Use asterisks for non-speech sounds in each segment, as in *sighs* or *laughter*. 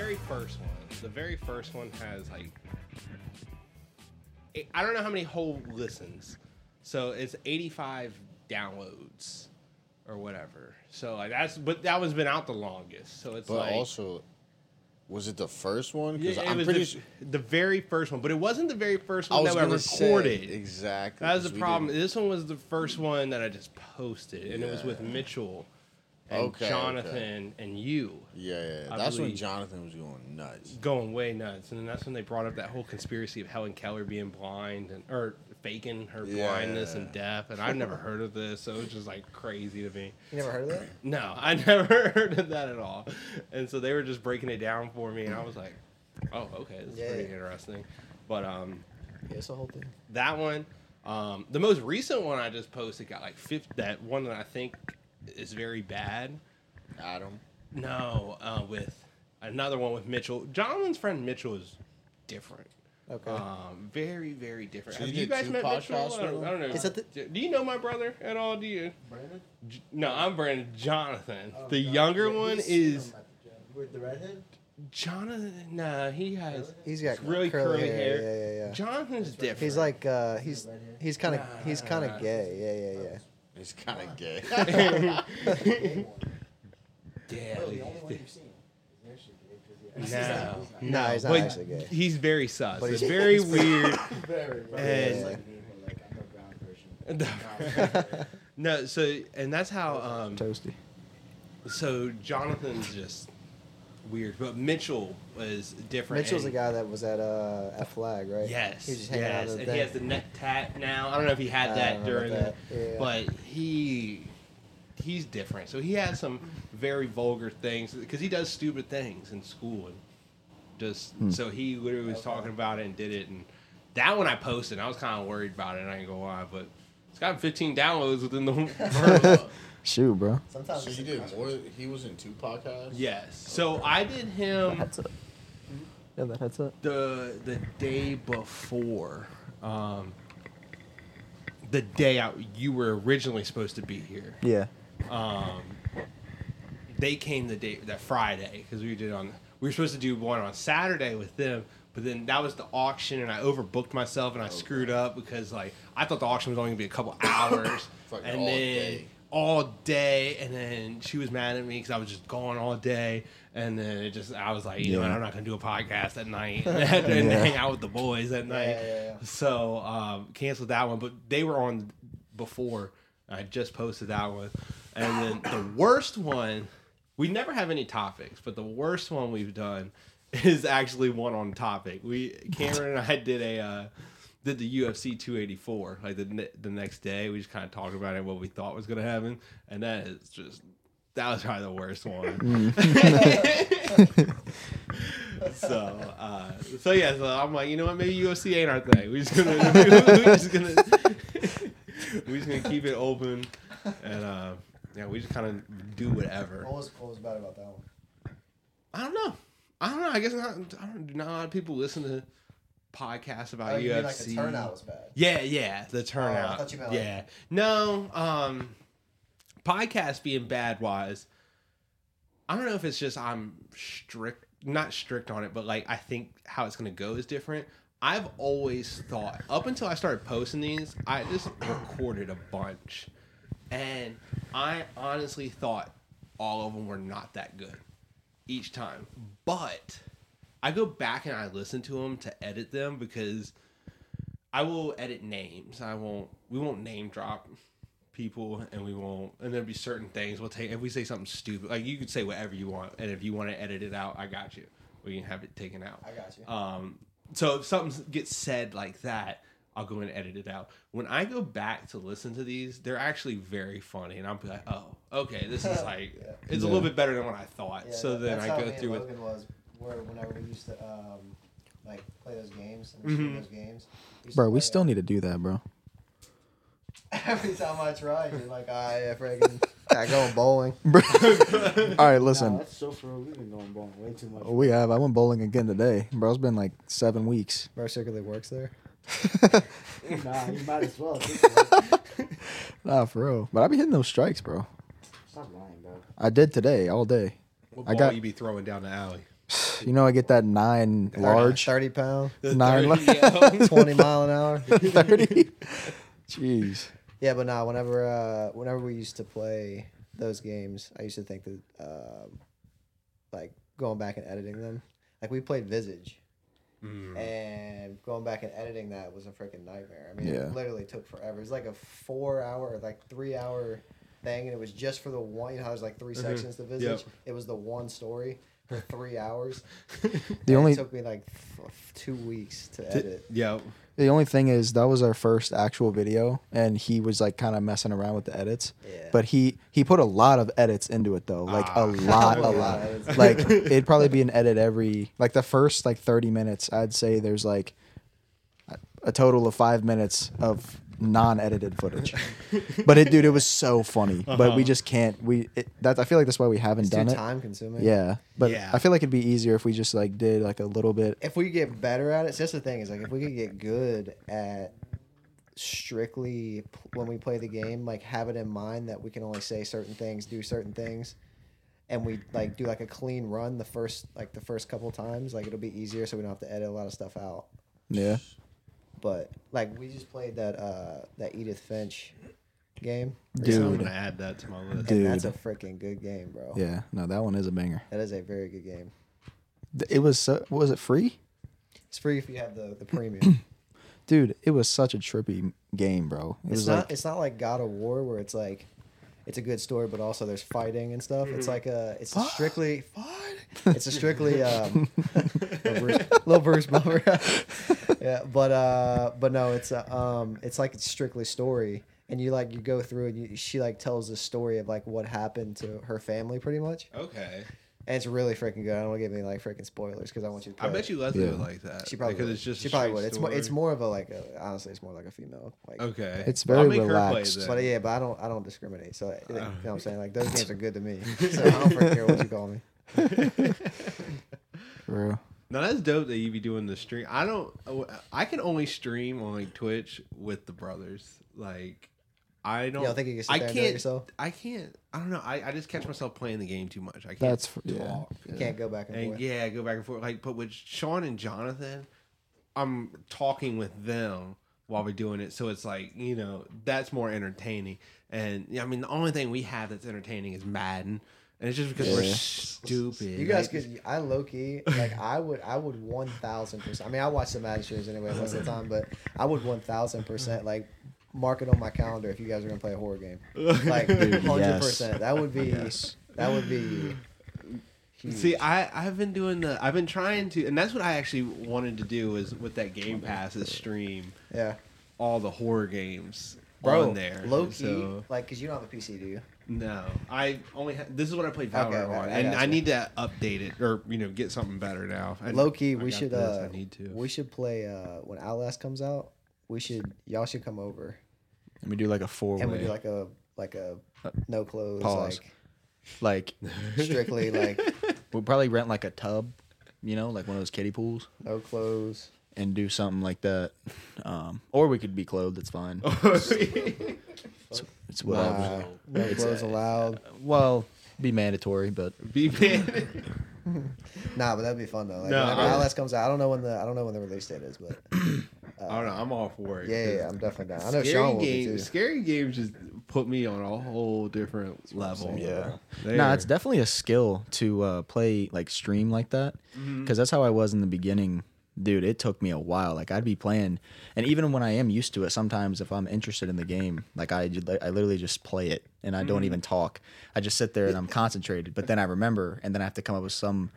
very first one, the very first one has like, I don't know how many whole listens, so it's 85 downloads or whatever. So like that's, but that one's been out the longest. So it's But like, also, was it the first one? Yeah, Because it I'm was pretty the, sure. the very first one, but it wasn't the very first I one was that I recorded. say exactly. That was the problem. didn't- This one was the first one that I just posted, and it was with Yeah. Mitchell and Okay, Jonathan and you Yeah, yeah. yeah. I That's when Jonathan was going nuts. going way nuts, and then that's when they brought up that whole conspiracy of Helen Keller being blind and or faking her blindness and Yeah. deaf, and I've never heard of this, so it was just like crazy to me. You never heard of that? No, I *laughs* never heard of that at all, and so they were just breaking it down for me, and I was like, oh, okay, this is Yeah. pretty interesting. But um, Yeah, it's a whole thing. that one. Um, the most recent one I just posted got like 50, that one that I think is very bad. Adam. No, uh, with another one with Mitchell. Jonathan's friend Mitchell is different. Okay. Um, very, very different. So Have you you guys met Mitchell? I don't, I don't know. Is that the- Do you know my brother at all? Do you? Brandon? J- No, I'm Brandon. Jonathan. Oh, the God. younger Yeah, one is With the redhead? Jonathan. Nah, he has he's got really curly, curly hair. hair. Yeah, yeah, yeah. Jonathan's different. He's like uh, he's he's kind of Nah, he's nah, kind nah. of gay. Yeah, yeah, yeah. He's kind of gay. *laughs* yeah. Bro, the he's only one you've seen. He's actually gay, 'cause he- No, No, he's not But actually gay. He's very sus. But it's he's- very *laughs* he's weird. *laughs* Very, bro. And- like me, but, like, I'm a brown person. no, so and that's how um Toasty. so Jonathan's just weird, but Mitchell was different. Mitchell's the and- guy that was at uh at Flag, right? Yes, He was just hanging yes, at the and he has the neck tat now. I don't know if he had I that during about the, that. Yeah. but he he's different. So he has some very vulgar things because he does stupid things in school and just Hmm. so he literally was talking about it and did it and that one I posted. and I was kind of worried about it. I ain't gonna lie, but it's got 15 downloads within the *laughs* first Shoot, bro. Sometimes so it's he did more. He was in two podcasts. yes. So I did him. Headset. Yeah, that headset. the the day before um the day out you were originally supposed to be here Yeah. um they came the day that friday because we did on we were supposed to do one on saturday with them but then that was the auction and i overbooked myself and i screwed up because like i thought the auction was only gonna be a couple *coughs* hours Fucking and all then day. all day and then she was mad at me because i was just gone all day and then it just i was like you know Yeah. what, i'm not gonna do a podcast at night *laughs* *laughs* and then Yeah. hang out with the boys at night yeah, yeah. so um canceled that one but they were on before i just posted that one and then the *coughs* worst one we never have any topics but the worst one we've done *laughs* is actually one on topic we cameron and i did a uh did the UFC 284 like the the next day. We just kind of talked about it, what we thought was gonna happen, and that is just that was probably the worst one. so uh, so yeah, so I'm like, you know what? Maybe UFC ain't our thing. We're just gonna *laughs* we just gonna we just gonna keep it open, and uh, yeah, we just kind of do whatever. What was, what was bad about that one? I don't know. I don't know. I guess not. I don't. Not a lot of people listen to podcasts about Oh, you UFC. mean like the turnout was bad? Yeah, yeah, the turnout. Oh, thought you meant, like- yeah, no, um, podcast being bad wise. I don't know if it's just I'm strict, not strict on it, but like I think how it's gonna go is different. I've always thought up until I started posting these, I just recorded a bunch, and I honestly thought all of them were not that good each time, but I go back and I listen to them to edit them because I will edit names. I won't. We won't name drop people, and we won't. And there'll be certain things we'll take. If we say something stupid, like you could say whatever you want, and if you want to edit it out, I got you. We can have it taken out. I got you. Um, so if something gets said like that, I'll go and edit it out. When I go back to listen to these, they're actually very funny, and i'm like, oh, okay, this is *laughs* like Yeah. it's a little bit better than what I thought. Yeah, so that- then I go through it. Logan was where whenever we used to um, like play those games and Mhm. those games. Bro, we still it. need to do that, bro. *laughs* Every time I try, you're like, ah, yeah, friggin', *laughs* I going bowling. *laughs* All right, listen. Nah, that's so for real. We've been going bowling way too much. we have. I went bowling again today, bro. It's been like seven weeks. Bro, circular works there. nah, you might as well. Nah, for real. But I be hitting those strikes, bro. Stop lying, bro. I did today, all day. What I ball got- you be throwing down the alley? *sighs* You know, I get that nine large, thirty pound, The Nine 30, li- twenty mile an hour. thirty. Jeez. Yeah, but nah. Whenever uh, whenever we used to play those games, I used to think that um, like going back and editing them. Like we played Visage, Mm. and going back and editing that was a freaking nightmare. I mean, Yeah. it literally took forever. It was like a four hour, like three hour thing, and it was just for the one. You know how there's like 3 Mhm. sections to Visage. Yep. It was the one story for three hours. *laughs* The And only it took me like f- two weeks to edit. Yeah. The only thing is that was our first actual video, and he was like kind of messing around with the edits. Yeah. But he he put a lot of edits into it though, like Ah. a *laughs* lot, a lot. Like it'd probably be an edit every like the first like thirty minutes. I'd say there's like a- a total of five minutes of non-edited footage. but it, dude, it was so funny. But we Uh-huh. just can't. We it, that I feel like that's why we haven't it's done too it. time consuming. Yeah, but Yeah. I feel like it'd be easier if we just like did like a little bit. if we get better at it, so that's the thing is like if we could get good at strictly p- when we play the game, like have it in mind that we can only say certain things, do certain things, and we like do like a clean run the first like the first couple times, like it'll be easier, so we don't have to edit a lot of stuff out. Yeah, But like we just played that uh that Edith Finch game, Dude, I'm gonna add that to my list. Dude. and that's a freaking good game, bro. Yeah, no, that one is a banger. That is a very good game. It was so, was it free? It's free if you have the the premium. *clears throat* Dude, it was such a trippy game, bro. It It's was not. like it's not like God of War where it's like, it's a good story, but also there's fighting and stuff. It's like a. It's a strictly. It's a strictly um, *laughs* little Bruce, little Bruce Bummer. *laughs* yeah, but uh, but no, it's a um, it's like it's strictly story, and you like you go through and you, she like tells the story of like what happened to her family, pretty much, Okay. And it's really freaking good. I don't want to give any like freaking spoilers because I want you to. I bet it. you Leslie Yeah. would like that. She probably because would. it's just she a probably would. It's more. It's more of a like a honestly, it's more like a female. Like Okay. It's Well, I'll very make her play relaxed. then. But yeah, but I don't I don't discriminate. So you know Uh. what I'm saying? Like those games are good to me. *laughs* So I don't freaking care what you call me. *laughs* bro. No, that's dope that you be doing the stream. I don't. I can only stream on like Twitch with the brothers. Like, I don't. You don't think you can sit I there and do it can't. yourself? I can't. I don't know. I, I just catch myself playing the game too much. I can't. That's f- yeah. talk. You can't go back and, And forth. yeah, go back and forth. Like, but with Sean and Jonathan, I'm talking with them while we're doing it, so it's like you know that's more entertaining. And yeah, I mean, the only thing we have that's entertaining is Madden, and it's just because we're Yeah. stupid. You guys Like, could. I low key like I would. I would one thousand percent. I mean, I watch the Madden streams anyway most of the time, but I would one thousand percent like mark it on my calendar if you guys are gonna play a horror game. *laughs* Like hundred yes. percent. That would be. Yes. That would be. Huge. See, I I've been doing the I've been trying to, and that's what I actually wanted to do is with that Game Pass is stream yeah, all the horror games bro. on there. Low key, So, like, cause you don't have a PC, do you? no, I only ha- this is what I played Valorant Okay, okay, on, I and I gotcha. need to update it or you know get something better now. I, Low key, I we should. this, Uh, I need to. We should play uh, when Outlast comes out. We should. Y'all should come over, Let me do like a four and we do like a like a no clothes, Pause. like like strictly *laughs* like we'll probably rent like a tub, you know, like one of those kiddie pools, no clothes. and do something like that. Um, or we could be clothed. It's fine. *laughs* It's whatever. Nah, no It's, clothes uh, allowed. Well, be mandatory, but Be man. *laughs* Nah, but that'd be fun though. Like, No, whenever I- Outlast comes out, I don't know when the I don't know when the release date is, but *clears throat* I don't know. I'm all for it. yeah, yeah, 'cause yeah, I'm definitely down. I know Scary Sean will be too. scary games just put me on a whole different level. saying, yeah. no, Nah, it's definitely a skill to uh, play like stream like that because that's how I was in the beginning. Dude, it took me a while. Like I'd be playing, and even when I am used to it, sometimes if I'm interested in the game, like I, I literally just play it and I don't mm. even talk. I just sit there and I'm *laughs* concentrated. But then I remember, and then I have to come up with some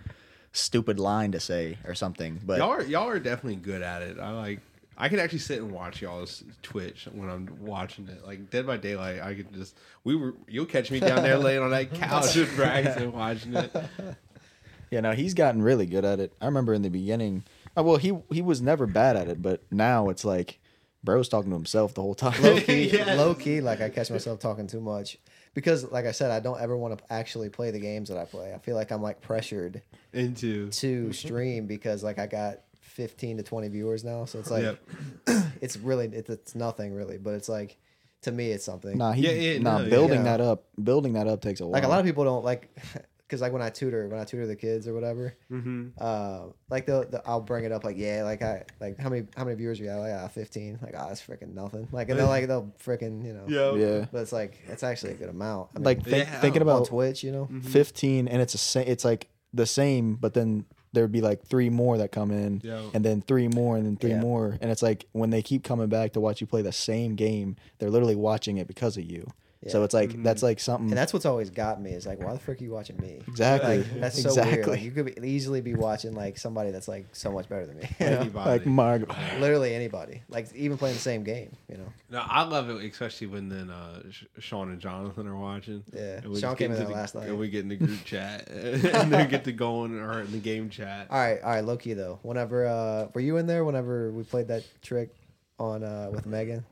stupid line to say or something. But y'all are y'all are definitely good at it. I like. I can actually sit and watch y'all's Twitch when I'm watching it. Like Dead by Daylight, I could just we were. You'll catch me down there laying on that *laughs* couch with Brax and watching it. *laughs* Yeah, no, he's gotten really good at it. I remember in the beginning. Oh, well, he he was never bad at it, but now it's like, bro's talking to himself the whole time. low key, *laughs* Yes. low key, like I catch myself talking too much because, like I said, I don't ever want to actually play the games that I play. I feel like I'm like pressured Into to stream because like I got 15 to 20 viewers now, so it's like Yep. *clears throat* it's really it's, it's nothing really, but it's like to me it's something. Nah, he, Yeah, yeah, nah, no, building Yeah. that up, building that up takes a while. like a lot of people don't like *laughs* because like when I tutor, when I tutor the kids or whatever, Mm-hmm. uh, like they'll, they'll- I'll bring it up like yeah, like I like how many how many viewers you got? Like ah, fifteen. Like ah, that's freaking nothing. Like and they'll like they'll freaking you know. Yeah. yeah. But it's like it's actually a good amount. I mean, Like think, Yeah. thinking on about Twitch, you know. 15 and it's a sa- it's like the same but then there'd be like three more that come in Yeah. and then three more and then three Yeah. more and it's like when they keep coming back to watch you play the same game they're literally watching it because of you so it's like that's like something And that's what's always got me is like, why the frick are you watching me? exactly Like, that's so weird. Like, you could be, easily be watching like somebody that's like so much better than me. you *laughs* know? Anybody. *laughs* like Marg- *laughs* Literally anybody. Like even playing the same game. You know. No, I love it, especially when then uh, Sh- Sean and Jonathan are watching. Yeah. And we Sean came get in into the- last night. And we get in the group chat and then get to going or in the game chat. All right, all right, low key though. Whenever uh were you in there whenever we played that trick on uh with Megan?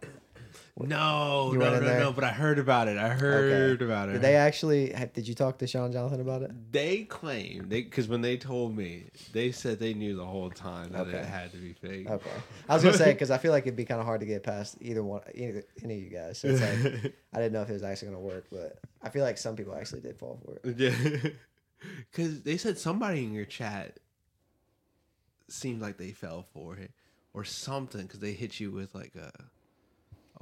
No, You no, no, there? no. But I heard about it. I heard about it. Did they actually did you talk to Sean Jonathan about it? They claim they because when they told me, they said they knew the whole time that Okay. it had to be fake. Okay. I was gonna say because I feel like it'd be kind of hard to get past either one, either any of you guys. So it's like *laughs* I didn't know if it was actually gonna work, but I feel like some people actually did fall for it. Yeah, *laughs* because they said somebody in your chat seemed like they fell for it or something because they hit you with like a,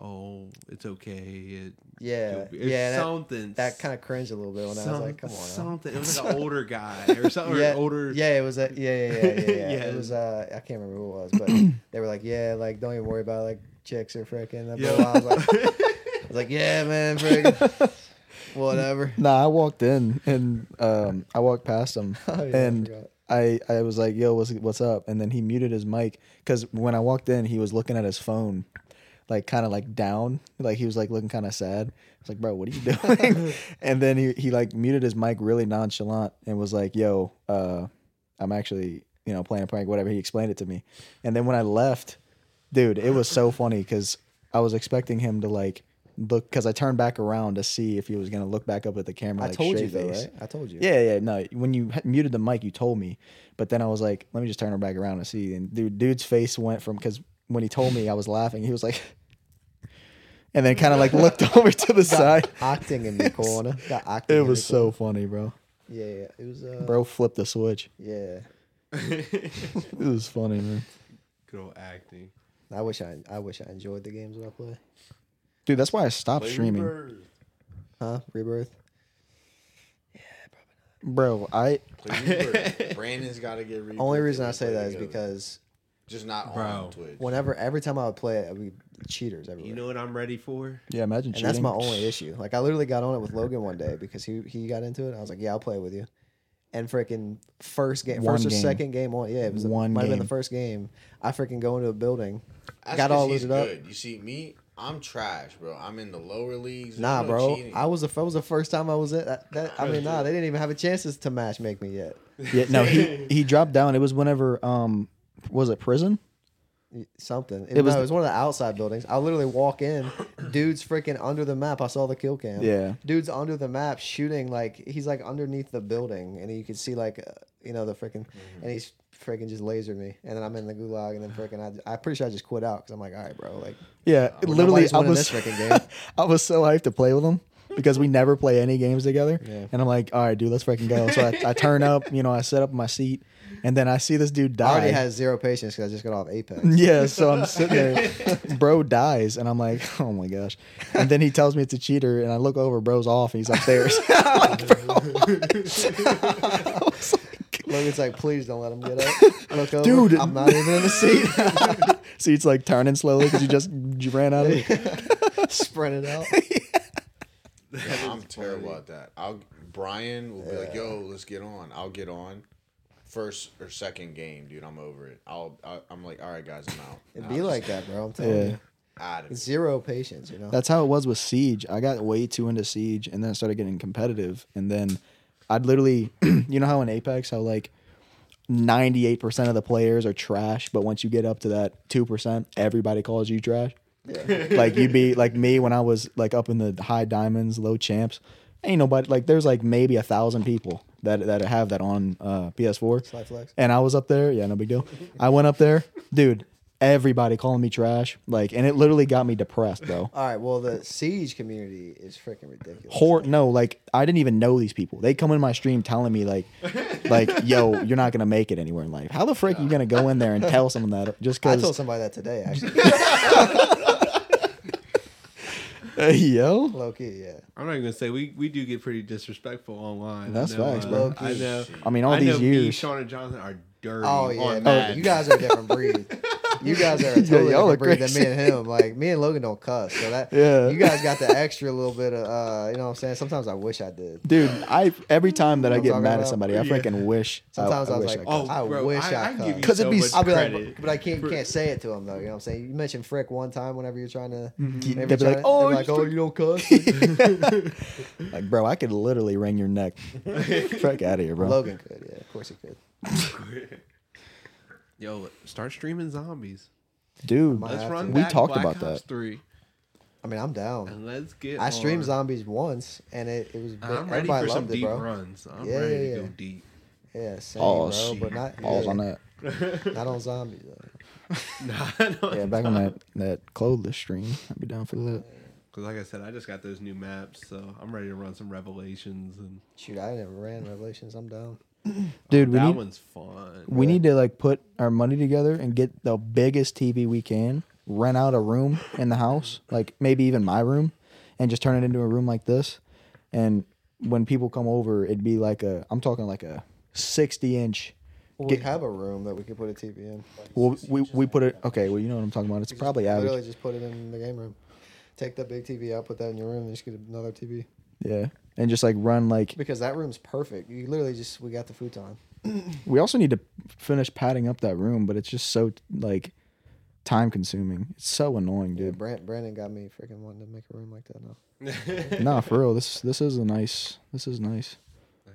oh, it's okay. It, Yeah, be-" it's yeah, something. That kind of cringed a little bit when I was like, "Come on." now. something. It was like an *laughs* older guy or something. yeah, or older. yeah, it was a yeah, yeah, yeah, yeah, yeah. Yeah. *laughs* It was uh, I can't remember who it was, but *coughs* they were like, yeah, like don't even worry about like chicks or freaking. Yeah. I was like, I was like, yeah, man, freaking, *laughs* whatever. nah I walked in and um I walked past him Oh, yeah, and forgot. I, I was like, "Yo, what's what's up?" And then he muted his mic because when I walked in, he was looking at his phone, like kind of like down, like he was like looking kind of sad. I was like, "Bro, what are you *laughs* doing?" and then he he like muted his mic really nonchalant and was like, "Yo, uh, I'm actually you know playing a prank, whatever." He explained it to me, and then when I left, dude, it was so funny because I was expecting him to like look because I turned back around to see if he was gonna look back up at the camera. I like, told you though, face. right? I told you. Yeah, yeah, no. When you muted the mic, you told me, but then I was like, let me just turn her back around and see. And dude, dude's face went from because when he told me, I was laughing. He was like, and then kind of like looked *laughs* over to the side. acting in the *laughs* corner. Got acting. It in was the corner. so funny, bro. Yeah, yeah. It was. Uh, Bro flipped the switch. Yeah. *laughs* It was funny, man. Good old acting. I wish I. I wish I enjoyed the games that I play. Dude, that's why I stopped Play streaming, Rebirth. Huh? Rebirth. Yeah, probably not. Bro. I Play Brandon's got to get Rebirth. Only reason I say that is because just not Bro. on Twitch. whenever every time I would play it, it would be cheaters everywhere. You know what I'm ready for? yeah, imagine and cheating. that's my only issue. Like I literally got on it with Logan one day because he he got into it. I was like, yeah, I'll play with you. And freaking first game, One first or game. second game on, yeah, it was One might have been the first game. I freaking go into a building, That's got 'cause all he's looted up. You see me, I'm trash, bro. I'm in the lower leagues. There's Nah, no bro. cheating. I was the that was the first time I was in. That, that, I mean, *laughs* nah, they didn't even have a chance to match make me yet. yeah, no, he *laughs* he dropped down. It was whenever um, was it prison? Something. It, It was- no, it was one of the outside buildings. I literally walk in, *coughs* dude's freaking under the map. I saw the kill cam. Yeah. dude's under the map shooting like he's like underneath the building, and you can see like uh, you know the freaking, Mm-hmm. and he's freaking just lasered me, and then I'm in the gulag, and then freaking I I'm pretty sure I just quit out because I'm like, all right, bro, like Yeah, Well, literally, I was this game. *laughs* I was so hyped to play with him because we never play any games together. Yeah. And I'm like, all right, dude, let's freaking go. So I, I turn up, you know, I set up my seat, and then I see this dude die. I already had zero patience because I just got off Apex. *laughs* yeah, so I'm sitting there, *laughs* bro dies, and I'm like, *laughs* oh my gosh. And then he tells me it's a cheater, and I look over, bro's off, and he's upstairs. I'm like, bro. I like, Logan's like, please don't let him get up. I look over, Dude. I'm not even in the seat. seat's like turning slowly because you just you ran out of it. Sprinted out. Yeah, I'm terrible at that. I'll Brian will be like, "Yo, let's get on." I'll get on. First or second game, dude, I'm over it. I'll, I, I'm like, "All right, guys, I'm out." It'd And be I'll like that, bro. I'm telling Yeah. you. Out of it. Zero patience, you know. That's how it was with Siege. I got way too into Siege, and then I started getting competitive, and then I'd literally, *clears throat* you know how in Apex, how like ninety eight percent of the players are trash, but once you get up to that two percent, everybody calls you trash. like you'd be like me when I was like up in the high diamonds, low champs. Ain't nobody like there's like maybe a thousand people that that have that on uh, PS4. Sly flex. And I was up there, yeah, no big deal. I went up there, dude. everybody calling me trash, like, and it literally got me depressed, bro. All right. Well, the siege community is freaking ridiculous. Hor no, like I didn't even know these people. They come in my stream telling me like, like, *laughs* yo, you're not gonna make it anywhere in life. How the frick are you gonna go in there and tell someone that just I told somebody that today, actually. *laughs* *laughs* yo, Low key, yeah. I'm not even gonna say we, we do get pretty disrespectful online. That's I know, facts, uh, bro. I know. I mean, all I these know Me, years. Sean, and Jonathan are dirty. Oh yeah, on no, Madden. you guys are a different breed. *laughs* You guys are a totally y'all are different breed than me and him. Like me and Logan don't cuss, so that Yeah. you guys got the extra little bit of uh, you know what I'm saying. Sometimes I wish I did. dude, I every time that I I'm get talking mad at somebody, I Yeah. freaking wish. Sometimes I, was wish like, could. Oh, I bro, wish I- I, I could. give you 'Cause it'd be- much I'll be like, but, but I can't for- can't say it to him though. You know what I'm saying? You mentioned frick one time whenever you're trying to. They'd Maybe be like, try- "Oh, like, you oh, you don't cuss. *laughs* *laughs* like, bro, I could literally wring your neck. Frick out of here, bro. Logan could, yeah, of course he could. *laughs* Yo, start streaming zombies. Dude, Might Let's have run. to. We back talked Black about Ops that. Three, I mean, I'm down. and let's get. I streamed on. zombies once, and it, it was I'm ready everybody for some loved it, deep bro. runs. I'm Yeah, ready yeah, to yeah. go deep. Yeah, same, Balls. bro. But not balls yeah, on that. *laughs* Not on zombies though. *laughs* nah, no, Yeah, back on that that clothes stream. I'd be down for that. Because like I said, I just got those new maps, so I'm ready to run some revelations and. Shoot, I never ran Revelations. I'm down. Dude, oh, we that need one's fun. we need to like put our money together and get the biggest TV we can. Rent out a room in the house, like maybe even my room, and just turn it into a room like this. And when people come over, it'd be like a I'm talking like a 60 inch. Well, Get- we have a room that we could put a TV in. Well, we we put it okay. Well, you know what I'm talking about. It's probably out Literally just put it in the game room. Take that big TV out, put that in your room, and just get another TV. Yeah, and just like run like Because that room's perfect. You literally just we got the futon. *clears throat* We also need to finish padding up that room, but it's just so like time consuming. It's so annoying, Yeah, dude. Brand, Brandon got me freaking wanting to make a room like that now. *laughs* nah, for real. This this is a nice. This is nice.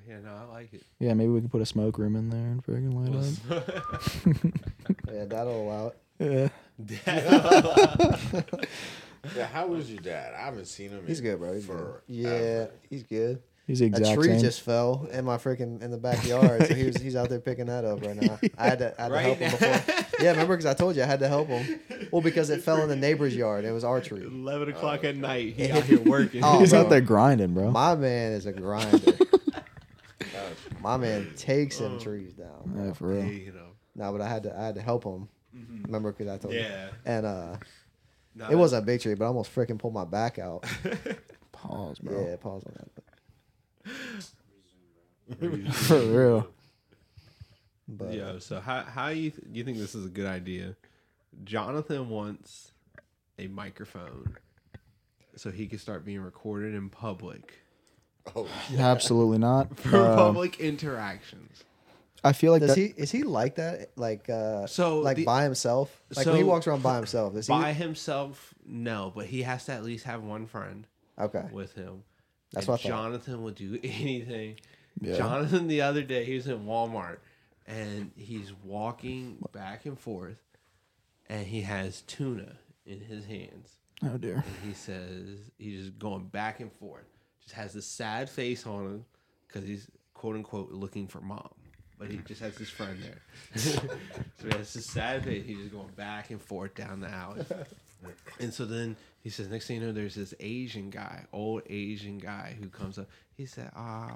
yeah, no, I like it. Yeah, maybe we can put a smoke room in there and freaking light up. *laughs* Yeah, that'll allow it. *laughs* Yeah. *laughs* Yeah, how was your dad? I haven't seen him. He's in good, bro. He's good. Yeah, he's good. He's the A exact tree same. just fell in my freaking in the backyard, so he was he's out there picking that up right now. I had to, I had to Right help him before. Yeah, remember because I told you I had to help him. Well, because it fell in the neighbor's yard. It was our tree. Eleven o'clock at night, he out here working. Oh, He's bro. out there grinding, bro. My man is a grinder. *laughs* my man takes them trees down. yeah, for real. Hey, you know. No, but I had to I had to help him. Remember because I told you. Yeah. And uh, No, it wasn't a big tree, but I almost freaking pulled my back out. *laughs* Pause, bro. Yeah, pause on that. *laughs* For real. But Yo, so how how you th- you think this is a good idea? Jonathan wants a microphone so he can start being recorded in public Oh, Absolutely not. *laughs* for Um, public interactions. I feel like does that, he is he like that? Like uh, So like the- by himself? Like when he walks around by himself? Is he By himself, no, but he has to at least have one friend okay? with him. That's and what Jonathan will do *laughs* anything. Yeah. Jonathan the other day he was in Walmart and he's walking back and forth and he has tuna in his hands. oh dear. And he says he's just going back and forth. Just has this sad face on him because he's quote unquote looking for mom. But he just has his friend there. *laughs* *laughs* so he has this sad face. He's just going back and forth down the alley. *laughs* And so then he says, next thing you know, there's this Asian guy, old Asian guy who comes up. He said, uh,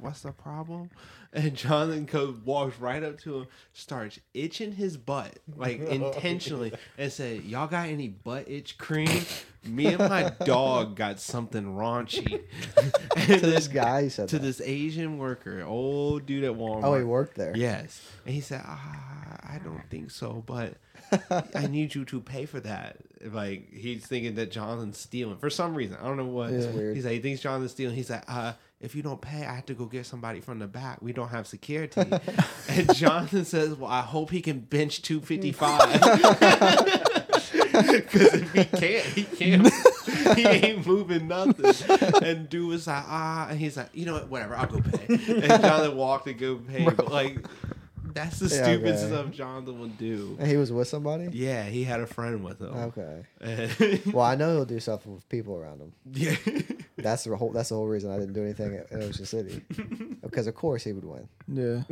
what's the problem? *laughs* And Jonathan goes, walks right up to him, starts itching his butt, like *laughs* intentionally, and said, y'all got any butt itch cream? Me and my *laughs* dog got something raunchy. and To this guy, he said to that. this Asian worker, old dude at Walmart. Oh, he worked there. Yes. And he said, ah, I don't think so, but *laughs* I need you to pay for that. Like, he's thinking that Jonathan's stealing for some reason. I don't know what. Weird. He's like, he thinks Jonathan's stealing. He's like, uh, if you don't pay, I have to go get somebody from the back. We don't have security. *laughs* and Jonathan *laughs* says, well, I hope he can bench 255. Because if he can't, he can't. he ain't moving nothing. And dude was like, ah, and he's like, you know what, whatever, I'll go pay. And Jonathan walked to go pay. But like, that's the Yeah, stupidest okay. stuff Jonathan would do. And he was with somebody. Yeah, he had a friend with him. Okay. And- *laughs* Well, I know he'll do stuff with people around him. yeah. That's the whole. That's the whole reason I didn't do anything at Ocean City, *laughs* because of course he would win. Yeah.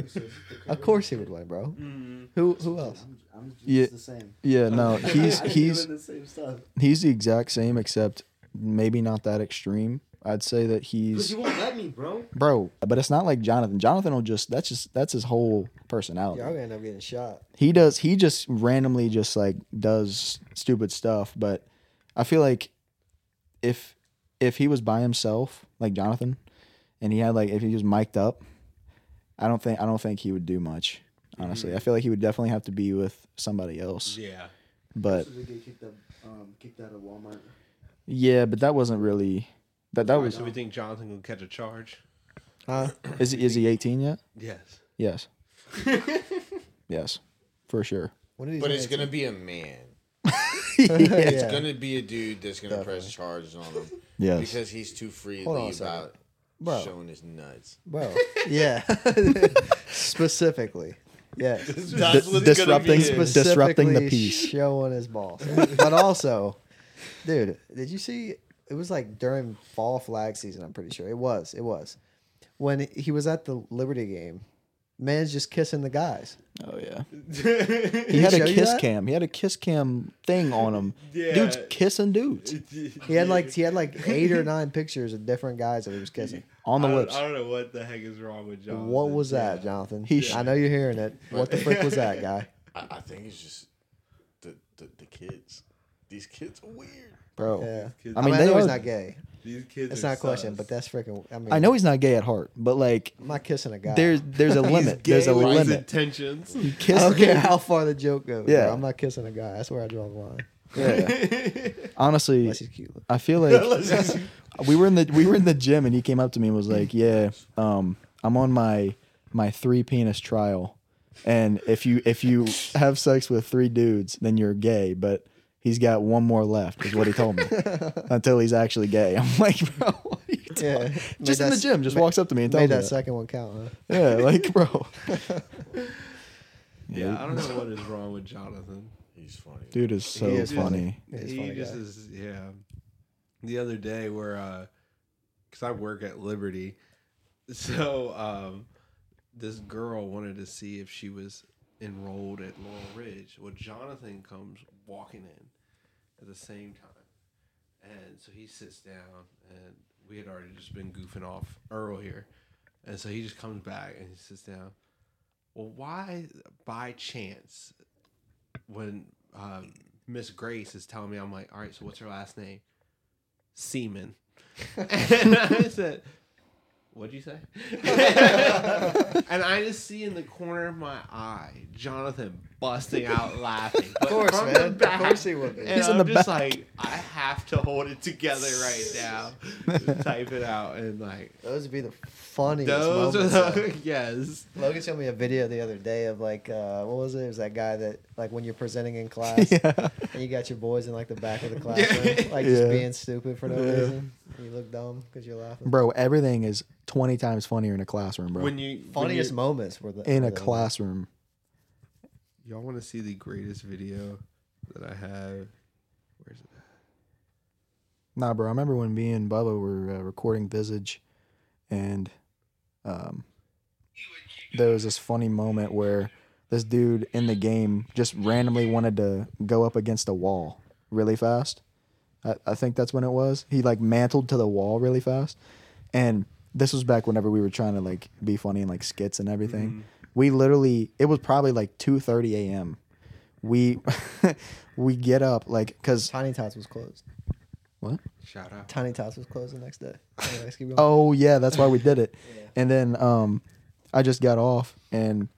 Of course he would win, bro. Mm-hmm. Who who else? I'm, I'm just Yeah. the same. Yeah, no, he's *laughs* I'm he's doing the same stuff. he's the exact same except maybe not that extreme. I'd say that Because he's you won't let me, bro. bro, but it's not like Jonathan. Jonathan will just that's just that's his whole personality. Y'all gonna end up getting shot. he does he just randomly just like does stupid stuff but i feel like if if he was by himself like jonathan and he had like if he was mic'd up i don't think i don't think he would do much honestly i feel like he would definitely have to be with somebody else Yeah. but So they get kicked, up, um, kicked out of Walmart. yeah but that wasn't really that that was So we think Jonathan will catch a charge? Huh? is, he is he 18 yet Yes. yes *laughs* yes for sure When did he But it's 18? gonna be a man. *laughs* yeah. It's gonna be a dude that's gonna Definitely. press charges on him yes because he's too freely Hold on a second. about Bro. showing his nuts. bro. *laughs* Yeah. Specifically. Yeah. That's Di- disrupting disrupting the Specifically peace Showing his balls. but also, dude, did you see? It was like during fall flag season. I'm pretty sure it was. It was when he was at the Liberty game. Man's just kissing the guys. oh yeah *laughs* He had a show kiss cam. He had a kiss cam thing on him. Yeah. Dude's kissing dudes *laughs* He had like he had like eight or nine pictures of different guys that he was kissing. on the I lips. I don't know what the heck is wrong with Jonathan. What was that, Jonathan? He sh- I know you're hearing it. What the frick was that, *laughs* guy? I, I think it's just the, the the kids. These kids are weird. Bro. Yeah. Kids- I I mean, mean, I they know he's are- not gay. These kids That's are not a question, sus. but that's freaking. I mean, I know he's not gay at heart, but like I'm not kissing a guy. there's there's a *laughs* He's limit. gay There's a with his limit. intentions. I kissed don't care how far the joke goes. Yeah. Yeah, I'm not kissing a guy. That's where I draw the line. Yeah. *laughs* Honestly, Unless he's cute. I feel like *laughs* we were in the we were in the gym and he came up to me and was like, "Yeah, um, I'm on my my three penis trial, and if you if you have sex with three dudes, then you're gay, but." He's got one more left, is what he told me. *laughs* Until he's actually gay. I'm like, bro, what are you talking Yeah, Just in the gym, just ma- walks up to me and tells Made me that that. second one count, huh? Yeah, like, bro. *laughs* yeah, I don't know what is wrong with Jonathan. He's funny. Dude is so He is funny. He is he funny just guy. is yeah the other day where uh because i work at liberty *laughs* so um this girl wanted to see if she was enrolled at laurel ridge well jonathan comes walking in at the same time and so he sits down and we had already just been goofing off earlier and so he just comes back and he sits down well why by chance when um, Miss Grace is telling me, I'm like, all right, so what's her last name? Seaman. and *laughs* I said, what'd you say? *laughs* and I just see in the corner of my eye Jonathan busting out *laughs* laughing. Of course, man. Of course he would be. And He's in I'm the just back. like, I have to hold it together right now. *laughs* type it out and like Those would be the funniest those are moments. the *laughs* yes. Logan showed me a video the other day of like, uh, what was it? It was that guy that like when you're presenting in class Yeah. and you got your boys in like the back of the classroom, like Yeah. just being stupid for no Yeah. reason. You look dumb because you're laughing. Bro, everything is 20 times funnier in a classroom, bro. When you when Funniest you- moments were the in were a the- classroom. Y'all want to see the greatest video that I have? Where's it? Nah, bro. I remember when me and Bubba were uh, recording Visage, and um, there was this funny moment where this dude in the game just randomly wanted to go up against a wall really fast. I, I think that's when it was. He like mantled to the wall really fast, and this was back whenever we were trying to like be funny and like skits and everything. We literally, it was probably like two thirty a.m. We *laughs* we get up like because Tiny Tots was closed. what? Shout out. Tiny Tots was closed the next day. Anyways. Oh yeah, that's why we did it. *laughs* And then um, I just got off, and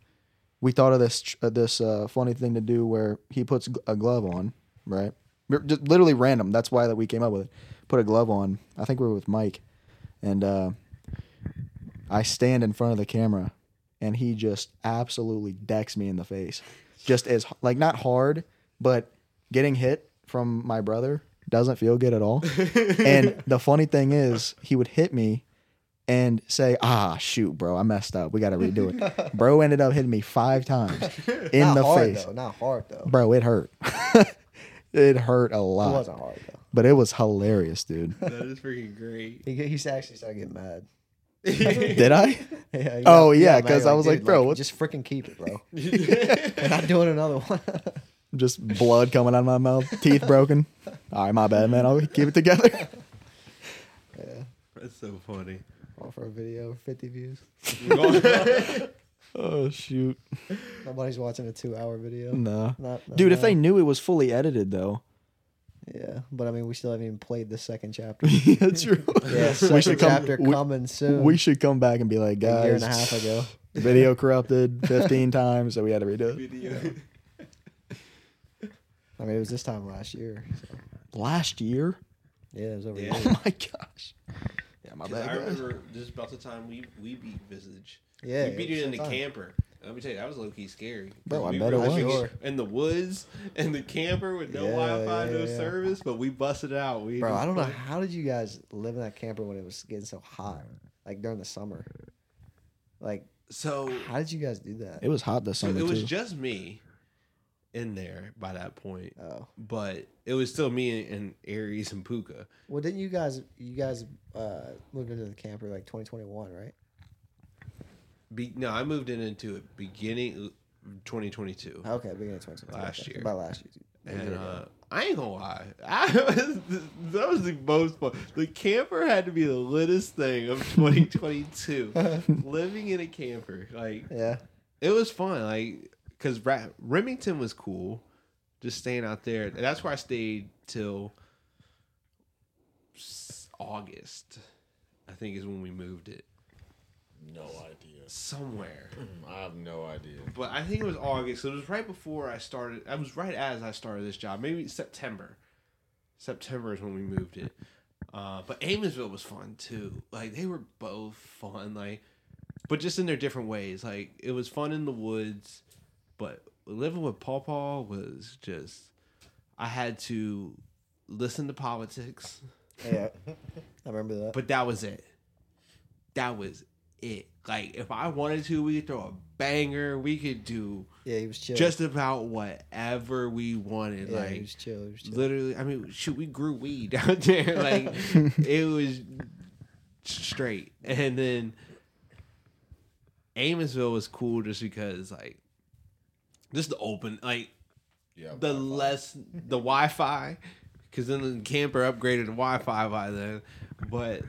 we thought of this uh, this uh, funny thing to do where he puts a glove on, right? Just literally random. That's why that we came up with it. Put a glove on. I think we were with Mike, and uh, I stand in front of the camera, and he just absolutely decks me in the face, just as like not hard, but getting hit from my brother doesn't feel good at all. *laughs* and the funny thing is, he would hit me and say, "Ah, shoot, bro, I messed up. We got to redo it." *laughs* bro ended up hitting me five times *laughs* in not the hard face. though. Not hard though. Bro, it hurt. It hurt a lot. It wasn't hard though. but it was hilarious, dude. That is freaking great. He, he actually started getting mad. *laughs* Did I? Yeah, he Oh, got- he yeah, got mad, 'cause I was like, dude, bro, what- just freaking keep it, bro. *laughs* *laughs* We're not doing another one. Just blood coming out of my mouth, teeth broken. All right, my bad, man. I'll keep it together. yeah, That's so funny. all for a video, fifty views. Oh shoot, Nobody's watching a two-hour video. no, Not, not dude. If they knew it was fully edited, though, yeah, but I mean, we still haven't even played the second chapter. *laughs* that's true. *laughs* Yeah, we second should come. chapter we, coming soon. we should come back and be like, a guys, year and a half ago. *laughs* video corrupted 15 times, so we had to redo it. Video. I mean, it was this time last year. So. Last year? Yeah, it was over. Yeah. Oh my gosh. Yeah, my bad. I guys. remember this is about the time we we beat Visage. Yeah, we beat it it in the time. camper. Let me tell you, that was low key scary. Bro, I we bet were it was. in the woods in the camper with no Yeah, Wi-Fi, yeah, no yeah. service, but we busted out. We Bro, I don't know how did you guys live in that camper when it was getting so hot, like during the summer. Like, So how did you guys do that? It was hot this so summer it was too. just me in there by that point, oh, but it was still me and Aries and Puka. well, didn't you guys? You guys uh, moved into the camper like 2021, right? Be, no, I moved in into it beginning 2022. Okay, beginning of 2022. Last okay. year. About last year. And uh, I ain't gonna lie, *laughs* I was, that was the most fun. The camper had to be the littest thing of 2022. *laughs* Living in a camper, like yeah, it was fun. Like because Ra- Remington was cool, just staying out there. That's where I stayed till August. I think is when we moved it No idea. somewhere. *clears throat* I have no idea. But I think it was August. So it was right before I started. I was right as I started this job. Maybe September. September is when we moved it. Uh, but Amissville was fun too. Like they were both fun. Like, but just in their different ways. Like it was fun in the woods, but living with Paw Paw was just. I had to listen to politics, yeah, *laughs* I remember that. but that was it. That was it. Like if I wanted to, we could throw a banger. We could do yeah, he was chill. just about whatever we wanted. yeah, he like was chill. He was chill. literally, I mean, shoot, we grew weed *laughs* out there. Like *laughs* it was straight. And then Amissville was cool just because like just the open like Yeah. the Wi-Fi. less the Wi-Fi, because then the camper upgraded to Wi-Fi by then. But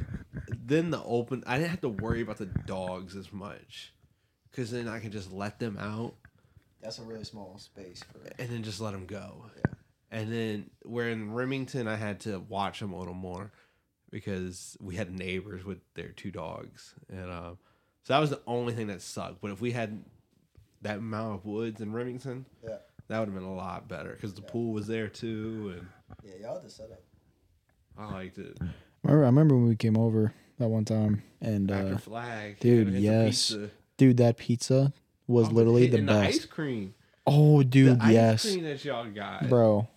then the open, I didn't have to worry about the dogs as much, because then I can just let them out That's a really small space for. It. And then just let them go. Yeah. And then where in Remington, I had to watch them a little more because we had neighbors with their two dogs, and um, so that was the only thing that sucked. But if we had that amount of woods in Remington, Yeah, that would have been a lot better because the pool was there too, and yeah, y'all had to set up. I liked it. I remember, I remember when we came over that one time, and uh, flag, dude, yeah, it's a yes. dude, that pizza was Oh, literally the and best. ice cream, oh, dude, the ice yes, cream that y'all got, bro,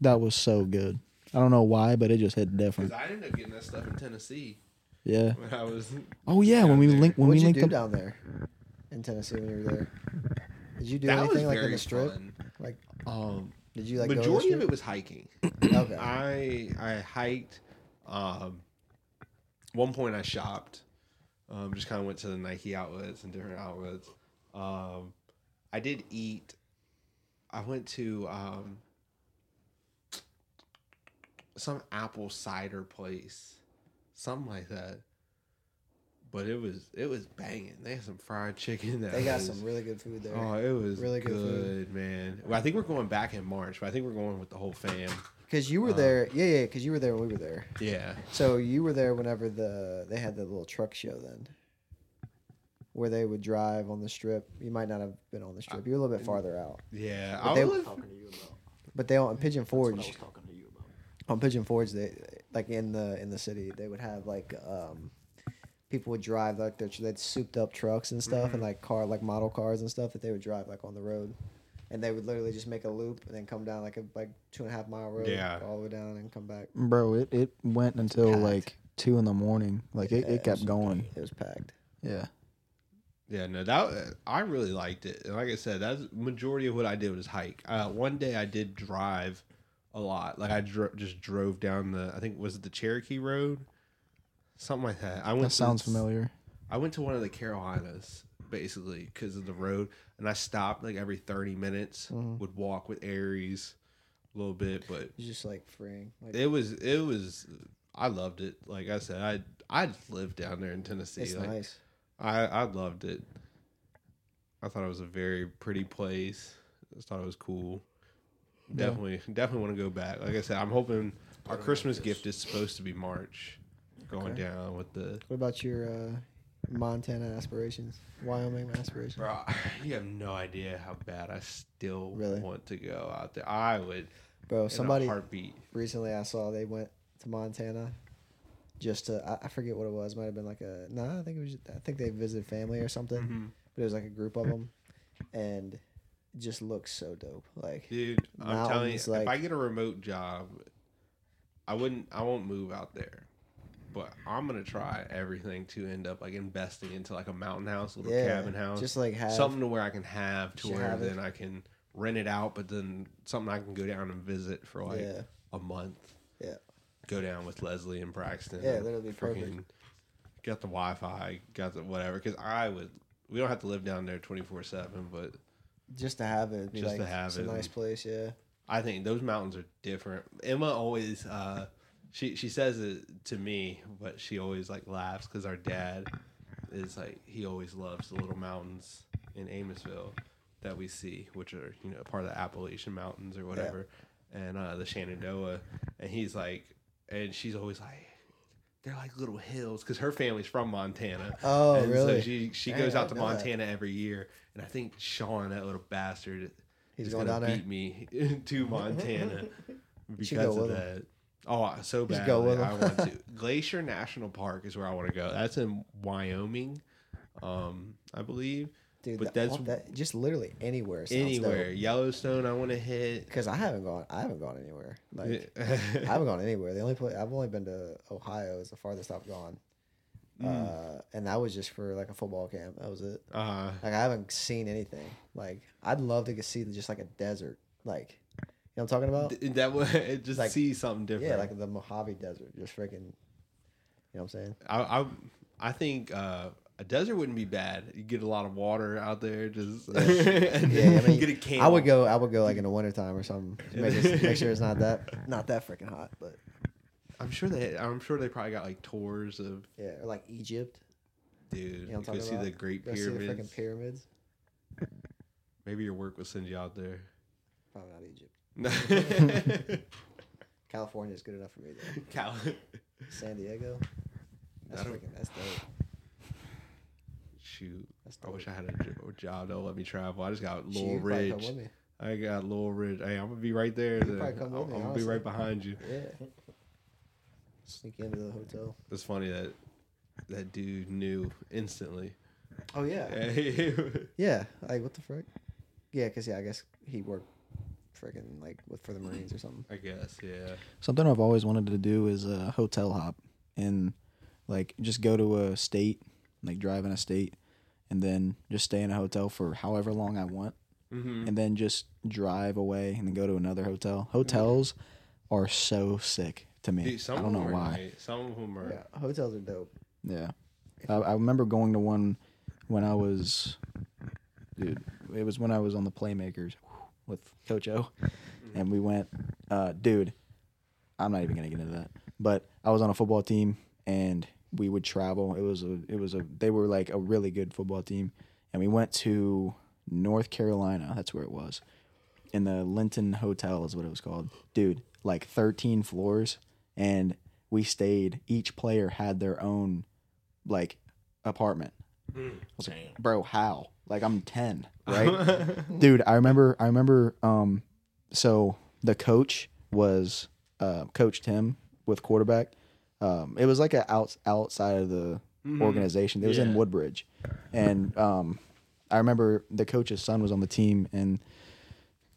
that was so good. I don't know why, but it just hit different. Because I ended up getting that stuff in Tennessee Yeah. when I was. Oh yeah, when we down there. linked when What'd we you linked do up. down there in Tennessee when you were there? Did you do that anything like in the strip? fun. Like, Um, did you like go to the majority of it was hiking. Okay. I I hiked. Um, one point I shopped. Um, just kind of went to the Nike outlets and different outlets. Um, I did eat. I went to um, some apple cider place, something like that. But it was it was banging. They had some fried chicken. That They got was- some really good food there. Oh, it was Really good good, man. Well, I think we're going back in March, but I think we're going with the whole fam. Because you were uh, there, yeah, yeah. Because you were there when we were there. Yeah. So you were there whenever the they had the little truck show then, where they would drive on the strip. You might not have been on the strip. You were a little bit farther out. Yeah. But I they- was, talking to you about. But they on Pigeon That's what I was Forge, talking to you about. on Pigeon Forge, they like in the in the city, they would have like um, people would drive like their they'd souped up trucks and stuff, and like car like model cars and stuff that they would drive like on the road, and they would literally just make a loop and then come down like a like two and a half mile road, Yeah. all the way down and come back. Bro, it, it went until packed. like two in the morning. Like it, Yeah, it kept was- going. It was packed. Yeah. yeah, no, that I really liked it. And like I said, that's majority of what I did was hike. Uh, one day I did drive a lot. Like I dro- just drove down the I think was it the Cherokee Road, something like that. I went. That sounds to, familiar. I went to one of the Carolinas basically because of the road, and I stopped like every thirty minutes. Mhm. Would walk with Aries a little bit, but It's just like freeing. Like, it was it was. I loved it. Like I said, I I lived down there in Tennessee. it's like, nice. I I loved it. I thought it was a very pretty place. I thought it was cool. Yeah. Definitely, definitely want to go back. Like I said, I'm hoping our Christmas gift is supposed to be March, going Okay. down with the. What about your uh, Montana aspirations? Wyoming aspirations? Bro, *laughs* you have no idea how bad I still Really? want to go out there. I would. Bro, somebody heartbeat. recently I saw they went to Montana just to I, I forget what it was. Might have been like a no, I think it was I think they visited family or something. Mhm. But it was like a group of them, and it just looks so dope. Like Dude, I'm telling you, Mountains, if I get a remote job, I wouldn't. I won't move out there. But I'm gonna try everything to end up like investing into like a mountain house, a little yeah, cabin house, just like have something to where I can have to where have it. then I can rent it out, but then something I can go down and visit for like yeah, a month. Yeah. Go down with Leslie and Braxton. Yeah, that'll be perfect. Got the Wi-Fi, got the whatever. Because I would. We don't have to live down there 24 seven, but just to have it, Just to have it's a it nice place. Yeah, I think those mountains are different. Emma always, uh, she she says it to me, but she always like laughs because our dad is like he always loves the little mountains in Amissville that we see, which are you know part of the Appalachian Mountains or whatever, and uh, the Shenandoah, and he's like, and she's always like. They're like little hills because her family's from Montana. Oh, and really? So she she Dang, goes out to didn't that. Montana every year, and I think Sean, that little bastard, he's is going gonna down there. beat me *laughs* to Montana *laughs* because go of that. Oh, so Just bad. go with I want to. *laughs* Glacier National Park is where I want to go. That's in Wyoming, um, I believe. Dude, but that, that's- that just literally anywhere. Anywhere, Yellowstone, I want to hit. Because I haven't gone. I haven't gone anywhere. Like *laughs* I haven't gone anywhere. The only place I've only been to Ohio is the farthest I've gone. Mm. Uh, and that was just for like a football camp. That was it. uh, Like I haven't seen anything. Like I'd love to see just like a desert. Like know what I'm talking about? th- that would *laughs* just Like- see something different. Yeah, like the Mojave Desert. Just freaking. You know what I'm saying? I, I, I think uh, a desert wouldn't be bad. You get a lot of water out there, just *laughs* and Yeah, I mean, get a camel. I would go. I would go like in the wintertime or something. Make, it, make sure it's not that *laughs* not that freaking hot. But I'm sure they. I'm sure they probably got like tours of yeah, or like Egypt. dude. You know go talking see the Great Go see the Pyramids. freaking pyramids. Maybe your work will send you out there. Probably not Egypt. Cal- *laughs* California is good enough for me. Though. *laughs* San Diego. That's That'll- freaking. That's dope. Shoot, That's I wish I had a job that would let me travel. I just got Shit, Laurel you could probably come Ridge. I got Little Ridge. Hey, I'm gonna be right there. I'm, I'm gonna be right behind you. Yeah. Sneak into the hotel. It's funny that that dude knew instantly. Oh yeah. *laughs* Yeah. Like what the frick? Yeah, cause yeah, I guess he worked freaking like with for the Marines or something. I guess, yeah. Something I've always wanted to do is a hotel hop and like just go to a state, like drive in a state, and then just stay in a hotel for however long I want, Mm-hmm. and then just drive away and then go to another hotel. Hotels are so sick to me. Dude, some I don't know why. nice. Some of them are. Yeah, hotels are dope. Yeah, I, I remember going to one when I was, dude. It was when I was on the Playmakers with Coach O, and we went, uh, dude. I'm not even gonna get into that, but I was on a football team and we would travel. It was a, it was a, they were like a really good football team, and we went to North Carolina. That's where it was, in the Linton Hotel is what it was called, dude. Like 13 floors, and we stayed. Each player had their own like apartment. I was like, bro, how? Like I'm 10, *laughs* right? Dude, I remember I remember um so the coach was uh coach Tim with quarterback. Um it was like a out outside of the organization. It was in Woodbridge. And um I remember the coach's son was on the team and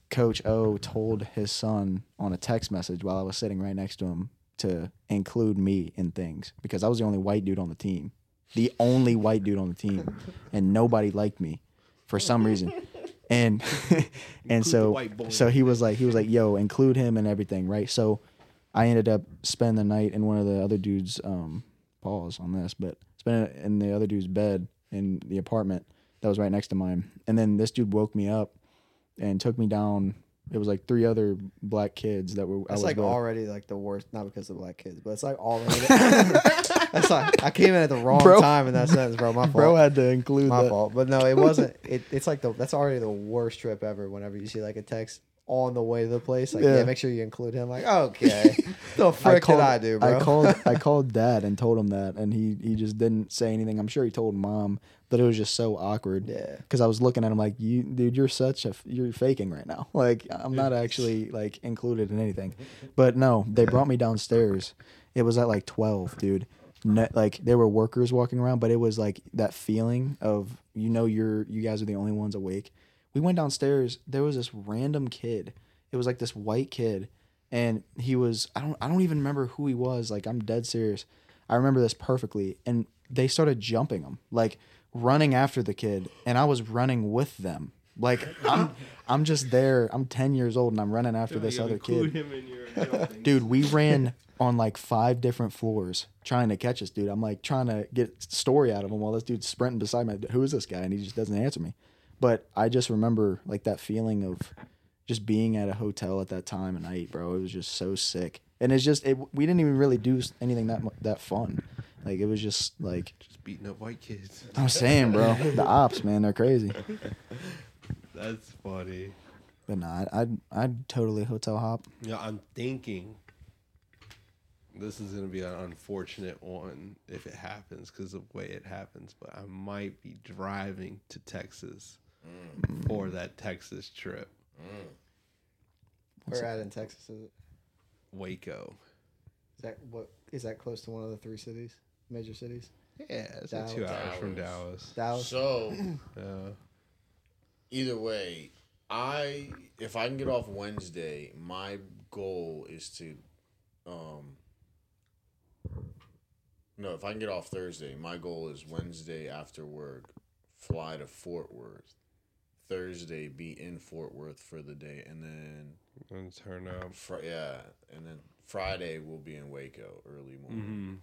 Coach O told his son on a text message while I was sitting right next to him to include me in things because I was the only white dude on the team. The only white dude on the team. And nobody liked me for some reason. and *laughs* and so white boy. so he was like he was like yo include him and everything right so i ended up spending the night in one of the other dudes um pause on this but spending it in the other dude's bed in the apartment that was right next to mine and then this dude woke me up and took me down it was like three other black kids that were I That's was like with. already like the worst, not because of black kids, but it's like already. *laughs* that's like I came in at the wrong Bro. time in that sentence, bro. My *laughs* fault. bro had to include My that fault. But no, it wasn't. It, it's like the that's already the worst trip ever. Whenever you see like a text on the way to the place, like yeah, Yeah. make sure you include him. Like *laughs* okay, *laughs* the frick called, did I do, bro? I called *laughs* I called dad and told him that, and he he just didn't say anything. I'm sure he told mom, but it was just so awkward. Yeah. Because I was looking at him like, you, dude, you're such a you're faking right now. Like I'm not actually like included in anything. But no, they brought me downstairs. It was at like 12, dude. Ne- like there were workers walking around, but it was like that feeling of you know you're you guys are the only ones awake. We went downstairs. There was this random kid. It was like this white kid, and he was I don't I don't even remember who he was. Like I'm dead serious. I remember this perfectly, and they started jumping him, like running after the kid, and I was running with them. Like I'm I'm just there. I'm 10 years old, and I'm running after this other kid. him in your. *laughs* Dude, we ran on like five different floors trying to catch this dude. I'm like trying to get story out of him while this dude's sprinting beside me. Who is this guy? And he just doesn't answer me. But I just remember like that feeling of just being at a hotel at that time of night, bro. It was just so sick. And it's just it, we didn't even really do anything that that fun. Like it was just like Just beating up white kids. *laughs* I'm saying, bro. The ops, man, they're crazy. *laughs* That's funny. But nah, I'd I'd, I'd totally hotel hop. Yeah, I'm thinking this is going to be an unfortunate one if it happens because of the way it happens. But I might be driving to Texas for that Texas trip, Where at in Texas is it? Waco. Is that what? Is that close to one of the three cities, major cities? Yeah, it's like two Dallas. hours from Dallas. Dallas. So *clears throat* Uh, either way, I if I can get off Wednesday, my goal is to um no, if I can get off Thursday, my goal is Wednesday after work, fly to Fort Worth. Thursday be in Fort Worth for the day and then and turn up. fr- yeah, and then Friday we'll be in Waco early morning. hmm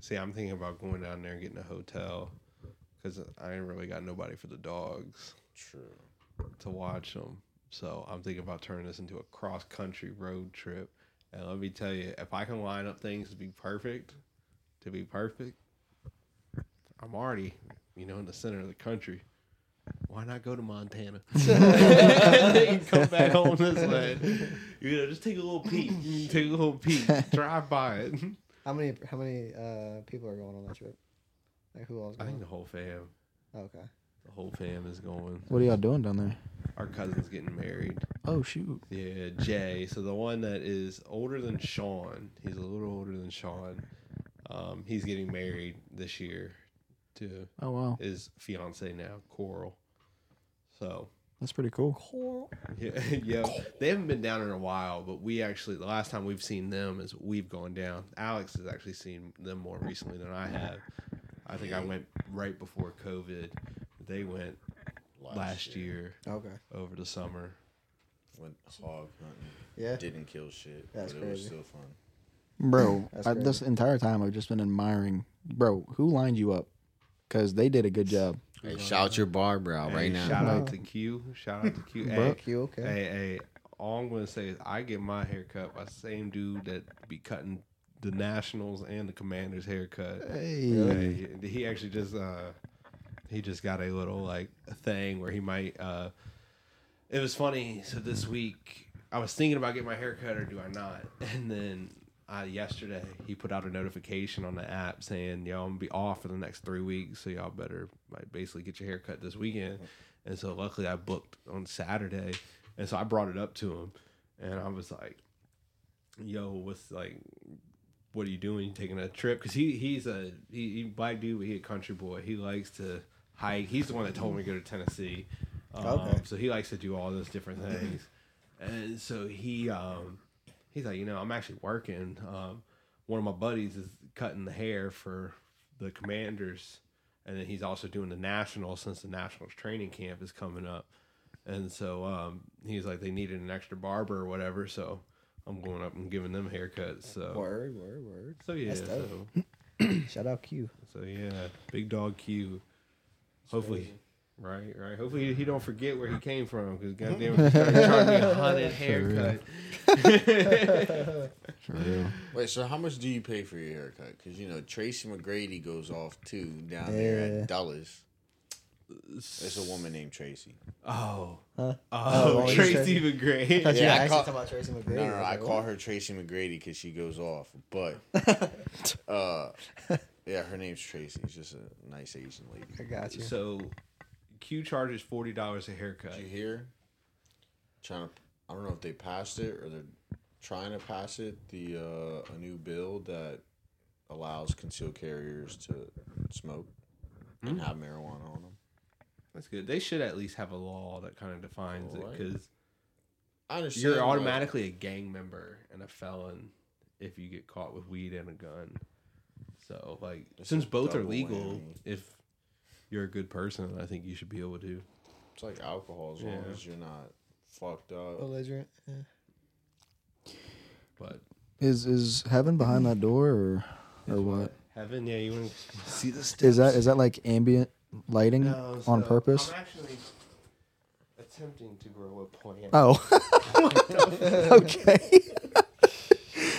See, I'm thinking about going down there and getting a hotel because I ain't really got nobody for the dogs. True. to watch them. So I'm thinking about turning this into a cross country road trip. And let me tell you, if I can line up things to be perfect, to be perfect, I'm already, you know, in the center of the country. Why not go to Montana? *laughs* *laughs* and then come *laughs* back home this way. You know, just take a little peek. Take a little peek. Drive by it. How many? How many uh, people are going on that trip? Like who else? I think the whole fam, okay. the whole fam is going. What are y'all doing down there? Our cousin's getting married. Oh shoot. Yeah, Jay. So the one that is older than Sean, he's a little older than Sean. Um, he's getting married this year to Oh wow. his fiance now, Coral. So That's pretty cool. *laughs* yeah, yeah, they haven't been down in a while, but we actually the last time we've seen them is we've gone down. Alex has actually seen them more recently than I have. I think I went right before COVID. They went last, year. Okay. over the summer. Went hog hunting. Yeah. Didn't kill shit. That's but it was still fun. Bro, *laughs* I, this entire time I've just been admiring. Bro, who lined you up? Because they did a good job. Hey, shout your barber out Hey, right now. Shout out to Q. Shout out to Q. hey, Fuck you. Okay. hey, hey, all I'm gonna say is I get my haircut by the same dude that be cutting the Nationals and the Commanders haircut. Hey. Hey, he actually just uh he just got a little like thing where he might uh it was funny so this week i was thinking about getting my hair cut or do i not *laughs* and then uh, yesterday he put out a notification on the app saying yo i'm gonna be off for the next three weeks so y'all better like basically get your hair cut this weekend and so luckily i booked on saturday and so i brought it up to him and i was like yo what's like what are you doing? You taking a trip? Because he he's a he, he black dude, but he a country boy. He likes to hike. He's the one that told me to go to Tennessee. Um, Okay. So he likes to do all those different things, and so he um he's like, you know, I'm actually working. Um, one of my buddies is cutting the hair for the Commanders, and then he's also doing the Nationals since the Nationals training camp is coming up. and so um, he's like they needed an extra barber or whatever. So I'm going up and giving them haircuts. So Word, word, word. so yeah, so. *clears throat* Shout out Q. so yeah, big dog Q. Hopefully. Right, right. Hopefully he don't forget where he *laughs* came from, because goddamn, if he started charging me a hundred haircut. *laughs* For real. Wait, so how much do you pay for your haircut? Because you know Tracy McGrady goes off too down there at Dulles. There's a woman named Tracy. Oh, Huh? oh, Oh, Tracy said- McGray. Yeah, I actually call- talking about Tracy McGrady. No, no, no, was I call what? her Tracy McGrady because she goes off. But *laughs* uh, yeah, her name's Tracy. She's just a nice Asian lady. I got you. So Q charges forty dollars a haircut. Did you hear? Trying to, I don't know if they passed it or they're trying to pass it. The uh, a new bill that allows concealed carriers to smoke and have marijuana on them. That's good. They should at least have a law that kind of defines it, because I understand. you're automatically a gang member and a felon if you get caught with weed and a gun. So, like, since both are double legal, whammy. if you're a good person, I think you should be able to. It's like alcohol as long as you're not fucked up. Belligerent. Yeah. But Is is heaven behind that door or or what? heaven, yeah, you want to see the steps. Is that is that like ambient lighting No, on purpose? I'm actually attempting to grow a plant. Oh. *laughs* *laughs* okay. *laughs*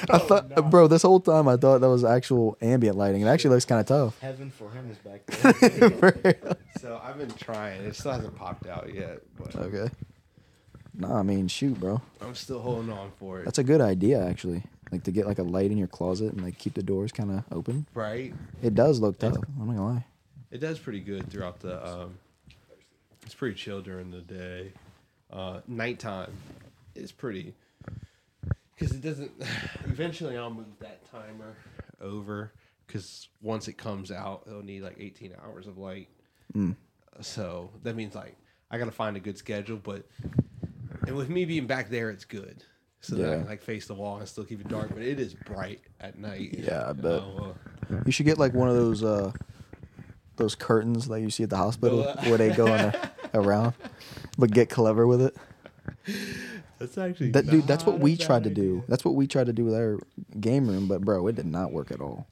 I thought, bro, this whole time I thought that was actual ambient lighting. It actually looks kind of tough. *laughs* Heaven for him is back there. *laughs* So I've been trying. It still hasn't popped out yet, but okay. Nah, I mean, shoot, bro. I'm still holding on for it. That's a good idea, actually. Like to get like a light in your closet and like keep the doors kind of open. right. It does look tough. I'm not gonna lie. It does pretty good throughout the. Um, it's pretty chill during the day. Uh, nighttime is pretty because it doesn't. *sighs* Eventually, I'll move that timer over because once it comes out, it'll need like 18 hours of light. Mm. So that means like I got to find a good schedule, but and with me being back there, it's good. So that I can like face the wall and still keep it dark, but it is bright at night. Yeah, I bet. Oh, You should get like one of those uh those curtains that you see at the hospital uh, where they go on a, *laughs* around, but get clever with it. *laughs* that's actually That dude, that's what we tried to idea. do. That's what we tried to do with our game room, but bro, it did not work at all.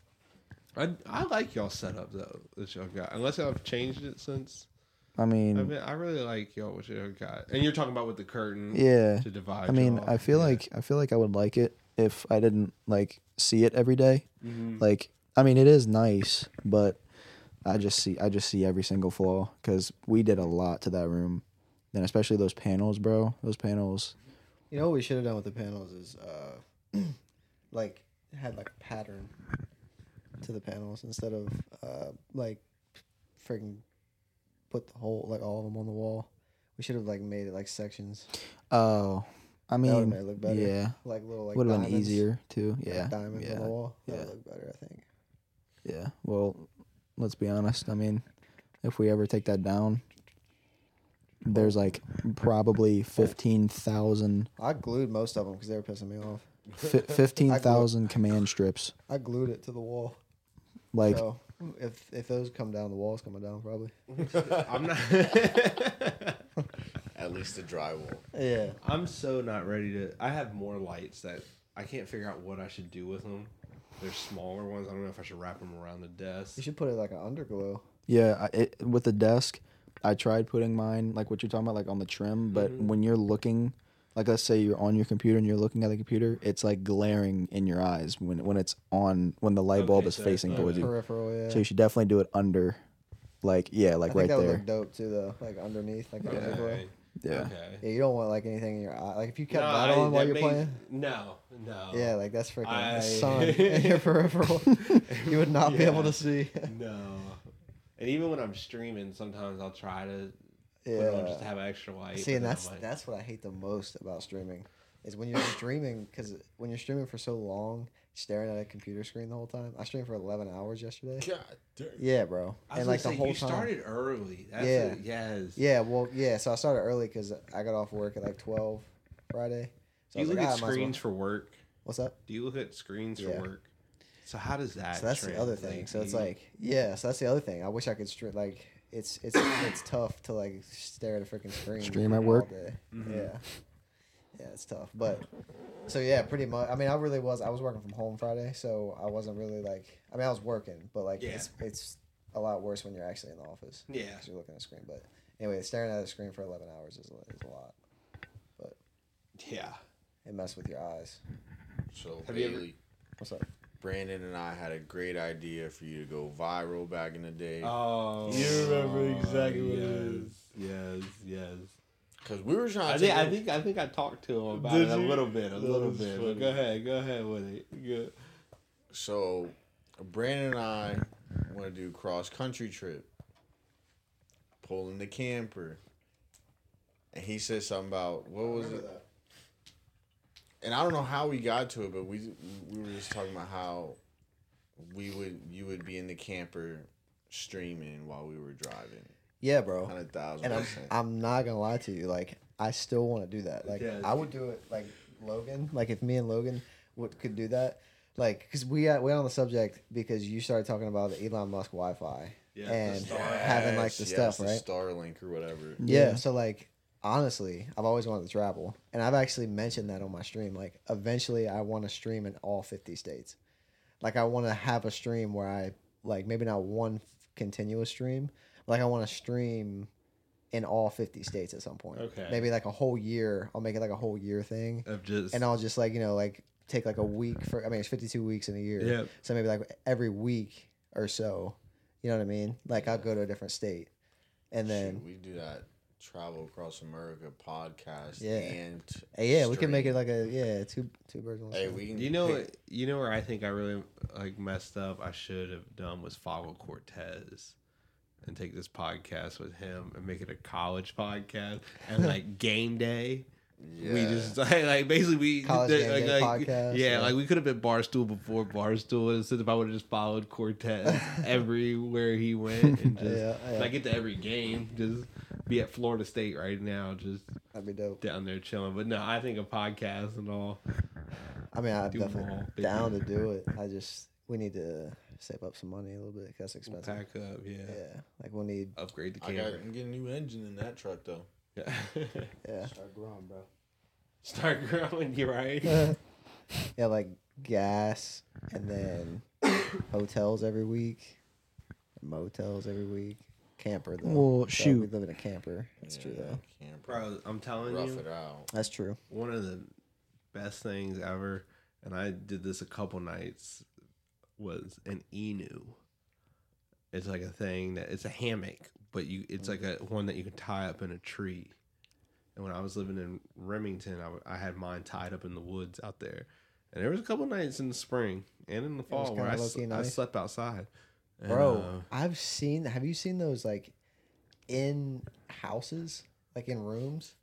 I, I like y'all setup though that y'all got. Unless I've changed it since. I mean, I mean, I really like y'all what y'all got. And you're talking about with the curtain. yeah. To divide. I mean, y'all. I feel Yeah. like I feel like I would like it if I didn't like see it every day. Mhm. Like, I mean, it is nice, but I just see I just see every single flaw because we did a lot to that room, and especially those panels, bro. Those panels. You know what we should have done with the panels is uh *clears throat* like had like a pattern to the panels instead of uh like freaking put the whole like all of them on the wall. We should have like made it like sections. Oh, I That mean, made it look better. yeah, Like little like would have been easier too. like Yeah, diamonds yeah, on the wall. That yeah. look better, I think. yeah. Well, let's be honest. I mean, if we ever take that down, there's like probably fifteen thousand I glued most of them because they were pissing me off. *laughs* fifteen thousand command strips. I glued it to the wall. Like, so if if those come down, the wall's coming down probably. *laughs* I'm not. *laughs* At least the drywall. Yeah. I'm so not ready to. I have more lights that I can't figure out what I should do with them. They're smaller ones. I don't know if I should wrap them around the desk. You should put it like an underglow. Yeah, I, it, with the desk, I tried putting mine like what you're talking about, like on the trim. But Mhm. when you're looking, like let's say you're on your computer and you're looking at the computer, it's like glaring in your eyes when when it's on when the light bulb Okay, is so facing towards you. Peripheral, yeah. So you should definitely do it under, like yeah, like I think right that would there. look dope too, though. Like underneath, like the underglow. Yeah. Okay. Yeah, you don't want like anything in your eye. Like if you kept No, that I- on while that you're makes- playing. No, no. Yeah, like that's freaking I- the *laughs* sun in your peripheral. *laughs* you would not be able to see. No. And even when I'm streaming, sometimes I'll try to put on just to yeah. have extra light. See, and that's like, that's what I hate the most about streaming is when you're streaming because when you're streaming for so long, staring at a computer screen the whole time. I streamed for 11 hours yesterday. God damn. Yeah, bro. I was and like say, the whole you time. started early. That's Yeah. it. Yes. Yeah, well, yeah. So I started early because I got off work at like 12 Friday. So Do you was look like, at "Ah, I might as well." screens for work? What's up? Do you look at screens Yeah. for work? So how does that? so that's the other thing. So it's like, yeah. So that's the other thing. I wish I could stream like it's it's it's tough to like stare at a freaking screen. Stream at all work? day. Mm-hmm. Yeah, yeah, it's tough. But so yeah, pretty much. I mean, I really was. I was working from home Friday, so I wasn't really like. I mean, I was working, but like Yeah. it's it's a lot worse when you're actually in the office. Yeah. because you're looking at a screen. But anyway, staring at a screen for 11 hours is a, is a lot. But yeah. It messes with your eyes. So Have you ever- What's up? Brandon and I had a great idea for you to go viral back in the day. Oh, You remember exactly what it yes, Yes, yes. Cause we were trying I to. think I think I think I talked to him about Did it a you? little bit, a That little bit. funny. But go ahead, go ahead with it. Good. So, Brandon and I want to do cross country trip, pulling the camper, and he said something about what was it? And I don't know how we got to it, but we we were just talking about how we would you would be in the camper streaming while we were driving. Yeah, bro. Hundred thousand And I'm, percent. I'm not gonna lie to you. Like, I still want to do that. Like, Yeah. I would do it. Like Logan. Like, if me and Logan would could do that. Like, cause we uh, got we on the subject because you started talking about the Elon Musk Wi-Fi Yeah, and having like the Yes, stuff, the right? Starlink or whatever. Yeah. Yeah. So like honestly, I've always wanted to travel, and I've actually mentioned that on my stream. Like eventually, I want to stream in all fifty states. Like I want to have a stream where I like maybe not one f- continuous stream, but like I want to stream in all fifty states at some point. Okay. Maybe like a whole year. I'll make it like a whole year thing, Of just and I'll just like you know like take like a week for. I mean, it's fifty two weeks in a year. Yep. So maybe like every week or so. You know what I mean? Like I'll go to a different state, and then. Shoot, we do that travel across America podcast. Yeah. and Hey, yeah, we can make it like a yeah two two birds one Hey, we can. You know, pick- what- you know where I think I really like messed up. I should have done was follow Cortez and take this podcast with him and make it a college podcast and *laughs* like game day. We just *laughs* like, like basically we College the- Game like, Day like, podcast, Yeah, yeah. like we could have been Barstool before Barstool. Instead if I would have just followed Cortez *laughs* everywhere he went and just Yeah, yeah. like get to every game. Just be at Florida State right now, just That'd be dope. down there chilling. But no, I think a podcast and all. I mean, I'm Do 'em definitely big down to do it. I just we need to save up some money a little bit. 'cause That's expensive. Pack up, yeah. Yeah, like we'll need Upgrade the I got, camera. I'm getting a new engine in that truck though. Yeah. *laughs* yeah Start growing, bro. Start growing, you right? *laughs* yeah like gas and then *coughs* hotels every week, motels every week, camper though. Well, So we shoot. live in a camper. That's true though. Camper. Bro, I'm telling Rough you, it out. That's true. one of the best things ever, and I did this a couple nights, was an ENO. It's like a thing that it's a hammock, but you it's like a one that you can tie up in a tree. And when I was living in Remington, I, w- I had mine tied up in the woods out there. And there was a couple nights in the spring and in the fall where I, kinda s- low-key I nice. slept outside. And, Bro, uh, I've seen. Have you seen those like in houses, like in rooms?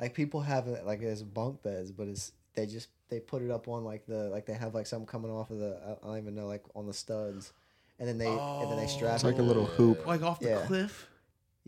Like people have it like as bunk beds, but it's they just they put it up on like the like they have like something coming off of the I- I don't even know like on the studs, and then they and then they strap It's it. like a little hoop. like off the Yeah. cliff.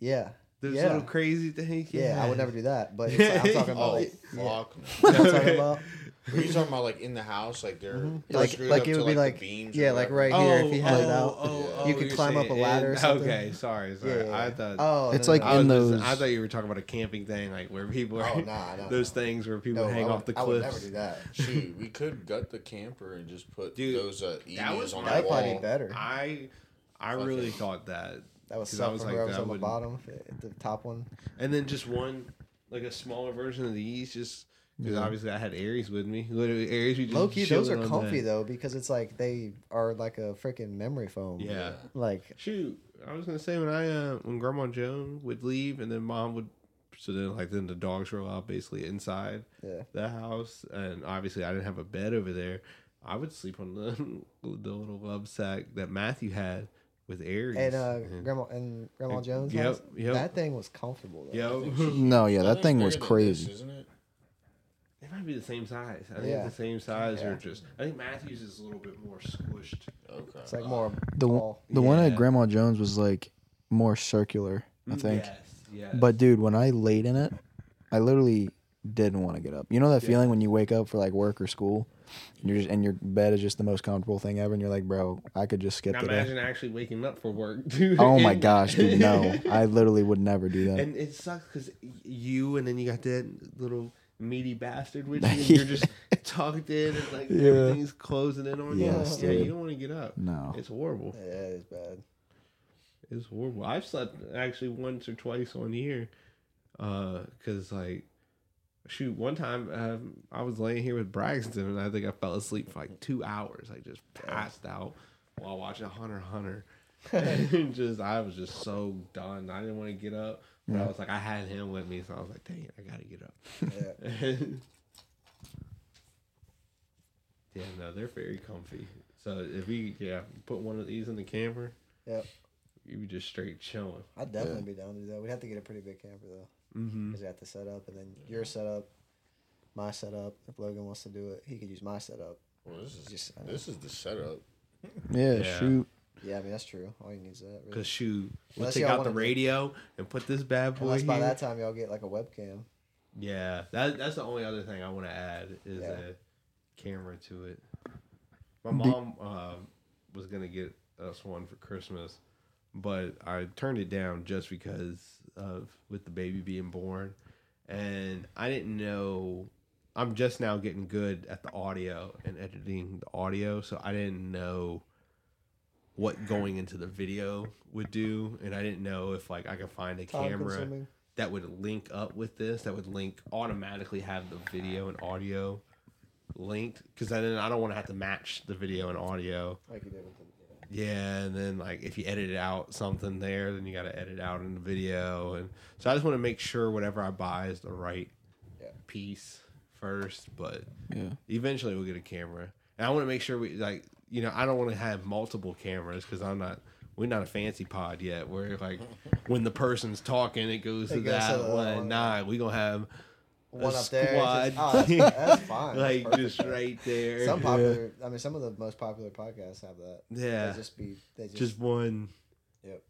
yeah, Those yeah, little crazy things. yeah. I would never do that, but *laughs* it's, I'm talking about Oh like fuck! You know I'm talking about. *laughs* Were you talking about like in the house, like they're Mhm. Like like up it to, would be the like beams yeah, like right here if you had it out. oh, You could climb up a saying ladder or something. Okay, sorry, sorry. Yeah. I thought. Oh, It's no, like no, in was those- just- I thought you were talking about a camping thing, like where people are. Oh, nah, nah, those nah. things where people no, hang I off would- the I would never do that. Shoot, we could gut the camper and just put Dude, those uh, that was emus on my- the That'd probably wall. be better. I, I really thought that, That was 'Cause I something was for like, whoever's that on the wouldn't- bottom, the top one. and then just one, like a smaller version of these, just because Yeah. obviously I had Aries with me. Literally, Aries. We just Low key, those are comfy that. though because it's like they are like a freaking memory foam. Yeah. Like Shoot, I was gonna say when I uh, when Grandma Joan would leave and then Mom would, so then like then the dogs were allowed basically inside yeah. the house, and obviously I didn't have a bed over there. I would sleep on the *laughs* the little love sack that Matthew had with Aries. And uh, And- grandma and grandma and- Jones. yep, house, yep. That thing was comfortable. Though. Yo, *laughs* No, yeah, that thing was crazy. this, isn't it? It might be the same size. I think Yeah. it's the same size, Yeah. or just I think Matthew's is a little bit more squished. Okay. It's like more The one- tall. The one at Grandma Joan's was like more circular, I mm, think. Yes, yes. But dude, when I laid in it, I literally didn't want to get up. You know that Yeah. feeling when you wake up for like work or school, and you're just and your bed is just the most comfortable thing ever, and you're like, bro, I could just skip Now the day. imagine actually waking up for work, dude. Oh my gosh, dude, no, *laughs* I literally would never do that. And it sucks because you and then you got that little meaty bastard with *laughs* you. And you're just tucked in and like Yeah. everything's closing in on you. Yes, yeah, you don't want to get up. no, It's horrible. Yeah, it is bad. It's horrible. I've slept actually once or twice on here, uh, cause like, shoot, one time um, I was laying here with Braxton and I think I fell asleep for like two hours. I just passed out while watching Hunter Hunter. *laughs* *laughs* and just I was just so done. I didn't want to get up, but I was like, I had him with me, so I was like, dang it, I gotta get up. Yeah. *laughs* yeah, no, they're very comfy. So if we yeah put one of these in the camper, Yep. you be just straight chilling. I'd definitely be down to do that. We'd have to get a pretty big camper though, Mm-hmm. because we have to set up, and then your setup, my setup. If Logan wants to do it, he could use my setup. Well, this is Just this is the setup. *laughs* yeah, Yeah. shoot, yeah, I mean that's true. All he needs is that. Really. Cause shoot, we'll Unless take out the wanna do- radio and put this bad boy Unless by here. that time y'all get like a webcam. Yeah, that that's the only other thing I want to add is Yeah. a camera to it. My mom uh, was gonna get us one for Christmas, but I turned it down just because of with the baby being born, and I didn't know. I'm just now getting good at the audio and editing the audio, so I didn't know what going into the video would do, and I didn't know if like I could find a Time camera consuming. that would link up with this that would link automatically have the video and audio linked because then I don't want to have to match the video and audio. Like you did with the. Yeah, and then like if you edit out something there, then you got to edit out in the video, and so I just want to make sure whatever I buy is the right Yeah. piece first. But yeah, eventually we'll get a camera, and I want to make sure we like you know I don't want to have multiple cameras because I'm not. We're not a fancy pod yet. Where like *laughs* when the person's talking, it goes to goes that to one. one. Nah, we gonna have One up there. Just, oh, that's, that's *laughs* fine. Like perfect, just right there. Some popular. I mean, some of the most popular podcasts have that. yeah, They just be. They just. just one. Yep.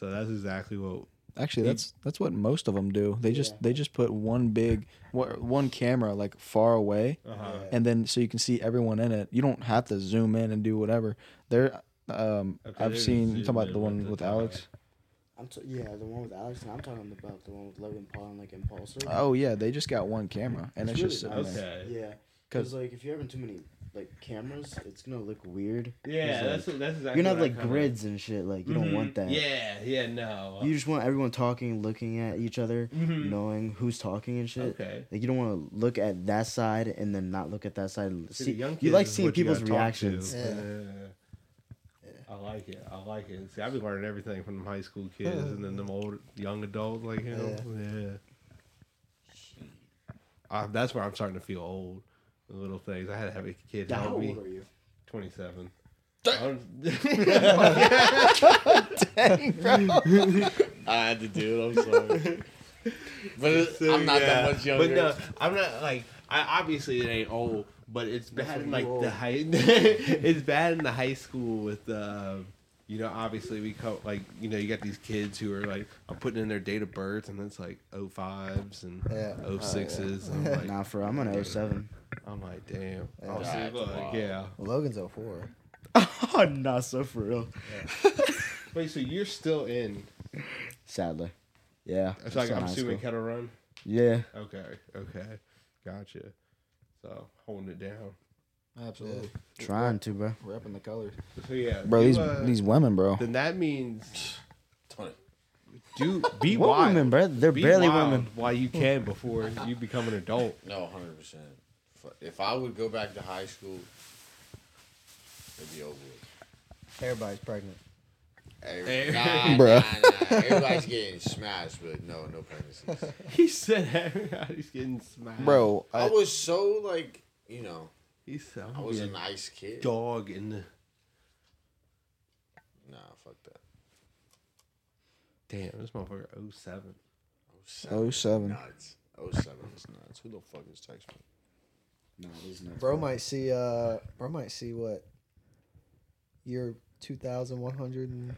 So that's exactly what. Actually, that's that's what most of them do. They just Yeah. they just put one big one one camera like far away, Uh-huh. And then so you can see everyone in it. You don't have to zoom in and do whatever. There, um, Okay, I've there's seen you zoom talking about in the one the with tie. Alex. I'm t- yeah, the one with Alex, and I'm talking about the one with Logan Paul and like Impulsive. Oh yeah, they just got one camera, and it's, It's just really sitting there. Okay. Yeah, because like if you're having too many like cameras, it's gonna look weird. Yeah, that's like, that's exactly. you're gonna have like kinda- grids and shit. Like you don't want that. Yeah, yeah, no. You just want everyone talking, looking at each other, Mhm. knowing who's talking and shit. Okay. Like you don't want to look at that side and then not look at that side. See, See, young you like seeing what you people's gotta talk to. reactions. Yeah. I like it. I like it. See, I've been learning everything from them high school kids and then them old young adults like him. Yeah. Uh, that's where I'm starting to feel old. The little things. I had to have a kid How help old me. are you? 27. *laughs* *laughs* I had to do it. I'm sorry, but it, I'm not Yeah. that much younger. But no, I'm not like I obviously it ain't old, but it's bad in what like you the old. high. *laughs* it's bad in the high school with uh, you know obviously we co- like you know you got these kids who are like I'm putting in their date of birth and it's like 05s and Yeah. 06s. I'm like Nah, for I'm on 07. I'm like damn. Yeah. Oh, see, That's look, wild. yeah. Logan's 04. *laughs* oh, not so for real. *laughs* Wait, so you're still in? Sadly, yeah. It's like I'm high assuming. Kettle Run. Yeah, Okay, okay, gotcha. So holding it down. Absolutely, trying to, bro. We're up in the colors, So yeah, bro. you, These uh, these women, bro. then that means Twenty. do *laughs* be What wild. women, bro? They're Be barely wild women. while you can before you become an adult. No, hundred percent. If I would go back to high school, it'd be over with. Everybody's pregnant. Every, *laughs* nah, Bruh. nah, nah. Everybody's getting smashed, but no, no pregnancies. *laughs* He said everybody's getting smashed. Bro, I I, was so like, you know, he said I was was a nice kid. dog in the Nah, fuck that. damn. This motherfucker 07. Oh, seven. Nuts. Oh seven is nuts. Who the fuck is text me? No, these nuts. Bro might see. Uh, bro might see what year 2100 and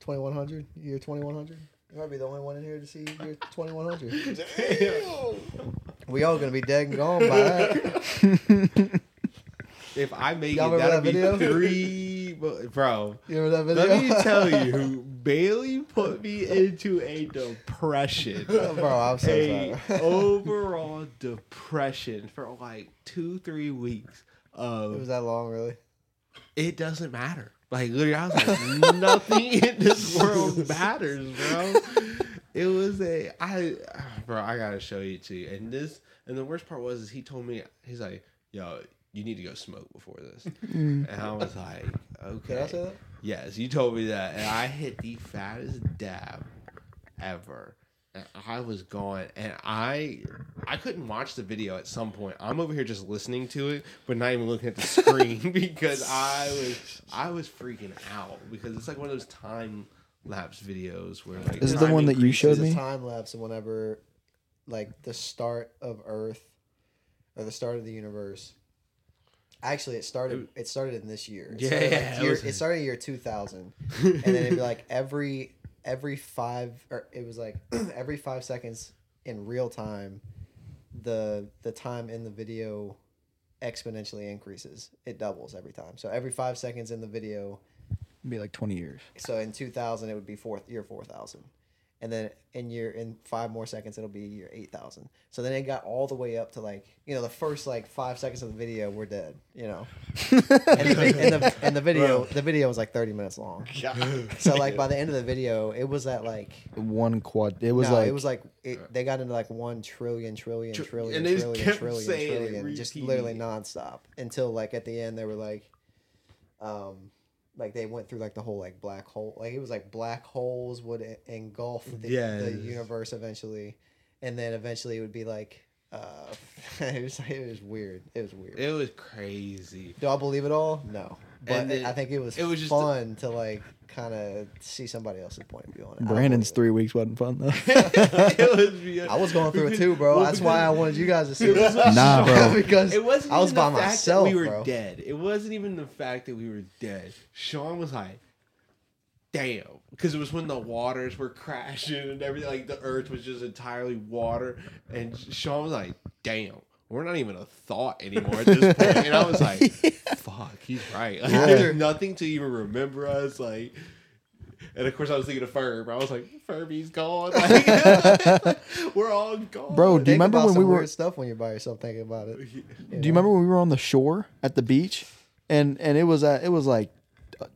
2100 year 2100. You might be the only one in here to see year 2100. *laughs* Damn. *laughs* We all gonna be dead and gone by that. *laughs* If I make Y'all it, that'll be that video? three. Bro, You remember that video? let me tell you, Bailey put me into a depression. *laughs* Bro, I'm so a sorry. *laughs* overall depression for like two, three weeks. It was that long, really. it doesn't matter. Like literally, I was like, nothing *laughs* in this world matters, bro. It was a I, bro. I gotta show you too. And this, and the worst part was, is he told me he's like, yo, you need to go smoke before this. Mm. And I was like, okay. Did I say that? Yes, you told me that, and I hit the fattest dab ever. And I was gone, and I I couldn't watch the video at some point. I'm over here just listening to it, but not even looking at the screen *laughs* because I was I was freaking out because it's like one of those time lapse videos where like Is it the one that you increases. showed me? time lapse and whenever, like the start of Earth, or the start of the universe. Actually, it started. It started in this year. It Yeah, started, like, it year- it started in year two thousand, *laughs* and then it'd be like every every five or it was like *clears throat* every five seconds in real time, the the time in the video exponentially increases. It doubles every time. So every five seconds in the video, It'd be like 20 years. so in 2000 it would be fourth year 4000 and then in your in five more seconds it'll be your 8000 so then it got all the way up to like you know the first like five seconds of the video we're dead you know? *laughs* And the, and the, and the video the video was like 30 minutes long. *laughs* So like by the end of the video it was at like One quad. It was no, like it was like it, they got into like one trillion trillion Tr- trillion and they just kept trillion saying trillion just literally nonstop until like at the end they were like um like they went through like the whole like black hole like it was like black holes would engulf the, the universe eventually. And then eventually it would be like uh *laughs* it was it was weird. It was weird. It was crazy. do I believe it all? No. But then- I think it was it was just fun to like kind of see somebody else's point of view on it Brandon's three weeks wasn't fun though. *laughs* it was because- I was going through it too, bro. That's why I wanted you guys to see It was it. *laughs* Nah, bro. because It wasn't. I was even by the fact myself, that we were bro. dead. It wasn't even the fact that we were dead. Sean was like, "Damn," because it was when the waters were crashing and everything. Like the earth was just entirely water, and Sean was like, "Damn." We're not even a thought anymore at this point, and I was like, *laughs* "Fuck, he's right." *laughs* Like, Yeah. There's nothing to even remember us. Like, and of course, I was thinking of Ferb. I was like, "Furby's gone. *laughs* Like, we're all gone." Bro, do you Think remember about when some we were? weird stuff when you're by yourself thinking about it? Do you remember when we were on the shore at the beach, and and it was at it was like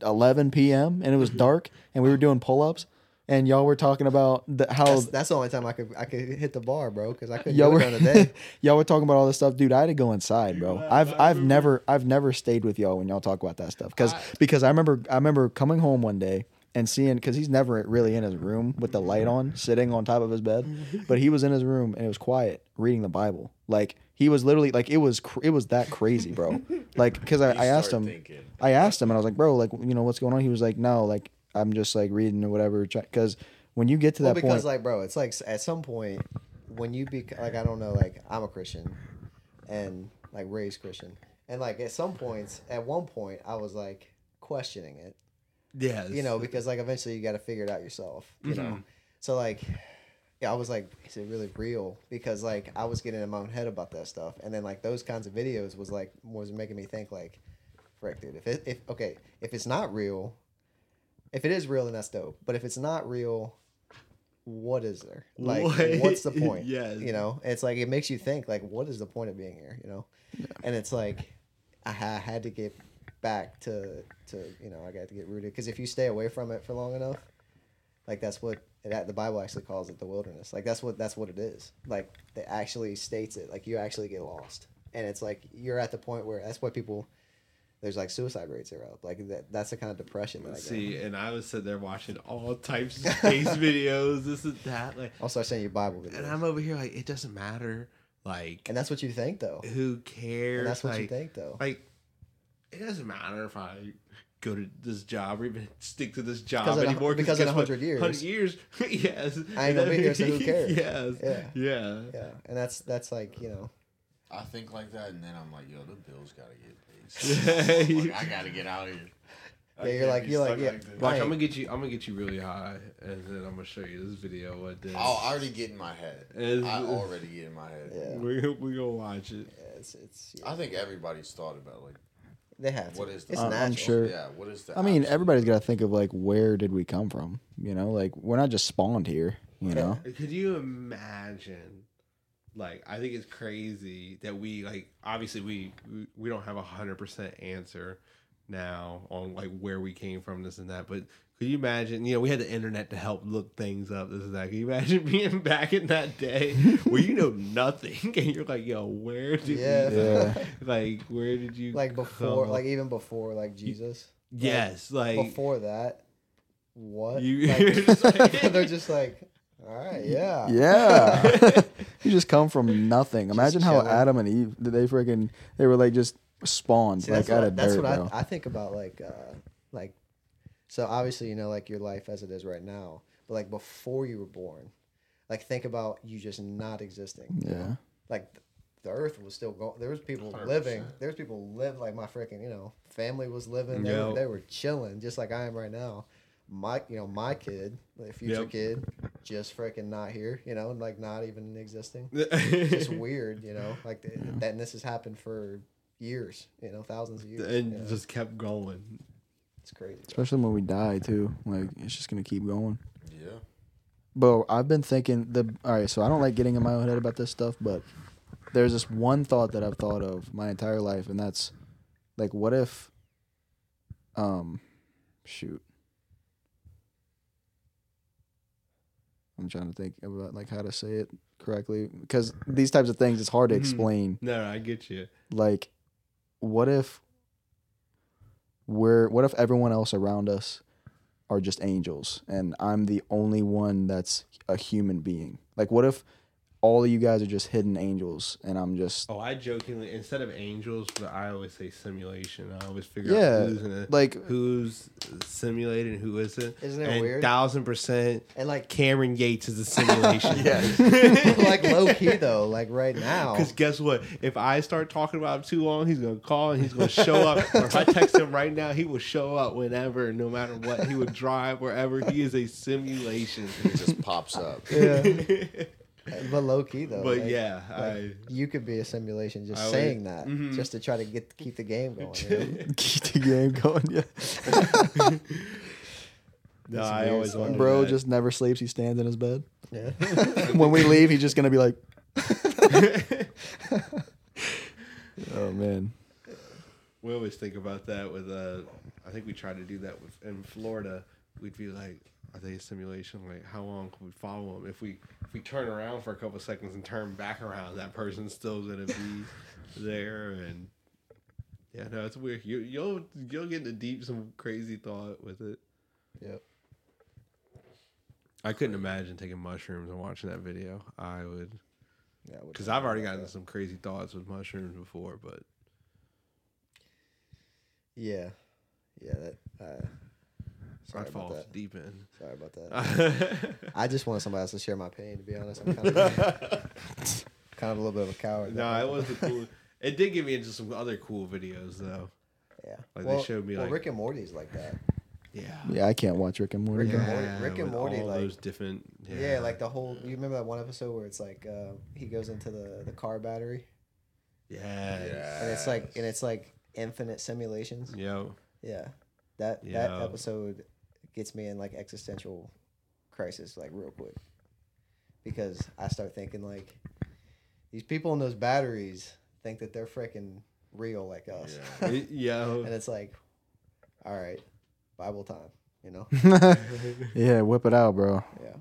11 p.m. and it was mm-hmm. dark, and we were doing pull ups, and y'all were talking about the, how That's, that's the only time I could I could hit the bar, bro, because I couldn't y'all do were it during the day. *laughs* y'all were talking about all this stuff, dude. I had to go inside, bro. I've I've never I've never stayed with y'all when y'all talk about that stuff because I- because I remember I remember coming home one day and seeing because he's never really in his room with the light on, sitting on top of his bed, *laughs* but he was in his room and it was quiet, reading the Bible. Like he was literally like it was cr- it was that crazy, bro. *laughs* Like because I, I asked him. thinking. I asked him and I was like, bro, like you know what's going on? He was like, no, like I'm just like reading or whatever. Because when you get to well, that because point, like, bro, it's like at some point when you be like, I don't know, like I'm a Christian and like raised Christian, and like at some points, at one point, I was like questioning it. Yeah, you know, because like eventually you got to figure it out yourself, you know. Mhm. So like, yeah, I was like, is it really real? Because like I was getting in my own head about that stuff, and then like those kinds of videos was like was making me think like, frick, dude, if it if okay, if it's not real, if it is real, then that's dope. But if it's not real, what is there? *laughs* Like, What? what's the point? *laughs* yeah. you know, it's like it makes you think like, what is the point of being here? You know, and it's like I ha- had to get back to to you know I got to get rooted because if you stay away from it for long enough, like that's what it, the Bible actually calls it the wilderness. Like that's what that's what it is. Like it actually states it. Like you actually get lost, and it's like you're at the point where that's why people. There's like suicide rates are up. Like that. That's the kind of depression that I get. See, and I was sitting there watching all types of space *laughs* videos, this and that, like, I'll start sending you Bible videos. and I'm over here like, it doesn't matter, like, and that's what you think though. who cares? And that's what like, you think though. Like, it doesn't matter if I go to this job or even stick to this job Because a- anymore. because in guess 100 years- 100 years, *laughs* yes, I ain't gonna be here, so who *laughs* cares? yes, Yeah. yeah, Yeah, and that's that's like you know. I think like that, and then I'm like, yo, the bills gotta get paid. Yeah. *laughs* Like, I gotta get out of here. I *laughs* Yeah, you're like- you're like, yeah. this. Watch, Hey. I'm gonna get you. I'm gonna get you really high, and then I'm gonna show you this video. What this? I'll already get in my head. Is- I already get in my head. Yeah. we we gonna watch it. Yeah, it's, it's yeah. I think everybody's thought about like they have to. what is the it's I'm- I'm sure. Yeah, what is the I mean, absolute- everybody's got to think of like where did we come from? You know, like we're not just spawned here. You know, Could you imagine? Like, I think it's crazy that we like. Obviously, we we, we don't have a hundred percent answer now on like where we came from, this and that. But could you imagine? You know, we had the internet to help look things up, this and that. Can you imagine *laughs* being back in that day where you know nothing *laughs* and you're like, "Yo, where did Yeah. we, Yeah. *laughs* like where did you Like before, come like even before, like Jesus. yes, like Before that, what? You- Like, you're just like- they're just like, all right, yeah, yeah, *laughs* you just come from nothing. Imagine how chilling. Adam and Eve did they freaking they were like just spawned See, like that's out what, of that's dirt, what bro. I, I think about like uh like so obviously you know like your life as it is right now but like before you were born like think about you just not existing you know? Yeah. like the earth was still going there was people 100%. living there was people live like my freaking you know family was living they, were, Yep. they were chilling just like i am right now my you know my kid the future Yep. kid just freaking not here you know like not even existing it's *laughs* just weird you know like th- that and this has happened for years you know thousands of years and you know? just kept going. It's crazy. bro. Especially when we die too. Like it's just gonna keep going. Yeah. Bro, I've been thinking the all right, so I don't like getting in my own head about this stuff, but there's this one thought that I've thought of my entire life, and that's like what if um shoot. I'm trying to think about like how to say it correctly. Because these types of things it's hard to Mhm. explain. No, no, I get you. Like what if we're what if everyone else around us are just angels and I'm the only one that's a human being? Like what if all of you guys are just hidden angels and I'm just Oh, I jokingly instead of angels, but I always say simulation. I always figure Yeah, out who's in it, like who's simulated who isn't. Isn't it and weird? Thousand percent, And like, Cameron Yates is a simulation. *laughs* yeah. *laughs* *laughs* like low key though, like right now. Because guess what? If I start talking about him too long, he's gonna call and he's gonna show up. or if I text him right now, he will show up whenever, no matter what. He would drive wherever. He is a simulation. He just pops up. *laughs* But low key though. but like- yeah, like, I. you could be a simulation just I would- saying that, Mhm. just to try to get keep the game going. You know? *laughs* keep the game going. Yeah. *laughs* No, It's I always stuff. wonder. Bro that. just never sleeps. He stands in his bed. Yeah. when we leave, he's just gonna be like, "Oh man, we always think about that with uh I think we try to do that with in Florida. We'd be like, are they a simulation? Like how long can we follow them? If we if we turn around for a couple seconds and turn back around, that person's still gonna be *laughs* there and yeah, no, it's weird. You you'll you'll get into deep some crazy thought with it. Yep. I couldn't imagine taking mushrooms and watching that video. I would Yeah. Because I've already gotten that. some crazy thoughts with mushrooms before, but Yeah. Yeah. That. Uh, sorry I'd about that. deep end. Sorry about that. *laughs* I just wanted somebody else to share my pain. To be honest, I'm kind of *laughs* kind of a little bit of a coward. No, it was a cool. It did get me into some other cool videos though. Yeah. Like, they showed me, well, like- Rick and Morty's like that. Yeah. yeah, I can't watch Rick and Morty." Rick and Morty- Rick and with Morty, all like- those different. Yeah. like the whole. You remember that one episode where it's like uh, he goes into the the car battery, yeah, and it's like and it's like infinite simulations. yo, Yeah, that that episode gets me in like existential crisis like real quick because I start thinking like these people in those batteries think that they're freaking real like us, Yeah. yo. *laughs* and it's like, all right, Bible time, you know? *laughs* yeah, whip it out, bro. yeah.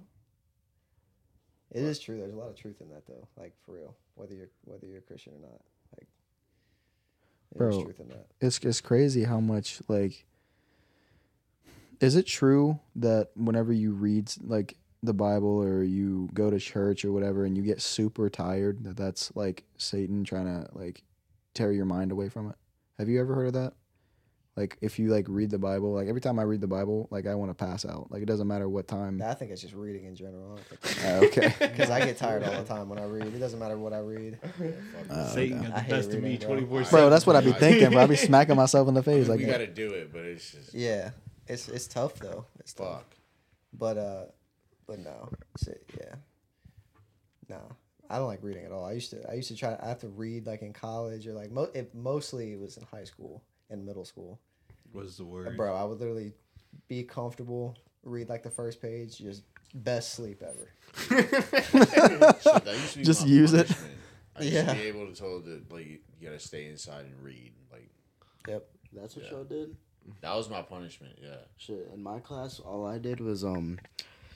It is true. There's a lot of truth in that, though. Like for real, whether you're whether you're a Christian or not, like there's Bro. truth in that. It's it's crazy how much like. Is it true that whenever you read like the Bible or you go to church or whatever and you get super tired that that's like Satan trying to like tear your mind away from it? Have you ever heard of that? Like if you like read the Bible, like every time I read the Bible, like I want to pass out. Like it doesn't matter what time. I think it's just reading in general. Uh, *laughs* okay. *laughs* Because I get tired all the time when I read. It doesn't matter what I read. Uh, *laughs* Satan okay. got I the best of me bro. twenty four Bro, that's what I'd be thinking, bro. I'd be smacking myself in the face. we Like, gotta do it, but it's just Yeah, it's it's tough though. It's tough. fuck. But uh, but no, Shit, yeah, no, I don't like reading at all. I used to I used to try. I have to read like in college or like mo- it mostly it was in high school and middle school. was the word. Bro, I would literally be comfortable, read like the first page, just best sleep ever. *laughs* Shit, used Just my use it. I used Yeah. to be able to tell that like you gotta stay inside and read. Like Yep. That's what Yeah. y'all did. That was my punishment. Yeah. Shit, in my class, all I did was um,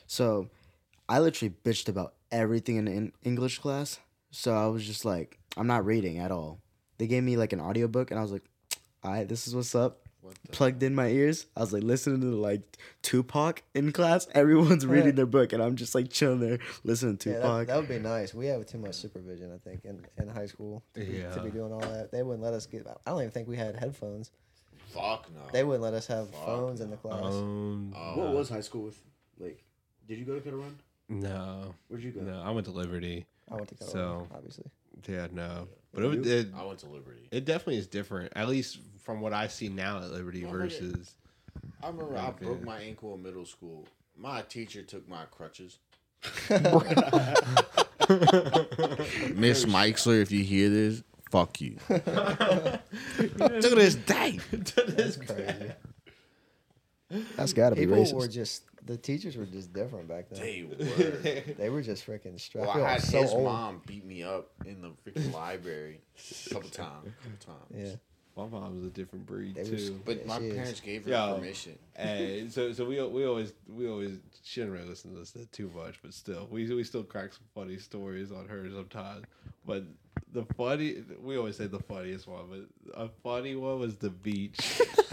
so I literally bitched about everything in, in English class. So I was just like, I'm not reading at all. They gave me like an audiobook, and I was like, all right, this is what's up. What the Plugged in my ears. I was like listening to like Tupac in class. *laughs* Everyone's reading their book, and I'm just like chilling there listening to Yeah, that, Tupac. that would be nice. We have too much supervision, I think, in, in high school to be, to be doing all that. They wouldn't let us get. I don't even think we had headphones. Fuck no. They wouldn't let us have Fuck phones in the class. Um, Oh, what was high school with? Like, did you go to Kettle Run? no, Where'd you go? no. I went to Liberty. I went to college, So- obviously. Yeah, no. But it, would- it I went to Liberty. it definitely is different. At least from what I see now at Liberty Motherfucker. versus. I remember I Okay. broke my ankle in middle school. My teacher took my crutches. *laughs* *laughs* Miss Meixler, if you hear this, fuck you. *laughs* to this day. That's *laughs* crazy. that's got to be People racist. were just the teachers were just different back then. They *laughs* were. They were just freaking strapped. Well, I had so his old. mom beat me up in the freaking library a couple times. couple times. Yeah, My mom was a different breed They too. was- But Yeah, my she is. parents gave her Yo. permission. Hey, so so we we always we always she didn't really listen to this too much, but still we we still crack some funny stories on her sometimes. But the funny we always say the funniest one, but a funny one was the beach. *laughs*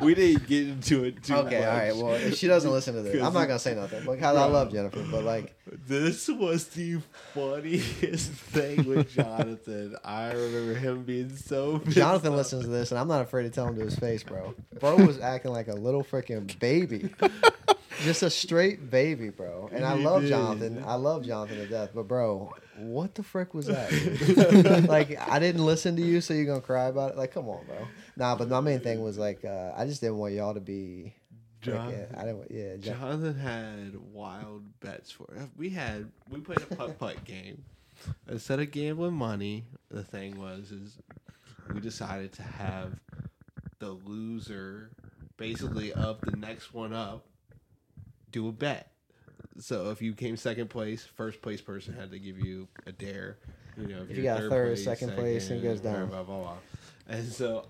we didn't get into it too Okay, much. all right. Well, if she doesn't listen to this, I'm not gonna say nothing because I love Jennifer. But like, This was the funniest thing with Jonathan. I remember him being so Jonathan off. listens to this, and I'm not afraid to tell him to his face, bro. Bro was acting like a little freaking baby, *laughs* just a straight baby, bro. And I love. Jonathan. I love Jonathan to death. But bro, what the frick was that? dude? *laughs* like, I didn't listen to you, so you're gonna cry about it? Like, come on, bro. Nah, but my main thing was like, uh, I just didn't want y'all to be. Jonathan- I didn't. want- Yeah, Jon- Jonathan had wild bets for it. We had we played a putt *laughs* putt game. Instead of gambling money, the thing was is we decided to have the loser, basically of the next one up, do a bet. So if you came second place, first place person had to give you a dare. You know, If you're you got third, second place, it goes down. Blah, blah, blah. And so,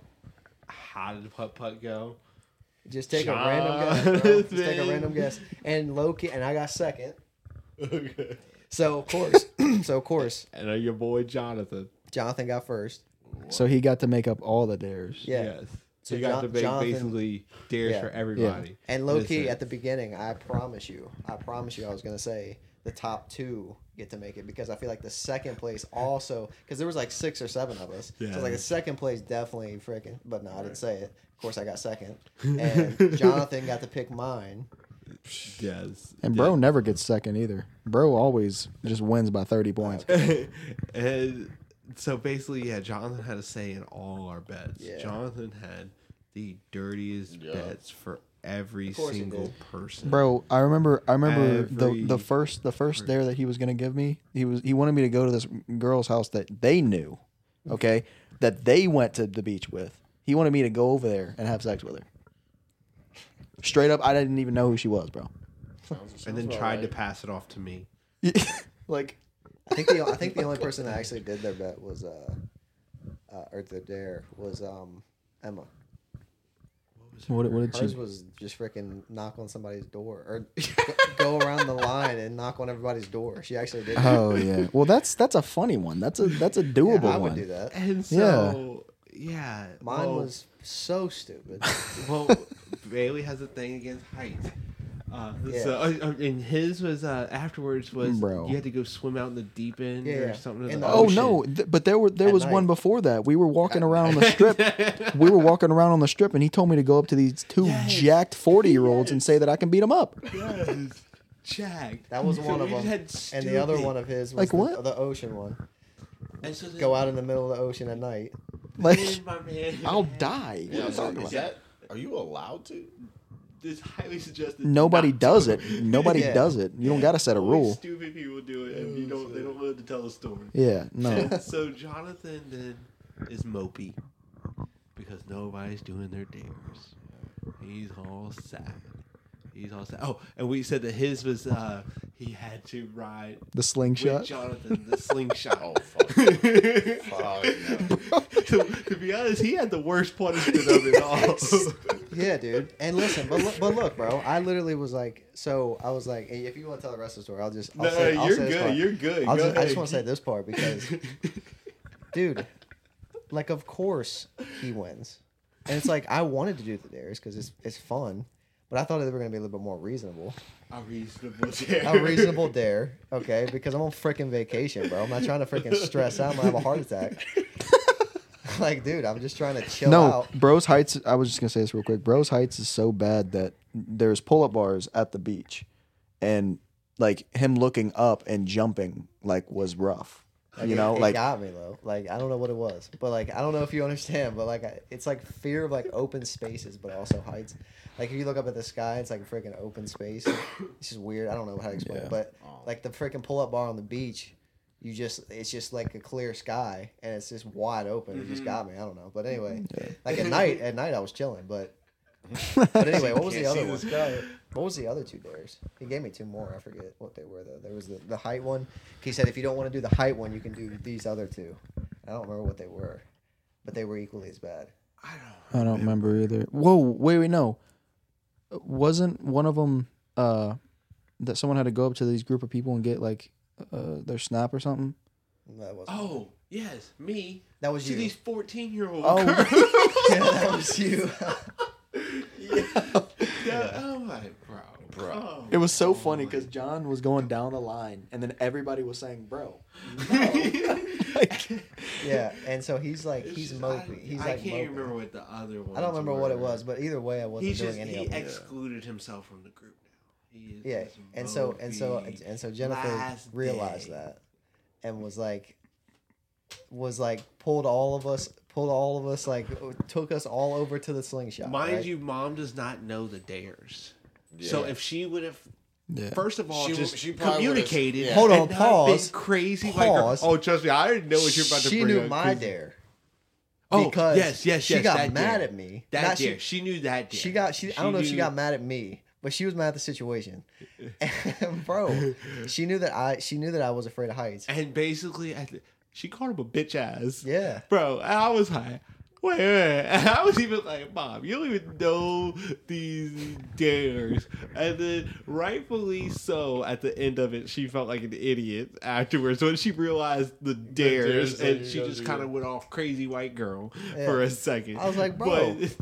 how did putt putt go? Just take a random guess. Bro. Just take a random guess. And low key, and I got second. Okay. So of course, *clears throat* so of course, And uh, your boy Jonathan. Jonathan got first. so he got to make up all the dares. Yeah. Yes. So So you got Jon- to make Jonathan- basically dares Yeah. for everybody. And low This key, is- at the beginning, I promise you, I promise you, I was gonna say the top two get to make it because I feel like the second place also because there was like six or seven of us. Yeah. So like the second place definitely freaking. But no, I didn't say it. Of course, I got second, and *laughs* Jonathan got to pick mine. yes. And bro never gets second either. Bro always just wins by 30 points. *laughs* and so basically, yeah, Jonathan had a say in all our bets. Yeah. Jonathan had the dirtiest Yeah. bets for every single person. Bro, I remember I remember the Every- the first the first dare that he was gonna give me. He was he wanted me to go to this girl's house that they knew, okay, that they went to the beach with. He wanted me to go over there and have sex with her. Straight up, I didn't even know who she was, bro. and then tried to pass it off to me. *laughs* like, I think the I think the only person that actually did their bet was uh, uh or the dare was um Emma. what, what did Hers she? was just freaking knock on somebody's door or go, *laughs* go around the line and knock on everybody's door. She actually did. that. Oh yeah. Well, that's that's a funny one. That's a that's a Yeah, doable I would do that. And so, yeah, Mine well- was so stupid. *laughs* well, Bailey has a thing against height. Uh, Yeah. So, uh, uh, and his was uh, afterwards was Bro. you had to go swim out in the deep end Yeah, or something. In the the Oh ocean. no! Th- but there were there At was one before that. We were walking around on the strip. *laughs* we were walking around on the strip, and he told me to go up to these two Yes. jacked forty year olds and say that I can beat them up. Yes. Jacked. That was one So of we them. And the other one of his was Like the, what? the ocean one. And so Go out in the middle of the ocean at night. Like then my man, I'll die. What Yeah, are you so talking is about? that? Are you allowed to? It's highly suggested. Nobody does to. it. Nobody *laughs* Yeah. does it. You don't got to set a Only rule. Stupid people do it, and you oh, don't. They don't live to tell a story. Yeah, no. *laughs* so Jonathan then is mopey because nobody's doing their dares. He's all sad. He's all sad. Oh, and we said that his was uh he had to ride The with slingshot. Jonathan the slingshot. Oh fuck! *laughs* fuck no. to, to be honest, he had the worst punishment of it all. *laughs* Yeah, dude. And listen, but look, but look, bro. I literally was like, so I was like, hey, if you want to tell the rest of the story, I'll just. I'll no, say, I'll you're say this good. You're good. I'll Go just, I just want to say this part because, *laughs* dude, like, of course he wins, and it's like I wanted to do the dares because it's it's fun, but I thought they were gonna be a little bit more reasonable. a reasonable dare. A reasonable dare, okay? Because I'm on freaking vacation, bro. I'm not trying to freaking stress out. I'm gonna have a heart attack. *laughs* like, dude, I'm just trying to chill No, out. Bros Heights. I was just gonna say this real quick. Bros Heights is so bad that there's pull up bars at the beach, and like him looking up and jumping like was rough. Like, you it- know, it, like got me though. Like I don't know what it was, but like I don't know if you understand, but like I, it's like fear of like open spaces, but also heights. Like if you look up at the sky, it's like a freaking open space. It's just weird. I don't know how to explain Yeah. it, but Oh. like the freaking pull up bar on the beach, you just it's just like a clear sky and it's just wide open. It just mm-hmm. got me. I don't know, but anyway, like at night, at night I was chilling, but. *laughs* But anyway, what was the other see one? the What was the other two dares? He gave me two more. I forget what they were though. There was the, the height one. He said if you don't want to do the height one, you can do these other two. I don't remember what they were, but they were equally as bad. I don't. I don't remember either. Whoa, wait, wait, no. Wasn't one of them uh, that someone had to go up to these group of people and get like uh, their snap or something? That was Oh yes, me. that was To you. these fourteen-year-old Oh. girls. *laughs* yeah, that was you. *laughs* *laughs* Yeah, I'm like, bro, Bro. come It was so on. funny because John was going down the line, and then everybody was saying, "Bro." *laughs* yeah, and so he's like It's he's just- mopey. I, He's I like can't mopey. remember what the other one. I don't remember what it was, but either way, I wasn't He's doing just any he of them. excluded himself from the group now. He is Yeah, and so and so and so Jennifer realized day. that and was like was like pulled all of us pulled all of us like took us all over to the slingshot. Mind right? you, mom does not know the dares. So if she would have, Yeah. first of all, She- just she communicated. yeah. Hold on, pause. crazy. Pause. Like, oh, trust me, I already know what you're about to she bring knew up, my 'cause- dare. Oh, because yes, yes, she yes, got mad dare. at me. That Not dare. She, She, knew that dare. she got she, I don't know if she got mad at me, but she was mad at the situation. *laughs* And bro, she knew that I she knew that I was afraid of heights. And basically, I th- she called him a bitch ass. Yeah. Bro, I was like, wait, wait. And *laughs* I was even like, Mom, you don't even know these dares. And then, rightfully so, at the end of it, she felt like an idiot afterwards when she realized the dares, dares and she just kind of went off crazy white girl Yeah. for a second. I was like, bro. But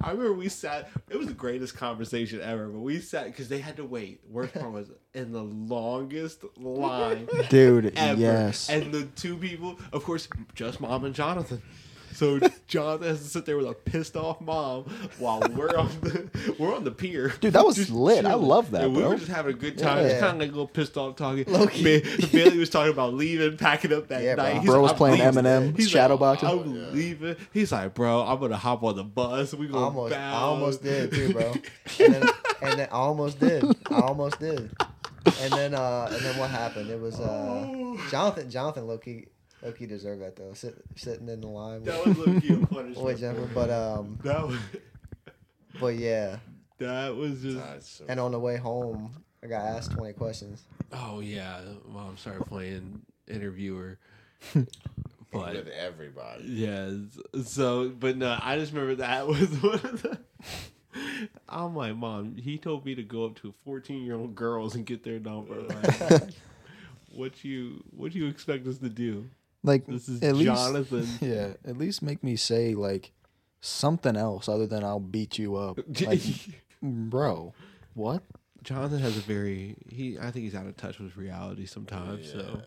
*laughs* I remember we sat, it was the greatest conversation ever, but we sat, because they had to wait. Worst part was *laughs* in the longest line Dude, ever. yes. And the two people, of course, just mom and Jonathan. So Jonathan has to sit there with a pissed off mom while we're on the we're on the pier. Dude, that was Just lit. I love that, And we bro. were just having a good time. Yeah. Just kind of like a little pissed off talking. Low-key. Ba- Bailey was talking about leaving, packing up that Yeah, bro. night. He's Bro like, was "I'm playing leaving." Eminem, He's shadow like, boxing. I'm Yeah. leaving. He's like, bro, I'm gonna hop on the bus. We I gonna almost, I almost did too, bro. *laughs* And then, and then I almost did. I almost did. And then, uh, and then what happened? It was uh, Jonathan. Jonathan Loki, Loki deserved that though. Sit, sitting in the line That was low-key a punishment. *laughs* with Jennifer. But um, That was *laughs* but yeah. that was just. That's so And on the way home, I got asked twenty questions. Oh yeah, mom started playing interviewer. *laughs* with everybody. yeah, so but no, I just remember that was one of the. I'm like, mom. He told me to go up to 14 year old girls and get their number. Like, what you what do you expect us to do? Like This is at least, *laughs* Yeah, at least make me say like something else other than I'll beat you up. Like, *laughs* bro, what? Jonathan has a very he. I think he's out of touch with reality sometimes. So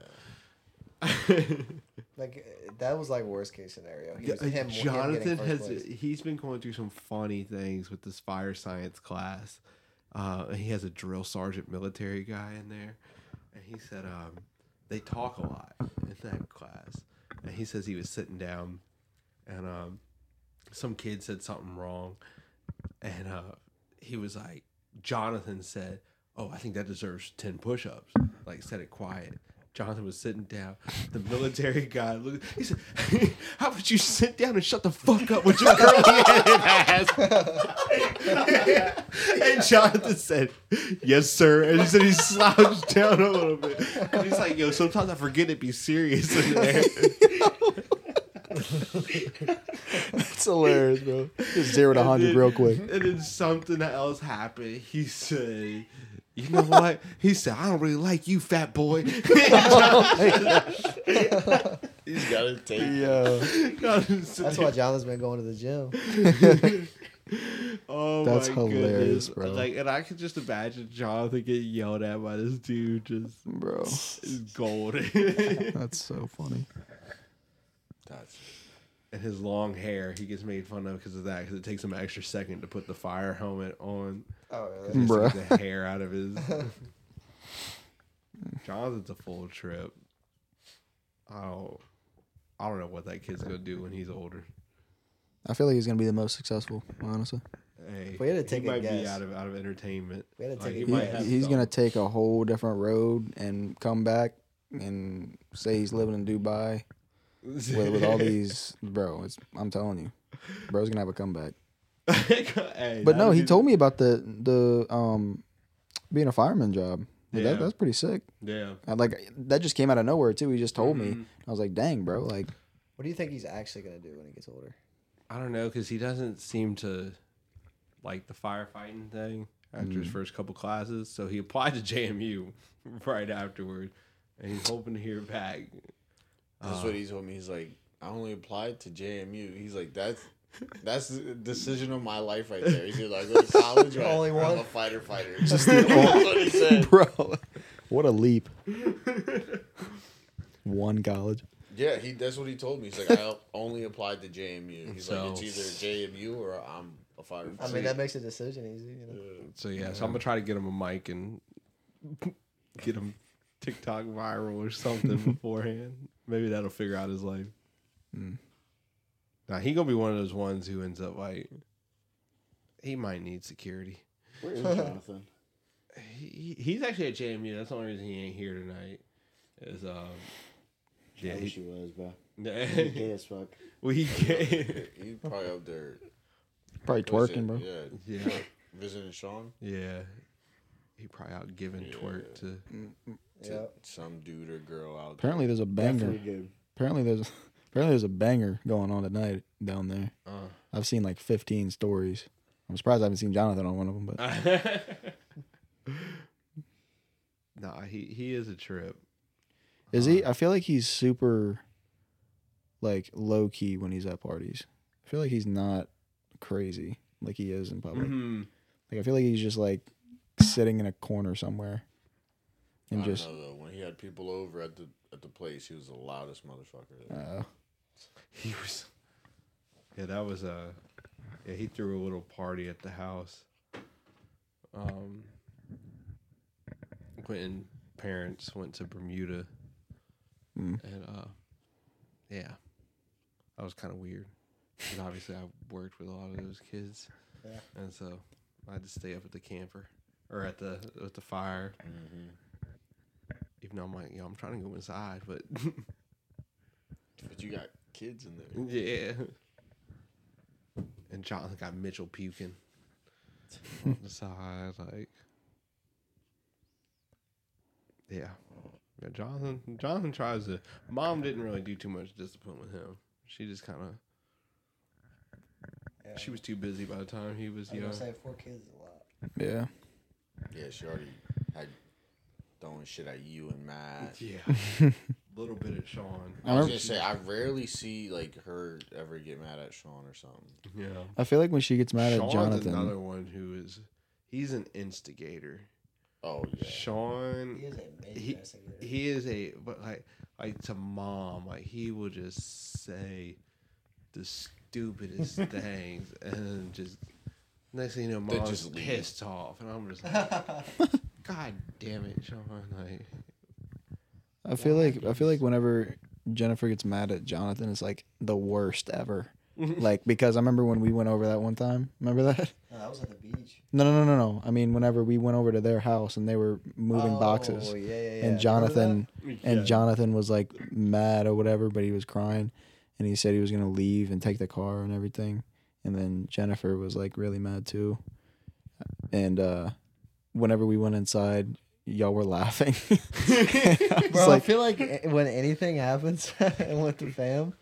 *laughs* Like that was like worst case scenario. He Yeah, was, him, him Jonathan first has place. he's been going through some funny things with this fire science class. Uh, he has a drill sergeant military guy in there, and he said um, they talk a lot in that class. And he says he was sitting down, and um, some kid said something wrong, and uh, he was like, Jonathan said, "Oh, I think that deserves ten push-ups." Like said it quiet. Jonathan was sitting down. The military guy looked. He said, *laughs* "How about you sit down and shut the fuck up with your *laughs* curly-headed ass?" and Jonathan said, "Yes, sir." And he said he slouched down a little bit. And he's like, "Yo, sometimes I forget to be serious in there." It's hilarious, bro. Just zero to hundred real quick. And then something else happened. He said, "You know what?" He said, "I don't really like you, fat boy." *laughs* He's got to take. Yeah, That's why Jonathan's been going to the gym. *laughs* Oh That's my hilarious, goodness. bro. Like, and I could just imagine Jonathan getting yelled at by this dude. Just bro. is gold, That's so funny. *laughs* That's and his long hair. He gets made fun of because of that. Because it takes him an extra second to put the fire helmet on. Oh, Just really? to Bruh. the hair out of his. *laughs* Jonathan's a full trip. I don't. I don't know what that kid's gonna do when he's older. I feel like he's gonna be the most successful, honestly. Hey, We had to he take a might be out of out of entertainment. We had to Like, take he He- might he's gonna take a whole different road and come back and say he's living in Dubai with, with all *laughs* these, bro. It's I'm telling you, bro's gonna have a comeback. *laughs* Hey, But no, he be- told me about the the um being a fireman job. Like, Yeah. That, that's pretty sick. Yeah. I, like that just came out of nowhere too. He just told me. Mhm. I was like, dang, bro. Like What do you think he's actually gonna do when he gets older? I don't know because he doesn't seem to like the firefighting thing after Mm. his first couple classes. So he applied to JMU *laughs* right afterward, and he's hoping to hear back. That's Uh, what he told me. He's like, I only applied to JMU. He's like, that's that's the decision of my life right there. He's like, I go to *laughs* college or, I, Only or I'm a fighter fighter. Just *laughs* that's what he said. *laughs* bro, what a leap. One college. Yeah, he. That's what he told me. He's like, I only applied to JMU. He's So- like, it's either JMU or I'm a fighter. I mean, that makes a decision easy. You know? So yeah, so I'm gonna try to get him a mic and get him TikTok viral or something beforehand. Maybe that'll figure out his life. Mm. Now he gonna be one of those ones who ends up like he might need security. Where is Jonathan? *laughs* He, he's actually at JMU. That's the only reason he ain't here tonight. Is um yeah I wish he, he was, bro. *laughs* Gay yeah as fuck. well he He's probably up there. *laughs* Probably what is it? twerking, bro. Yeah, yeah visiting Sean. yeah he probably out giving Yeah. twerk to To Yeah. some dude or girl out there. Apparently there's a banger. Apparently there's *laughs* apparently there's a banger going on tonight down there. uh I've seen like 15 stories. I'm surprised I haven't seen Jonathan on one of them, but *laughs* nah he he is a trip. is he? I feel like he's super like low key when he's at parties. I feel like he's not crazy like he is in public. Mhm. Like I feel like he's just like sitting in a corner somewhere and I just know though. When he had people over at the at the place, he was the loudest motherfucker. there. uh, *laughs* He was. Yeah, that was a. Yeah, he threw a little party at the house. Um, Quentin parents went to Bermuda, Mm. and uh, yeah, that was kind of weird. Because obviously, I worked with a lot of those kids, Yeah. and so I had to stay up at the camper or at the at the fire. Mm-hmm. Even though I'm like, yo, I'm trying to go inside, but *laughs* But you got kids in there. Yeah. And Jonathan got Mitchell puking *laughs* on the side, like. Yeah. Yeah, Jonathan. Jonathan tries to. Mom didn't really do too much discipline with him. She just kind of. Yeah. She was too busy by the time he was I was young. gonna say four kids is a lot. yeah. Yeah, she already had throwing shit at you and Matt. Yeah. A *laughs* little bit at Sean. I I was remember- gonna say I rarely see like her ever get mad at Sean or something. Yeah. I feel like when she gets mad Sean's at Jonathan, another one who is. He's an instigator. Oh yeah. Sean, He is a main he, he is a but like like to mom like he will just say the stupidest *laughs* things and just next thing you know They mom's just leave. pissed off and I'm just like *laughs* God damn it Sean like I feel like I feel like whenever Jennifer gets mad at Jonathan, it's like the worst ever. *laughs* like because I remember when we went over that one time. Remember that? No, that was at the beach. No, no, no, no, no. I mean, whenever we went over to their house and they were moving oh, boxes, Oh, yeah, yeah, yeah. and Jonathan and Yeah. Jonathan was like mad or whatever, but he was crying, and he said he was gonna leave and take the car and everything, and then Jennifer was like really mad too, and uh, whenever we went inside, y'all were laughing. *laughs* I Bro, I feel like when anything happens *laughs* with the fam,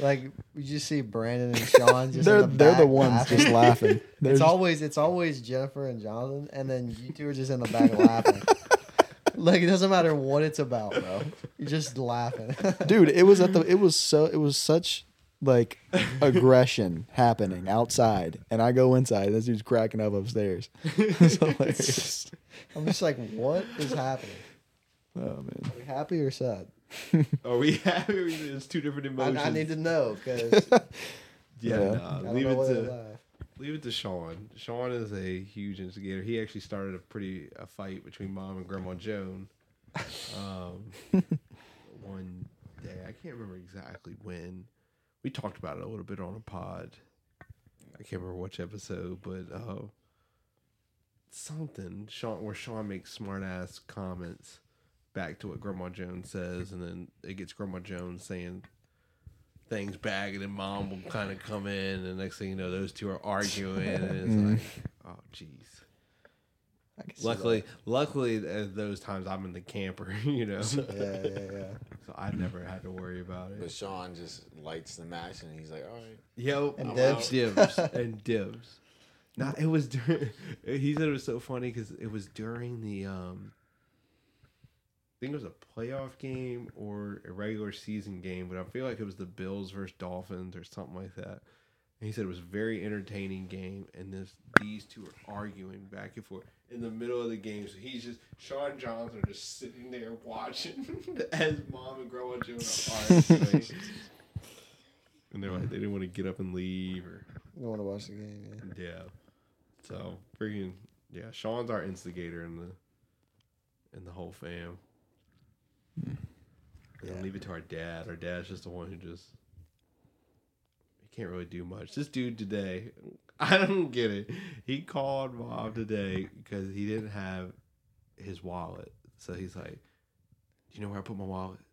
like you just see Brandon and Sean just they're the they're the ones just laughing. *laughs* They're it's just- always it's always Jennifer and Jonathan, and then you two are just in the back laughing. like it doesn't matter what it's about, bro. You're just laughing. dude it was at the it was so it was such like aggression happening outside and i go inside this dude's cracking up upstairs. *laughs* It's hilarious. I'm just like, what is happening? oh man. Are we happy or sad? are we happy or is it two different I, emotions? I need to know because *laughs* yeah, Yeah. nah, leave it to to leave it to Sean. Sean is a huge instigator. He actually started a pretty a fight between mom and grandma Joan um *laughs* one day. I can't remember exactly when we talked about it a little bit on a pod. I can't remember which episode but uh something. Sean where Sean makes smart ass comments back to what Grandma Joan's says and then it gets Grandma Joan's saying things back and then mom will kind of come in and the next thing you know those two are arguing and it's like oh jeez. I can see luckily luckily at those times I'm in the camper *laughs* you know so that. Yeah, yeah, yeah. I never had to worry about it. But Sean just lights the match and he's like, all right. yo And I'm dibs. dibs *laughs* and dibs no it was during *laughs* he said it was so funny because it was during the um I think it was a playoff game or a regular season game, but I feel like it was the Bills versus Dolphins or something like that. And he said it was a very entertaining game, and this these two are arguing back and forth in the middle of the game. So he's just Sean Johnson are just sitting there watching *laughs* as mom and grandma Joan's are arguing. *laughs* and they're like they didn't want to get up and leave or You want to watch the game? Yeah. yeah. So freaking yeah, Sean's our instigator in the in the whole fam. Hmm. And Yeah. leave it to our dad. Our dad's just the one who just he can't really do much. This dude today, *laughs* I don't get it. He called mom today because he didn't have his wallet. So he's like, "Do you know where I put my wallet?" *laughs*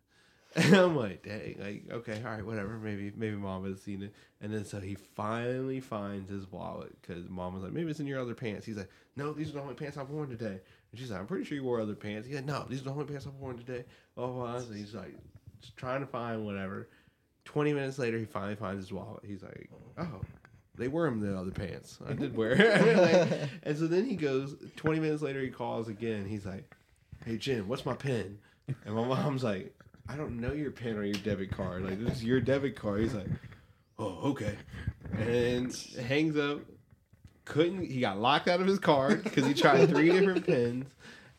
And I'm like, "Dang, like okay, all right, whatever. Maybe maybe mom has seen it." And then so he finally finds his wallet because mom was like, "Maybe it's in your other pants." He's like, "No, these are the only pants I've worn today." And she's like, "I'm pretty sure you wore other pants." He's like, "No, these are the only pants I've worn today." Oh, so he's like, trying to find whatever. Twenty minutes later, he finally finds his wallet. He's like, "Oh, they were in the other pants. I did wear." *laughs* Like, and so then he goes. Twenty minutes later, he calls again. He's like, "Hey Jim, what's my pin?" And my mom's like, "I don't know your pin or your debit card. Like this is your debit card." He's like, "Oh, okay," and hangs up. Couldn't he got locked out of his card because he tried three different pins,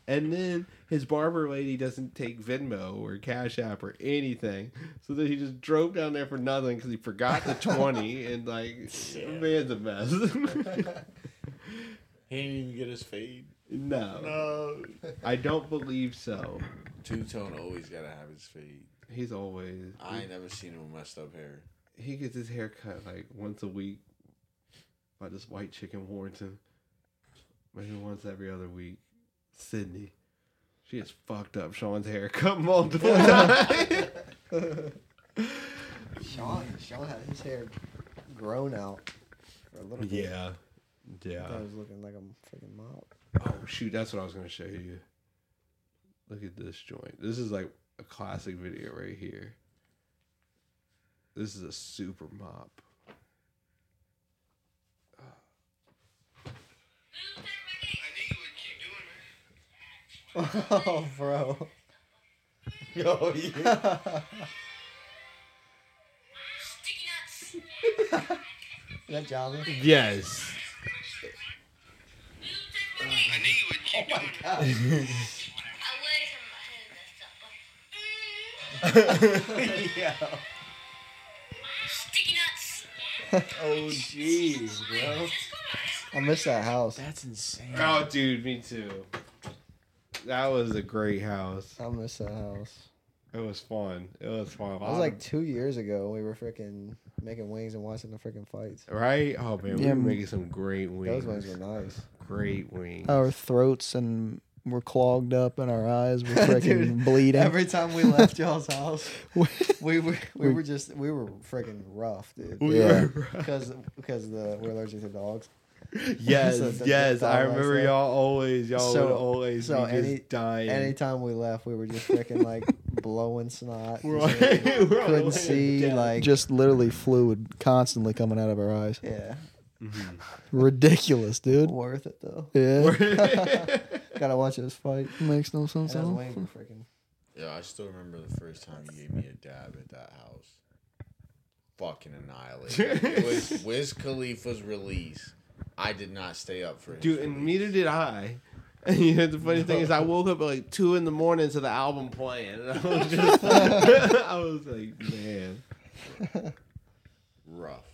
and then his barber lady doesn't take Venmo or Cash App or anything, so then he just drove down there for nothing because he forgot the twenty *laughs* and like man's a mess. *laughs* He didn't even get his fade. no, No. I don't believe so. Two Tone always gotta have his fade. He's always I ain't never seen him with messed up hair. he gets his hair cut like once a week by this white chicken Warrenton. Maybe once every other week. Sydney. She has fucked up Sean's haircut multiple times. Sean, Sean had his hair grown out for a little bit. yeah. Yeah. thought it was looking like a freaking mop. Oh shoot, that's what I was gonna show you. Look at this joint. This is like a classic video right here. This is a super mop. Oh, bro. *laughs* Oh yeah. *laughs* *laughs* Is that Java? Yes. Uh, I wish I had that supper. Sticky nuts. Oh jeez, bro. I miss that house. That's insane. Oh, dude, me too. That was a great house. I miss that house. It was fun. It was fun. It was like two years ago. We were freaking making wings and watching the freaking fights. right. Oh man, we Yeah, were making some great wings. Those wings were nice. Great wings. Our throats and were clogged up and our eyes were *laughs* freaking Dude, bleeding. Every time we left *laughs* y'all's house, We- we were we were just we were freaking rough, dude. We Yeah. were- Because because the we're allergic to dogs. *laughs* yes, So yes. I remember stuff. y'all always, y'all So- would always so be any- just dying. Anytime we left, we were just freaking like *laughs* blowing snot. and Right. shit. We're Couldn't always see dead. like Just literally fluid constantly coming out of our eyes. yeah. Mm-hmm. Ridiculous, dude. Worth it though. Yeah. *laughs* Gotta watch us fight. Makes no sense And at all. freaking. Yeah, I still remember the first time you gave me a dab at that house. Fucking annihilated. it was Wiz Khalifa's release. I did not stay up for it. Dude, and neither did I. And *laughs* you know, the funny thing is, I woke up at like two in the morning to the album playing, and *laughs* I was just, *laughs* I was like, man, rough.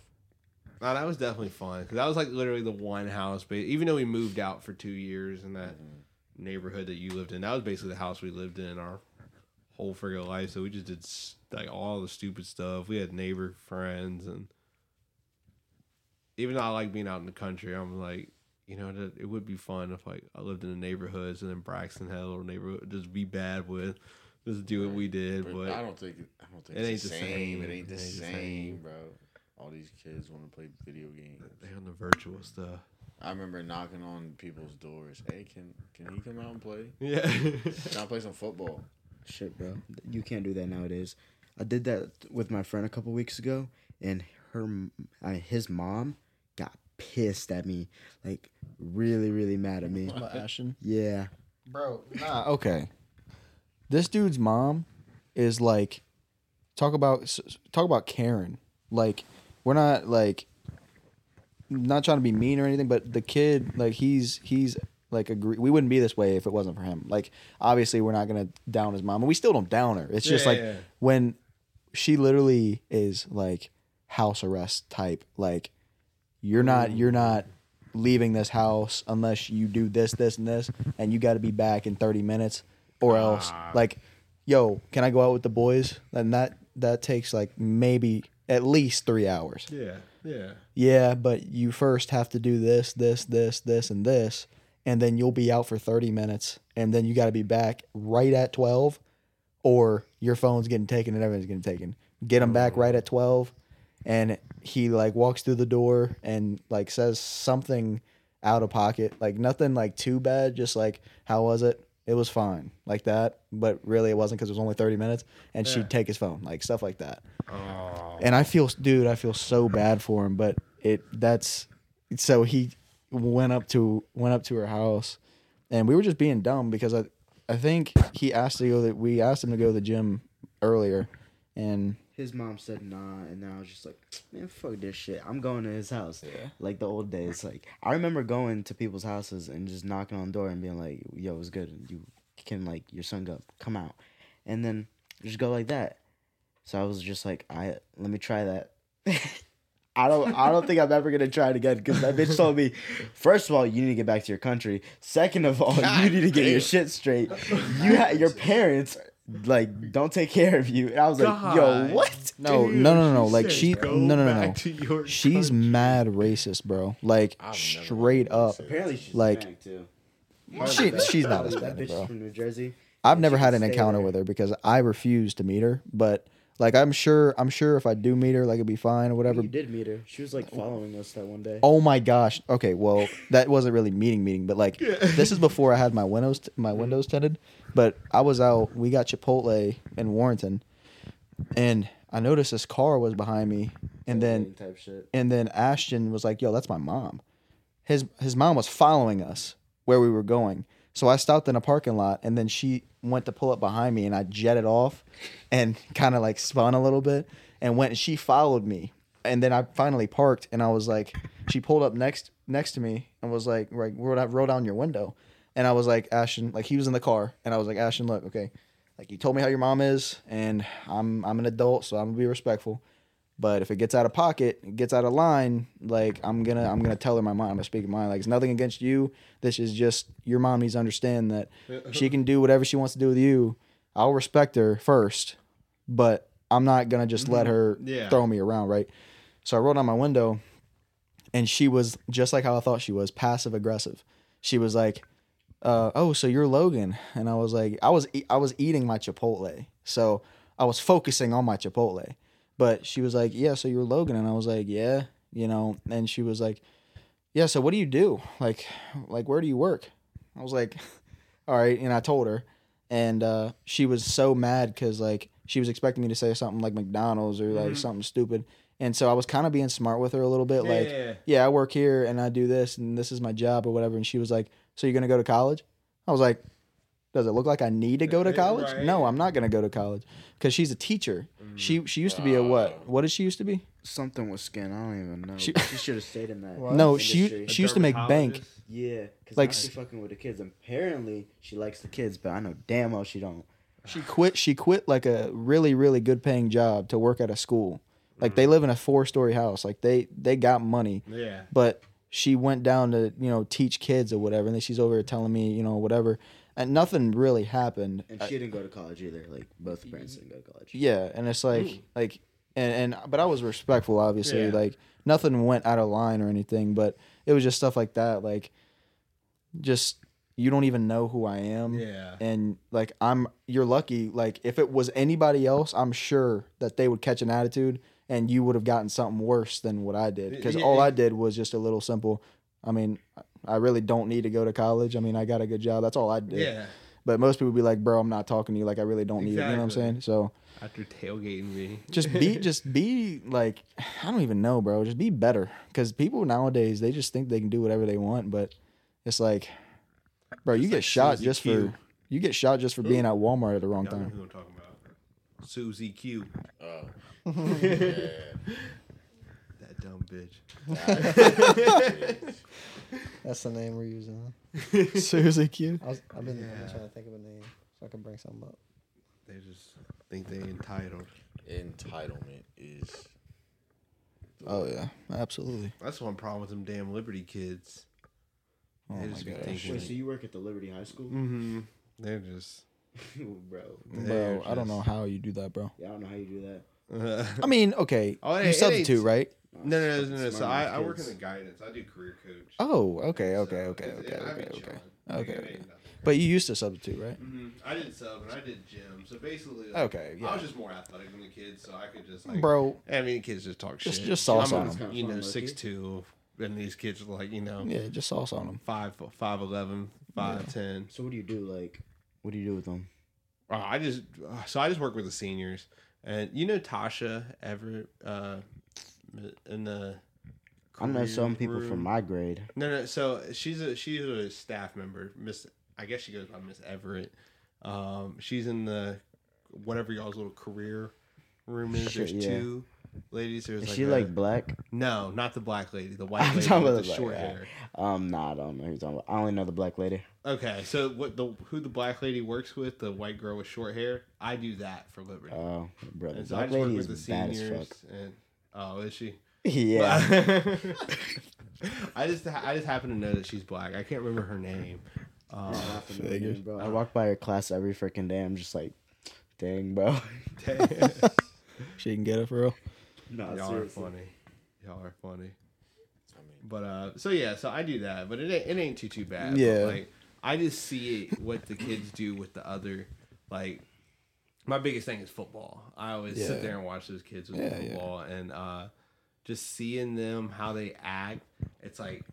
no, that was definitely fun because that was like literally the one house. But even though we moved out for two years in that mm-hmm. neighborhood that you lived in, that was basically the house we lived in our whole friggin' life. So we just did like all the stupid stuff. We had neighbor friends, and even though I like being out in the country, I'm like, you know, that it would be fun if like I lived in the neighborhoods and then Braxton had a little neighborhood just be bad with, just do what we did. But But I don't think it, I don't think It ain't the the same. same. It ain't the It ain't the same, same. bro. All these kids want to play video games. they on the virtual stuff. I remember knocking on people's doors. Hey, can can he come out and play? *laughs* Yeah. Can I play some football? Shit, bro. You can't do that nowadays. I did that with my friend a couple weeks ago, and her, m- I, his mom got pissed at me, like really, really mad at me. About Ashton. Yeah. Bro, nah, *laughs* okay. This dude's mom is like talk about talk about Karen. Like we're not like not trying to be mean or anything, but the kid like he's he's like agree we wouldn't be this way if it wasn't for him. Like obviously we're not gonna down his mom, and we still don't down her. It's just Yeah, like yeah, yeah. when she literally is like house arrest type. Like you're not mm. you're not leaving this house unless you do this this and this, and you got to be back in thirty minutes, or else ah. like, yo, can I go out with the boys? And that that takes like maybe at least three hours. yeah. Yeah. Yeah, but you first have to do this, this, this, this, and this, and then you'll be out for 30 minutes, and then you got to be back right at 12, or your phone's getting taken and everything's getting taken. Get them back mm. right at 12, and he like walks through the door and like says something out of pocket, like nothing like too bad, just like, how was it? It was fine, like that, but really it wasn't because it was only 30 minutes, and she'd take his phone, like stuff like that Oh. and I feel, dude, I feel so bad for him. But it that's so he went up to went up to her house, and we were just being dumb because I I think he asked to go that we asked him to go to the gym earlier, and His mom said nah, and then I was just like, man, fuck this shit. I'm going to his house. Yeah. Like the old days. Like I remember going to people's houses and just knocking on the door and being like, yo, it's good. You can like your son go come out, and then just go like that. So I was just like, I let me try that. *laughs* I don't. I don't think I'm ever gonna try it again because that bitch told me, first of all, you need to get back to your country. Second of all, you need to get your *laughs* shit straight. You ha- your parents like don't take care of you. And I was like, yo, what? no, Dude, no, no, no, no, she like she, no, no, no, no, back to your she's country. mad racist, bro. Like I've straight up. Apparently she's Like- Hispanic, too. She, she's not that Hispanic, bro. from New Jersey. I've never had an encounter there. with her because I refuse to meet her. But like, I'm sure, I'm sure if I do meet her, like it'd be fine or whatever. You did meet her. She was like following us that one day. Oh my gosh. Okay, well, that wasn't really meeting meeting, but like this is before I had my windows my mm-hmm. windows tinted. But I was out. We got Chipotle in Warrenton, and I noticed this car was behind me, and then type shit. and then Ashton was like, "Yo, that's my mom." His his mom was following us where we were going. So I stopped in a parking lot, and then she went to pull up behind me, and I jetted off, and *laughs* kind of like spun a little bit, and went. And she followed me, and then I finally parked, and I was like, she pulled up next next to me, and was like, "Right, roll roll down your window." and I was like, Ashton, like he was in the car, and I was like, Ashton, look, okay, like you told me how your mom is, and I'm I'm an adult, so I'm gonna be respectful. But if it gets out of pocket, it gets out of line, like I'm gonna I'm gonna tell her my mind. I'm gonna speak my mind. Like it's nothing against you. This is just your mom needs to understand that *laughs* she can do whatever she wants to do with you. I'll respect her first, but I'm not gonna just let her Yeah. throw me around, right? So I rolled down my window, and she was just like how I thought she was, passive aggressive. She was like, uh, "Oh, so you're Logan?" And I was like, "I was I was eating my Chipotle, so I was focusing on my Chipotle." But she was like, "Yeah, so you're Logan," and I was like, "Yeah," you know. And she was like, "Yeah, so what do you do? Like, like where do you work?" I was like, *laughs* "All right," and I told her, and uh, she was so mad because like she was expecting me to say something like McDonald's or like something stupid, and so I was kind of being smart with her a little bit, like, yeah, Yeah. "Yeah, I work here and I do this and this is my job or whatever," and she was like, "So you're gonna go to college?" I was like, "Does it look like I need to go to college? right. No, I'm not gonna go to college because she's a teacher. She mm. she used to be a what? What did she used to be? Something with skin. I don't even know. She- She, should have stayed in that. No, she industry. she used to make bank. Yeah, because Like like she's fucking with the kids. Apparently, she likes the kids, but I know damn well she don't. She quit. She quit like a really, really good paying job to work at a school. Like they mm. live in a four story house. Like they they got money, Yeah. but she went down to you know teach kids or whatever. And then she's over here telling me you know whatever, and nothing really happened. And she didn't go to college either. Like both parents didn't go to college. Yeah, and it's like mm. like and and but I was respectful, obviously. Yeah. Like nothing went out of line or anything, but it was just stuff like that. Like just you don't even know who I am. Yeah. and like i'm you're lucky like if it was anybody else i'm sure that they would catch an attitude and you would have gotten something worse than what i did because Yeah. all i did was just a little simple i mean i really don't need to go to college i mean i got a good job that's all i did Yeah. but most people be like bro i'm not talking to you like i really don't need it you know what i'm saying so After tailgating me. just be *laughs* just be like i don't even know bro just be better because people nowadays they just think they can do whatever they want but it's like bro you Just get like shot Suzy just Q. for you get shot just for being at walmart at the wrong Y'all know time who I'm talking about. Susie Q. Oh. *laughs* That dumb bitch. *laughs* That's the name we're using. Susie *laughs* Q. I was, I've been, Yeah. been trying to think of a name so I can bring something up. They just think they entitled. Entitlement is. Oh yeah, absolutely. That's one problem with them damn Liberty kids. Oh They my just be gosh. Wait, so you work at the Liberty High School, Mm-hmm. They're just. *laughs* bro? they're Bro, I don't know how you do that, bro. Yeah, I don't know how you do that. I mean, okay, Oh, you it substitute, ain't- right? No, no, no, no. no. So I, I work in the guidance. I do career coach. Oh, okay, So okay, okay, it's- okay, okay, okay. Okay, okay. But you used to substitute, right? Mhm. I did sub and I did gym. So basically, like, Okay, yeah. I was just more athletic than the kids, so I could just like. Bro, I mean, kids just talk Just- shit. just sauce I'm, on a, 'em. You know, six two, and these kids are like you know yeah, just sauce on them. five five eleven, five ten. So what do you do? Like, what do you do with them? Uh, I just uh, so I just work with the seniors, and you know Tasha Everett uh, in the. I know some people from my grade. No, no. So she's a she's a staff member, Miss. I guess she goes by Miss Everett. Um, she's in the whatever y'all's little career room is. There's yeah. two ladies. There's Is like she a- like black? no, not the black lady, the *laughs* white I'm lady talking with about the the short hair. Um, nah, I don't know who you're talking about. I only know the black lady. Okay, so what the who the black lady works with, the white girl with short hair. I do that for Liberty. Oh, bro, the and so I black just work lady with is the bad as fuck. And oh, is she? yeah. *laughs* *laughs* I just I just happen to know that she's black. I can't remember her name. Um, Figures. bro. I walk by her class every freaking day. I'm just like, dang, bro. *laughs* She can get it for real. no, Y'all are funny. Y'all are funny. But uh, so yeah, so I do that, but it ain't, it ain't too too bad. But, Yeah. like I just see what the kids do with the other, like my biggest thing is football. I always Yeah. sit there and watch those kids with Yeah, yeah. football, and uh, just seeing them how they act. It's like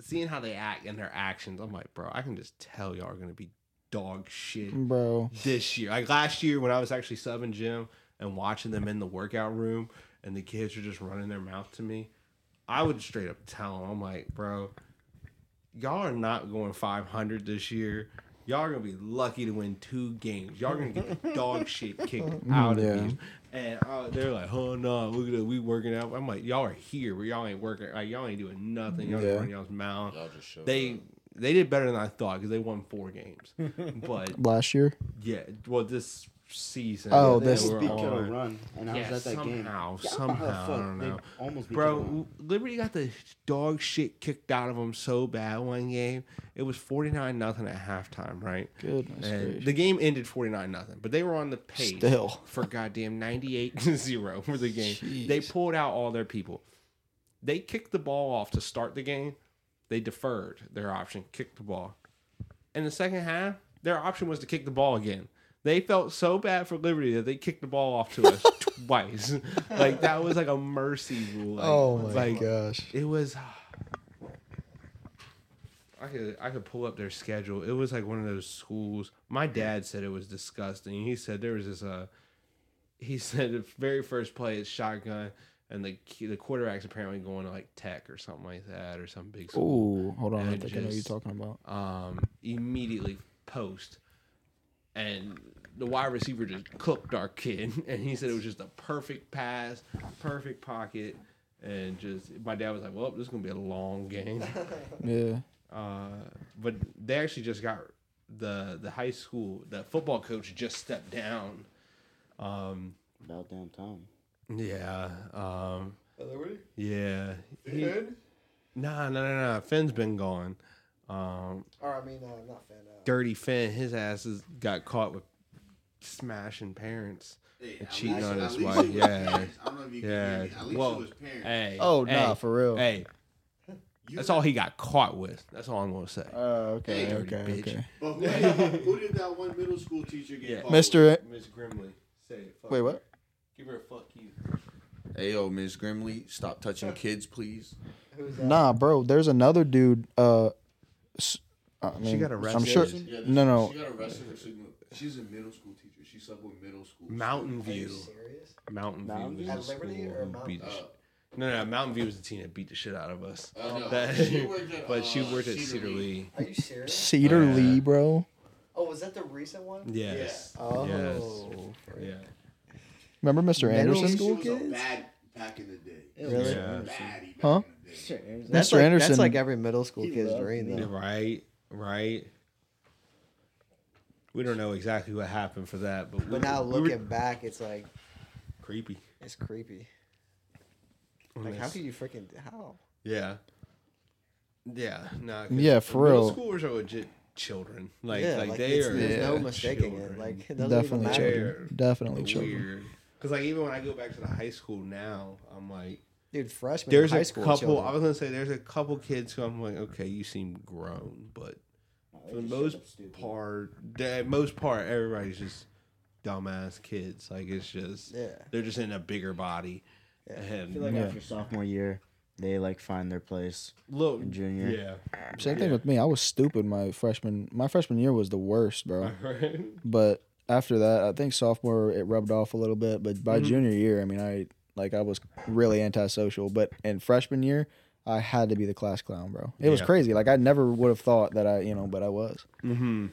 seeing how they act and their actions. I'm like, bro, I can just tell y'all are gonna be dog shit Bro. this year. Like last year when I was actually subbing gym and watching them in the workout room and the kids were just running their mouth to me, I would straight up tell them, I'm like, bro, y'all are not going 500 this year. Y'all are gonna be lucky to win two games. Y'all are gonna get the *laughs* dog shit kicked out Yeah. of you. And uh, they're like, "Oh no, look at it, we working out." I'm like, "Y'all are here, but y'all ain't working. Like y'all ain't doing nothing. Y'all Yeah. just running y'all's mouth." Y'all just showed they up. they did better than I thought because they won four games. *laughs* but Last year, yeah, well, this season. Oh, that this- we're beat Kettle on. Run, and I Yeah, was at that game. somehow, Yeah, somehow, fuck, I don't know. almost beat Kettle Run. Bro, Liberty got the dog shit kicked out of them so bad one game. It was 49 nothing at halftime, right? goodness And gracious. the game ended 49 nothing, but they were on the pace Still. *laughs* for goddamn 98-0 for the game. They pulled out all their people. They kicked the ball off to start the game. They deferred their option, kicked the ball. In the second half, their option was to kick the ball again. They felt so bad for Liberty that they kicked the ball off to us *laughs* twice. Like that was like a mercy rule. Like, oh my like, gosh. it was. *sighs* I could I could pull up their schedule. It was like one of those schools. My dad said it was disgusting. He said there was this uh, he *laughs* said the very first play is shotgun, and the the quarterback's apparently going to like Tech or something like that or some big school. Ooh, hold on. I And think I know what you're talking about. Um, immediately post, and the wide receiver just cooked our kid, *laughs* and he said it was just a perfect pass, perfect pocket, and just my dad was like, "Well, this is gonna be a long game." *laughs* Yeah. *laughs* Uh, but they actually just got the the high school the football coach just stepped down. Um, About downtown. yeah. Um, Liberty? yeah. He, Finn? nah, no, no, no. Finn's been gone. Um, Or I mean, uh, not Finn. Uh, Dirty Finn, his ass has got caught with smashing parents and cheating on his wife. *laughs* Yeah. I don't know if you Yeah. can hear me. At least Well, it was parents. Hey. Oh, hey, nah, for real. Hey, You that's all he got caught with. That's all I'm gonna say. Oh, okay, Hey, okay, bitch. okay. But who, did- *laughs* who did that one middle school teacher get Yeah. caught Mr. with? Miss Grimley, say it. Fuck Wait, her. what? Give her a fuck you. Hey, yo, Miss Grimley, stop touching kids, please. who's that? Nah, bro. There's another dude. Uh, s- I mean, got I'm arrested. sure. Yeah, No, no. She got arrested for signaling. She's a middle school teacher. She subbed with middle school. Mountain Are you View. serious? Mountain Mountain View View? At Liberty or Mountain beat the Uh. No, no, no, Mountain View was the team that beat the shit out of us. uh, no, That- she at, but she uh, worked at Cedar Cedar Lee. Lee. Are you serious? Cedar Yeah. Lee, bro. Oh, was that the recent one? Yes. Oh. Yes. Yeah. Remember Mr. Middle Anderson? She school was kids? a bad back in the day. Really? Yeah. Baddie back Huh? In the day. That's Mr. like, Anderson- That's like every middle school He kid's loved dream, though. Right. Right. We don't know exactly what happened for that, but, we, But now we were- looking back, it's like creepy. it's creepy. on Like, how this. can you freaking how? Yeah. Yeah. Nah, 'cause Yeah, for middle real. schoolers are legit children. Like, yeah, like, like they are. there's no Yeah. mistaking children. it. Like it doesn't Definitely children. Definitely children. Because like even when I go back to the high school now, I'm like, Dude, freshmen there's in high a school couple. children. I was gonna say there's a couple kids who I'm like, okay, you seem grown, but for the most part, the most part, everybody's just dumbass kids. Like it's just Yeah. they're just in a bigger body. Yeah. I feel like Yeah. after sophomore year, they like find their place. look, in junior. yeah, Same thing with me. I was stupid my freshman. My freshman year was the worst, bro. *laughs* Right? But after that, I think sophomore it rubbed off a little bit. But by Mhm. junior year, I mean, I like I was really antisocial. But in freshman year, I had to be the class clown, bro. It was Yeah. crazy. Like I never would have thought that I, you know, but I was. Mm-hmm.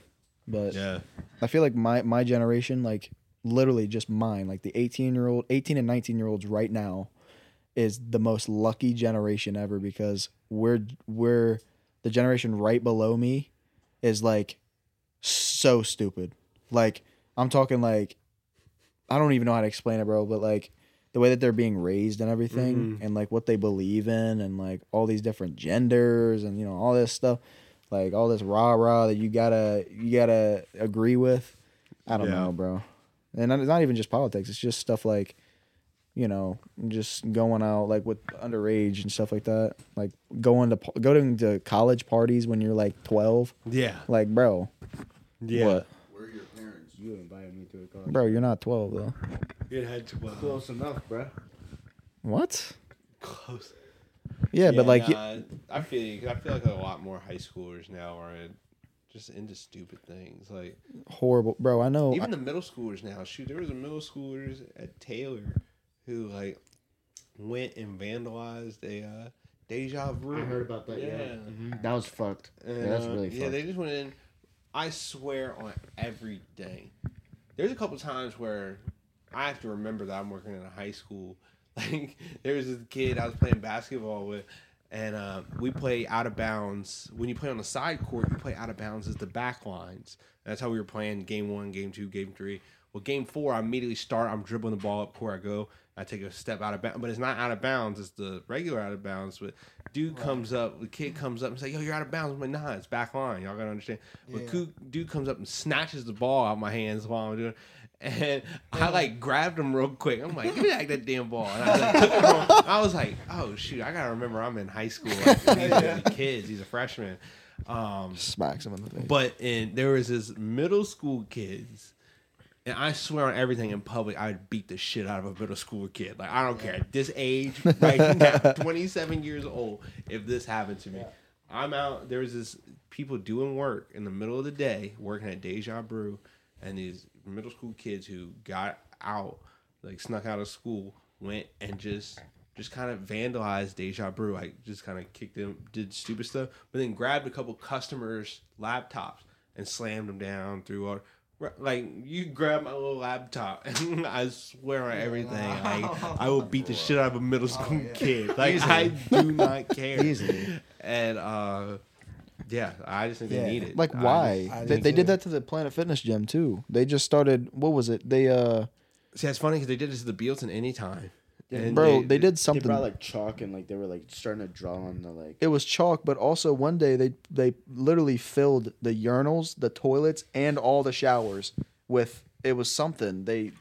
But Yeah. I feel like my my generation, like literally just mine, like the eighteen year old, eighteen and nineteen year olds right now, is the most lucky generation ever because we're we're the generation right below me is like so stupid. Like I'm talking like I don't even know how to explain it, bro, but like the way that they're being raised and everything mm-hmm. and like what they believe in and like all these different genders and you know all this stuff like all this rah rah that you gotta you gotta agree with i don't Yeah. know bro and it's not even just politics it's just stuff like you know just going out like with underage and stuff like that like going to going to college parties when you're like 12 Yeah. like bro Yeah. what Where are your parents? You invited me to a college. bro you're not 12 though It had to well, Close enough, bro. what close. yeah, but like nah, I feel I feel like a lot more high schoolers now are just into stupid things. Like horrible bro i know even the middle schoolers now. Shoot, there was a middle schoolers at Taylor who like went and vandalized a uh, Deja Brew. I heard about that. Yeah, Yeah. that was fucked. And, yeah, that's uh, really yeah. They just went in. I swear on every day. There's a couple times where I have to remember that I'm working in a high school. *laughs* Like there was this kid I was playing basketball with, and uh, we play out of bounds. When you play on the side court, you play out of bounds as the back lines. That's how we were playing game one, game two, game three. Well, game four, I immediately start. I'm dribbling the ball up court. I go. I take a step out of bounds, but it's not out of bounds. It's the regular out of bounds. But dude comes up, the kid comes up and say, "Yo, you're out of bounds." I'm like, "Nah, it's back line. Y'all gotta understand." But dude comes up and snatches the ball out of my hands while I'm doing. And I like grabbed him real quick. I'm like, give me back that damn ball. And I, like, took it from, I was like, oh shoot, I gotta remember I'm in high school. Like, these are the kids. He's a freshman. Um, Smacks him in the face. but in there was this middle school kids, and I swear on everything in public, I'd beat the shit out of a middle school kid. Like I don't care at this age, *laughs* right now, 27 years old. If this happened to me, I'm out. There was this people doing work in the middle of the day, working at Deja Brew, and these middle school kids who got out, like snuck out of school, went and just just kind of vandalized Deja Brew. Like just kind of kicked them, did stupid stuff, but then grabbed a couple customers' laptops and slammed them down through all. Like you grab my little laptop, *laughs* and I swear on everything, *laughs* like I will beat the shit out of a middle school kid. Like I do not care. *laughs* Easily. And uh, yeah, I just think Yeah. they need it. Like I why? I they do they did that to the Planet Fitness gym too. They just started. What was it? They uh, See, that's funny because they did this to the Bealeton anytime. And bro, they, did something. They something. brought like chalk and like they were like starting to draw on the like. it was chalk, but also one day they they literally filled the urinals, the toilets, and all the showers with it was something they,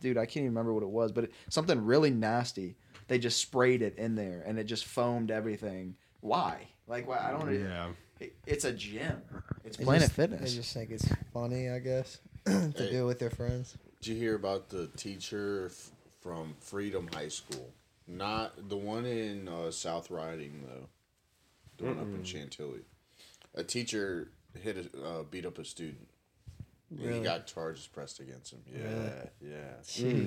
dude, I can't even remember what it was, but it, something really nasty. They just sprayed it in there, and it just foamed everything. Why? Like, why? I don't. Yeah. It, it's a gym. It's They Planet just- Fitness. They just think it's funny, I guess, *clears throat* to Hey. do with their friends. Did you hear about the teacher f- from Freedom High School? Not the one in uh, South Riding though. The one up in Chantilly. A teacher hit a uh, beat up a student. And he Really? got charges pressed against him. Yeah, yeah.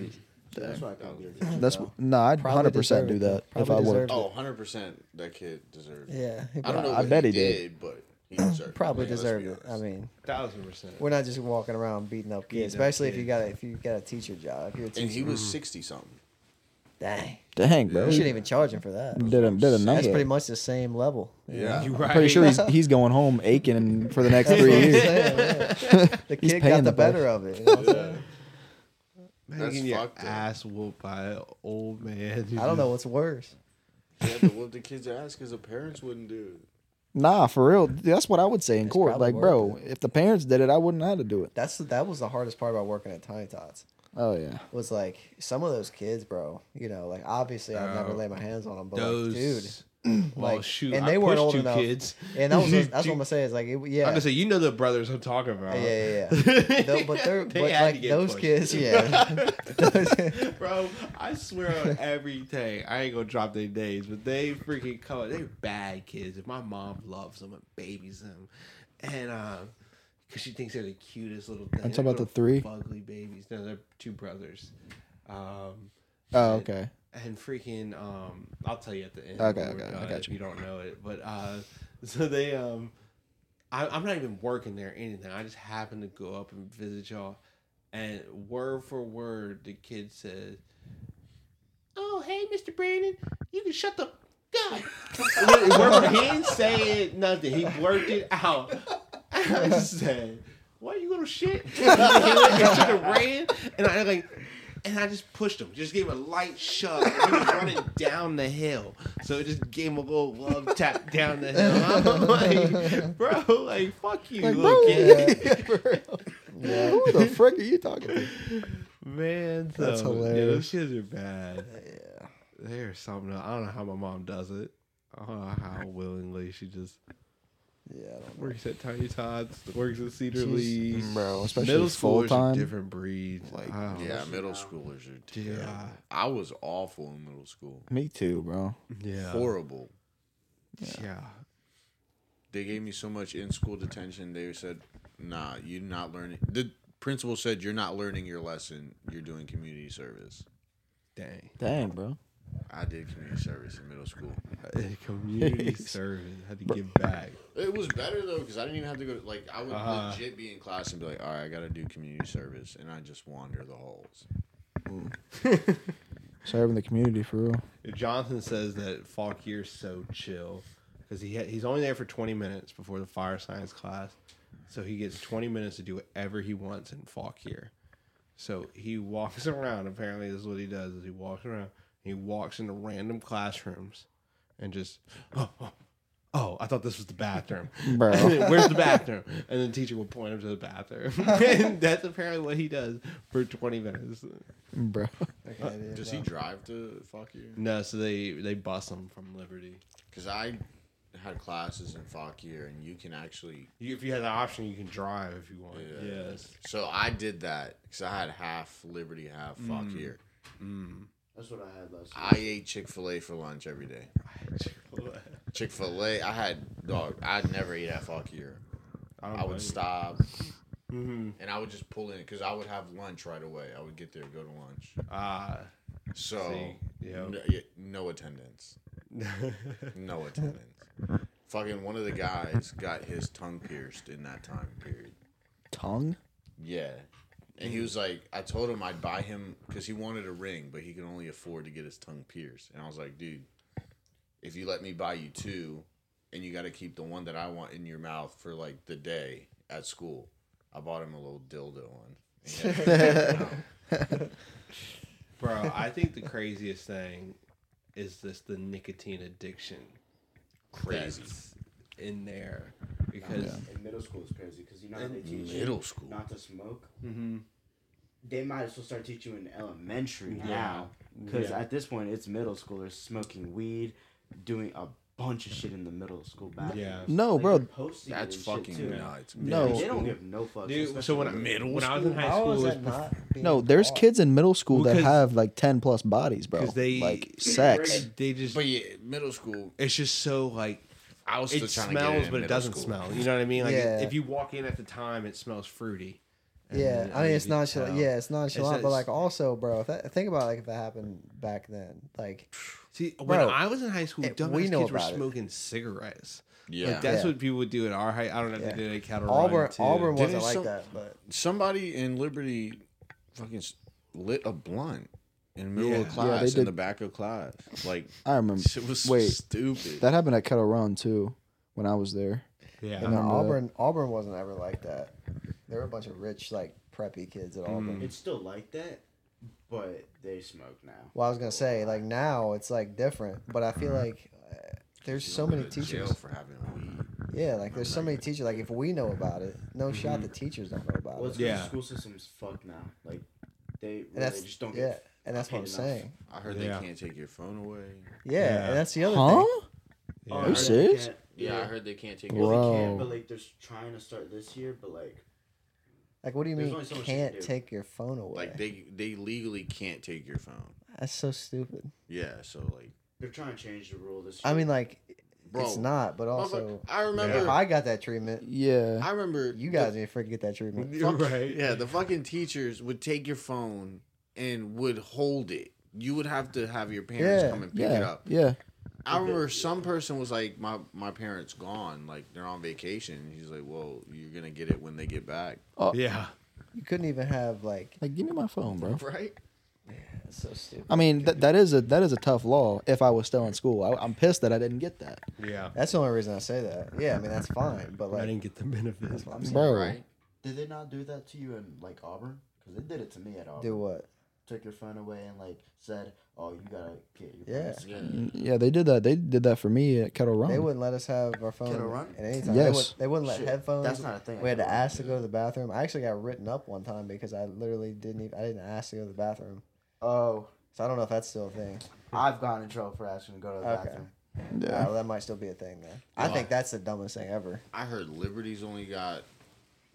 Jeez. That's why I can't. *clears throat* That's no, I'd Probably hundred percent do deserved it. that if Probably I would. deserved Oh, 100 percent. That kid deserved. it. Yeah, he I don't know. I what bet he he did. but he deserved. it. *clears throat* probably I mean, let's deserved it. I honest. mean, Thousand percent. we're not just walking around beating up Beating kids, up especially if you kids. got a, if you got a teacher job. If you're a teacher, and he was sixty something. dang, Dang, bro. you shouldn't even charge him for that. Did a did a That's pretty much the same level. you Yeah. You right. Pretty sure he's *laughs* he's going home aching for the next That's three I'm years. saying, yeah. The *laughs* He's kid paying got the the better of it. You know what I'm saying? Man, That's getting your fucked up. ass whooped by an old man. I don't know *laughs* what's worse. He had to whoop the kid's ass because the parents wouldn't do it. Nah, for real. That's what I would say in It's court. probably Like, bro, worth if the parents did it, I wouldn't have to do it. That's that was the hardest part about working at Tiny Tots. Oh yeah. Was like some of those kids, bro. You know, like obviously I'd never lay my hands on them, but Those. like, dude, well, like, shoot, and I they weren't old two enough. kids. And that was *laughs* that's what I'm gonna say is like it, yeah, I'm gonna say you know the brothers I'm talking about. yeah, yeah, yeah. *laughs* Tho- but they're They but like those pushed. kids, *laughs* yeah. Bro, I swear on everything. I ain't gonna drop their names, but they freaking come. They're bad kids. If my mom loves them and babies them, and uh, because she thinks they're the cutest little. Thing. I'm talking about the three? ugly babies. No, they're two brothers. Um, Oh, and- okay. And freaking, um, I'll tell you at the end. Okay, okay, I done got you. you don't know it, but uh, *laughs* so they um, I, I'm not even working there or anything. I just happened to go up and visit y'all, and word for word, the kid said, "Oh, hey, Mr. Brandon, you can shut the." God. *laughs* word for word, he didn't say it, nothing. He blurted it out. *laughs* I said, "Why you gonna shit?" he and ran, and I like, and I just pushed him. Just gave him a light shove. and He was running *laughs* down the hill, so it just gave him a little love tap down the hill. I'm like, bro, like fuck you, Like, little bro, kid. *laughs* Yeah, who the frick are you talking to? Man, so, That's Yeah, hilarious. those kids are bad. yeah. They're something. I don't know how my mom does it. I don't know how willingly she just Yeah, I don't know. works at Tiny Tots, works at Cedar She's- Lee. Bro, especially Middle full schoolers are time. different breeds. Like, Like, Yeah, middle schoolers are terrible. Yeah. I was awful in middle school. Me too, bro. yeah, Horrible. yeah. They gave me so much in school detention. They said, "Nah, you're not learning." The principal said, "You're not learning your lesson. You're doing community service." Dang. Dang, bro. I did community service in middle school. *laughs* Community *laughs* service had to give back. It was better though because I didn't even have to go. Like I would Uh-huh. legit be in class and be like, "All right, I got to do community service," and I just wander the halls. *laughs* Serving the community for real. Jonathan says that Fauquier's so chill because he ha- he's only there for 20 minutes before the fire science class, so he gets 20 minutes to do whatever he wants in Fauquier. So he walks *laughs* around. Apparently, this is what he does: is he walks around. He walks into random classrooms and just oh. oh, Oh, I thought this was the bathroom. *laughs* Bro. *laughs* Where's the bathroom? And then the teacher will point him to the bathroom. *laughs* and that's apparently what he does for 20 minutes. bro. Okay, dude, uh, Does no. he drive to Fauquier? No, so they they bus him from Liberty. Because I had classes in Fauquier, and you can actually. You, if you had the option, you can drive if you want. Yeah. Yes. So I did that because I had half Liberty, half fuck mm. Fauquier. Mm. That's what I had last I ate Chick Fil A for lunch every day. Chick Fil A, I had dog. I'd never eat at Fauquier. I, I would you. stop, Mhm. and I would just pull in because I would have lunch right away. I would get there, go to lunch. Ah. So See, yeah. no, yeah, no attendance. *laughs* No attendance. Fucking one of the guys got his tongue pierced in that time period. Tongue? Yeah. And he was like, I told him I'd buy him because he wanted a ring, but he could only afford to get his tongue pierced. And I was like, dude, if you let me buy you two, and you got to keep the one that I want in your mouth for like the day at school, I bought him a little dildo one. And he had it in his mouth. *laughs* Bro, I think the craziest thing is this the nicotine addiction. Crazy. that's in there. Because In middle school is crazy because you know how they teach Middle you school. not to smoke. Mhm. They might as well start teaching you in elementary Yeah. now because Yeah. at this point it's middle schoolers smoking weed, doing a bunch of shit in the middle of school bathroom. Yeah. No, Like, bro. they're posting it That's fucking too. nuts. No. They don't give no fucks. Dude, especially so when I, middle when I was in high school, is it was that not? No, there's taught? kids in middle school Well, that 'cause- have like 10 plus bodies, bro. 'Cause they- like sex. they just But yeah, middle school. it's just so like I was still it trying to get smells in but it doesn't school. smell. You know what I mean? Like Yeah. if you walk in at the time it smells fruity. Yeah, I mean it's you can nonchalant. Yeah, it's nonchalant, but like also, bro, if that, think about like if that happened back then, like See, when Bro, I was in high school, it- dumbass we know kids were about it. smoking cigarettes. Yeah. Like that's Yeah. what people would do at our high. I don't know if Yeah. they did at Kettle Auburn, Run, too. Auburn Didn't wasn't like some- that, but Somebody in Liberty fucking s- lit a blunt in the middle of Yeah. Yeah, class they in did. the back of class. Like I remember. *laughs* it was Wait, stupid. that happened at Kettle Run too when I was there. Yeah. no, remember that. Auburn, Auburn wasn't ever like that. There were a bunch of rich, like preppy kids at Auburn. Mm. It's still like that, but they smoke now. Well, I was gonna say like now it's like different, but I feel like uh, there's so many Go jail teachers. for having weed. Yeah, like there's so many teachers. Like if we know about it, no shot the teachers don't know about it. Well, it's it. 'cause Yeah. the school system's fucked now. Like they, really And that's just don't yeah, get. and that's what I'm enough. saying. I heard Yeah. they can't take your phone away. Yeah, Yeah. and that's the other Huh? thing. Yeah. Oh, I Are you serious? can't- Yeah, I heard they can't take Well, your they Bro. can, but like they're trying to start this year, but like Like, what do you There's mean so you can't can take your phone away? like they they legally can't take your phone. that's so stupid. Yeah, so like they're trying to change the rule this year. I mean, like Bro, it's not, oh, but also I remember if I got that treatment, Yeah. I remember you the- didn't to get that treatment. You're fuck- right. Yeah, the *laughs* fucking teachers would take your phone and would hold it. You would have to have your parents Yeah, come and pick it up. Yeah. I remember some person was like, "My my parents gone, like they're on vacation." He's like, "Well, you're gonna get it when they get back, Oh, Yeah. You couldn't even have like Like, give me my phone, bro. *laughs* right?" Yeah, that's so stupid. I mean, that, that is a that is a tough law. If I was still in school, I, I'm pissed that I didn't get that, Yeah. That's the only reason I say that. Yeah, I mean that's fine, but I like didn't get the benefits. that's what I'm saying. bro. Right? did they not do that to you in like Auburn? Because they did it to me at Auburn. Do what? Took your phone away and like said, "Oh, you gotta get your Yeah. Yeah. Yeah, they did that. They did that for me at Kettle Run. They wouldn't let us have our phone Can I run? at any time. Yes. They, would, they wouldn't let Shit, headphones. That's not a thing. we had to I ask to go to the bathroom. I actually got written up one time because I literally didn't even I didn't ask to go to the bathroom. Oh, So I don't know if that's still a thing. I've gotten in trouble for asking to go to the Okay. bathroom. Yeah. well, that might still be a thing then. I think that's the dumbest thing ever. I heard Liberty's only got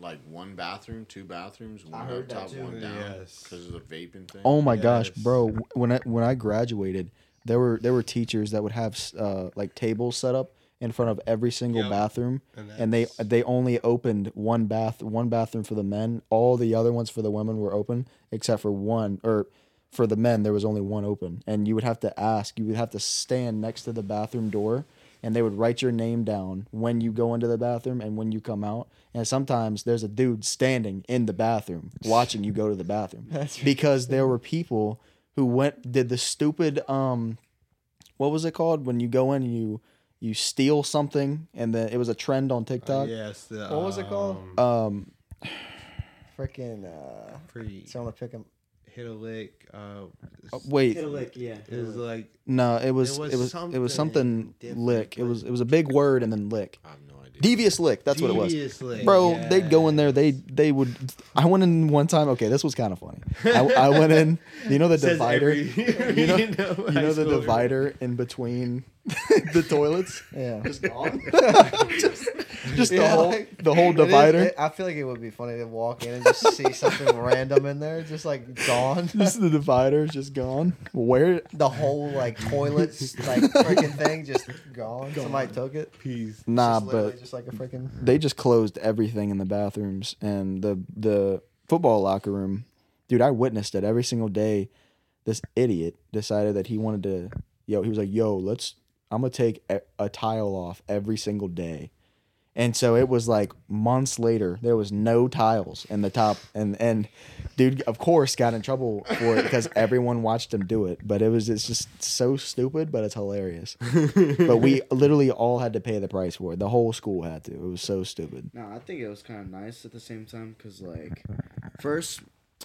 like one bathroom, two bathrooms, one up top, one down, Yes. because of the vaping thing. Oh my gosh, bro! When I when I graduated, there were there were teachers that would have uh, like tables set up in front of every single Yep. bathroom, And and they they only opened one bath one bathroom for the men. All the other ones for the women were open, except for one or for the men there was only one open, and you would have to ask. You would have to stand next to the bathroom door. And they would write your name down when you go into the bathroom and when you come out. And sometimes there's a dude standing in the bathroom *laughs* watching you go to the bathroom That's because there were people who went did the stupid um what was it called when you go in and you you steal something and then it was a trend on TikTok. yes. The, What was it called? um, Um, *sighs* Freaking. Uh, Pretty so I'm gonna pick him. hit a lick. Uh, wait, hit a lick. yeah. it was like no, it was It it was was it was, something something lick. It was it was a big word and then lick. I have no idea. Devious lick. That's what it was. devious lick, Bro, they'd go in there. They they would. I went in one time. Okay, this was kind of funny. I, I went in. You know the *laughs* Says divider. every- you know, *laughs* you know, you know the divider in between *laughs* the toilets. Yeah. Just gone. just *laughs* just the Yeah, whole like- the whole It is- divider. it- I feel like it would be funny to walk in and just see *laughs* something random in there, just like gone. *laughs* just the divider is just gone. Where? The whole like toilets, like freaking thing, just gone. Somebody took it. Peace. Nah, Just literally but just like a freaking. they just closed everything in the bathrooms and the the football locker room. Dude, I witnessed it every single day. This idiot decided that he wanted to. Yo, he was like, "Yo, let's. I'm gonna take a, a tile off every single day." And so it was like months later, there was no tiles in the top, and and dude, of course, got in trouble for it because everyone watched him do it. But it was it's just so stupid, but it's hilarious. *laughs* but we literally all had to pay the price for it. The whole school had to. It was so stupid. No, I think it was kind of nice at the same time because, like, first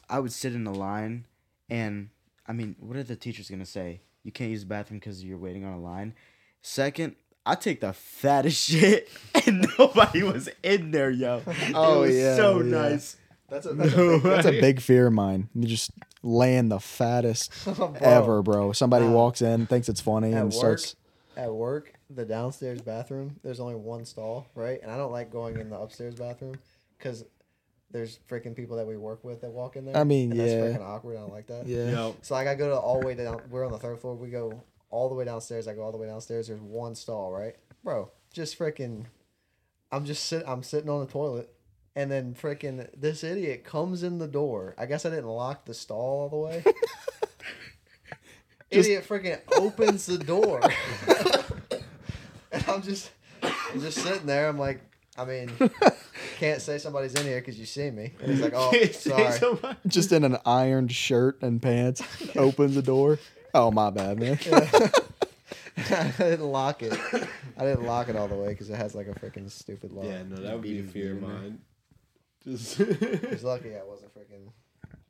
I would sit in the line, and I mean, what are the teachers gonna say? You can't use the bathroom because you're waiting on a line. Second, I take the fattest *laughs* shit, and nobody was in there, yo. *laughs* Oh, it was yeah, so yeah. nice. That's a, that's, a big, *laughs* that's a big fear of mine. You just laying the fattest Bro, ever, bro. Somebody Uh, walks in, thinks it's funny, and work, starts. At work, the downstairs bathroom, there's only one stall, right? And I don't like going in the upstairs bathroom because there's freaking people that we work with that walk in there. I mean, and yeah. that's freaking awkward. I don't like that. Yeah. Yo, So like I go to all the way down. We're on the third floor. We go all the way downstairs. I go all the way downstairs. There's one stall, right, bro? Just freaking. I'm just sit. I'm sitting on the toilet, and then freaking this idiot comes in the door. I guess I didn't lock the stall all the way. *laughs* Just- idiot freaking opens the door, *laughs* and I'm just, I'm just sitting there. I'm like, I mean, *laughs* can't say somebody's in here because you see me. And he's like, oh, sorry. Somebody- Just in an ironed shirt and pants, opens the door. Oh my bad, man. *laughs* *laughs* I didn't lock it. I didn't lock it all the way because it has like a freaking stupid lock. yeah, no, that would be a fear of you in there. mine. Just. *laughs* He's lucky I wasn't freaking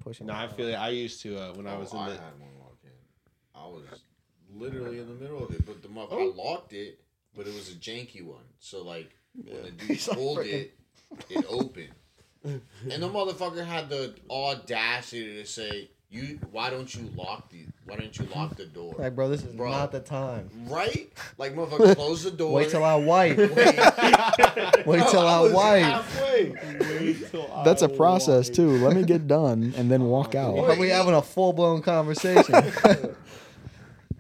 pushing. no, I feel like I used to uh, when I was in Oh, I the. had one lock in. I was literally in the middle of it, but the mother I locked it, but it was a janky one. So like when the dude He's like pulled freaking- it, it opened, and the motherfucker had the audacity to say, "You, why don't you lock the? Why don't you lock the door?" Like, bro, this is Bro. not the time. Right? Like motherfucker, *laughs* close the door. Wait till I wipe. *laughs* Wait *laughs* Bro, till I was wipe. Halfway. That's a process too. Let me get done and then walk out. Are we having a full blown conversation?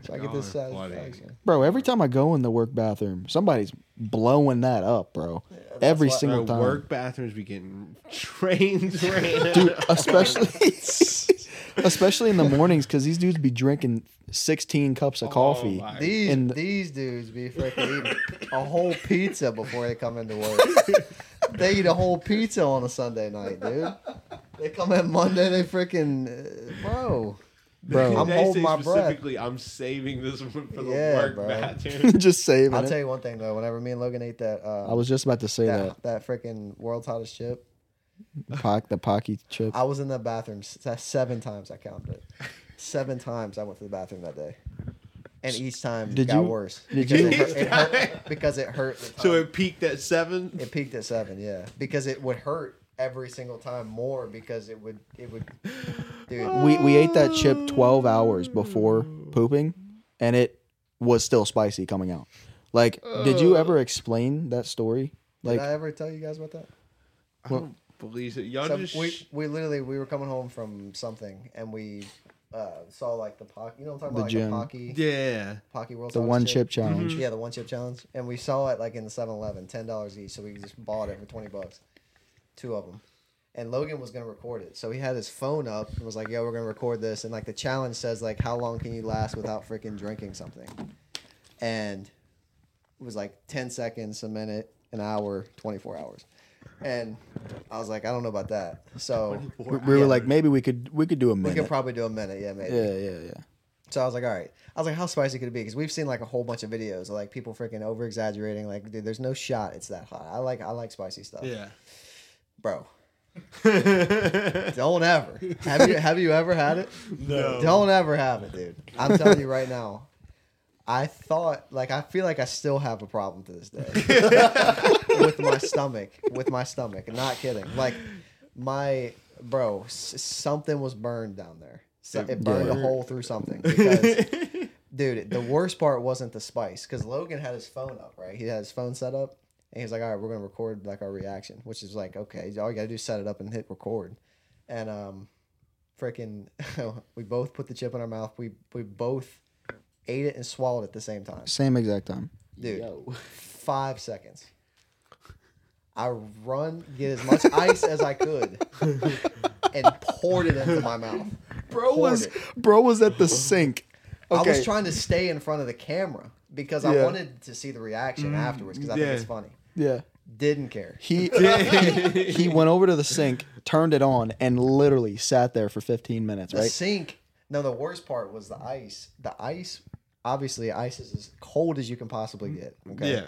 So I get this Y'all are funny. satisfaction. Bro, every time I go in the work bathroom, somebody's blowing that up, bro. Every why- single Bro, time. work bathrooms be getting trains ran. Dude, especially especially in the mornings cuz these dudes be drinking 16 cups of coffee. my- These In the- these dudes be freaking eating a whole pizza before they come into work. *laughs* they eat a whole pizza on a Sunday night, dude. They come in Monday, they freaking uh, bro. Bro, I'm They holding say my breath. specifically, I'm saving this one for the Yeah, work bro. bathroom. *laughs* just saving it. I'll it. tell you one thing though. Whenever me and Logan ate that, uh, I was just about to say that. that that freaking world's hottest chip. Pock, the Paqui chip. I was in the bathroom s- seven times. I counted it. Seven times I went to the bathroom that day, and each time Did got you- worse. did because you- It hurt, it hurt- because it hurt. the So time. it peaked at seven. It peaked at seven, yeah, because it would hurt every single time more because it would it would, dude. We we ate that chip 12 hours before pooping and it was still spicy coming out. Like, did you ever explain that story? Like Did I ever tell you guys about that? I don't believe it. Y'all So just we we literally we were coming home from something and we uh, saw like the Paqui. You know what I'm talking The about? gym. Like the Paqui. yeah. Paqui World the Hottest one chip challenge. Yeah, the one chip challenge. And we saw it like in the 7-Eleven, ten dollars each. So we just bought it for twenty bucks, two of them. And Logan was gonna record it, so he had his phone up and was like, "Yo, we're gonna record this." And like the challenge says, like, how long can you last without freaking drinking something? And it was like ten seconds, a minute, an hour, twenty four hours. And I was like, I don't know about that. So *laughs* We, we were like maybe we could we could do a minute. we minute. could probably do a minute, yeah, maybe. yeah, yeah, yeah. So I was like, all right. I was like, how spicy could it be? Because we've seen like a whole bunch of videos of like people freaking over exaggerating. Like, dude, there's no shot it's that hot. I like I like spicy stuff, Yeah. bro. *laughs* Don't ever. Have you have you ever had it? No. Don't ever have it, dude. I'm telling you right now. I thought like I feel like I still have a problem to this day *laughs* with my stomach. With my stomach. Not kidding. Like my bro, s- something was burned down there. So it burned a hole through something. *laughs* Because, dude, the worst part wasn't the spice because Logan had his phone up, right? He had his phone set up, and he was like, "All right, we're gonna record like our reaction," which is like, okay, all you gotta do is set it up and hit record, and um, freaking, *laughs* we both put the chip in our mouth. We we both ate it and swallowed it at the same time, Same exact time. dude. Yo. Five seconds. I run, get as much ice as I could, and poured it into my mouth. Bro Poured was it. bro was at the sink. I was trying to stay in front of the camera because I wanted to see the reaction mm, afterwards because I think it's funny. yeah. Didn't care. He *laughs* he went over to the sink, turned it on, and literally sat there for 15 minutes. The Right. sink. No, the worst part was the ice. The ice, obviously, ice is as cold as you can possibly mm. get. Okay. Yeah.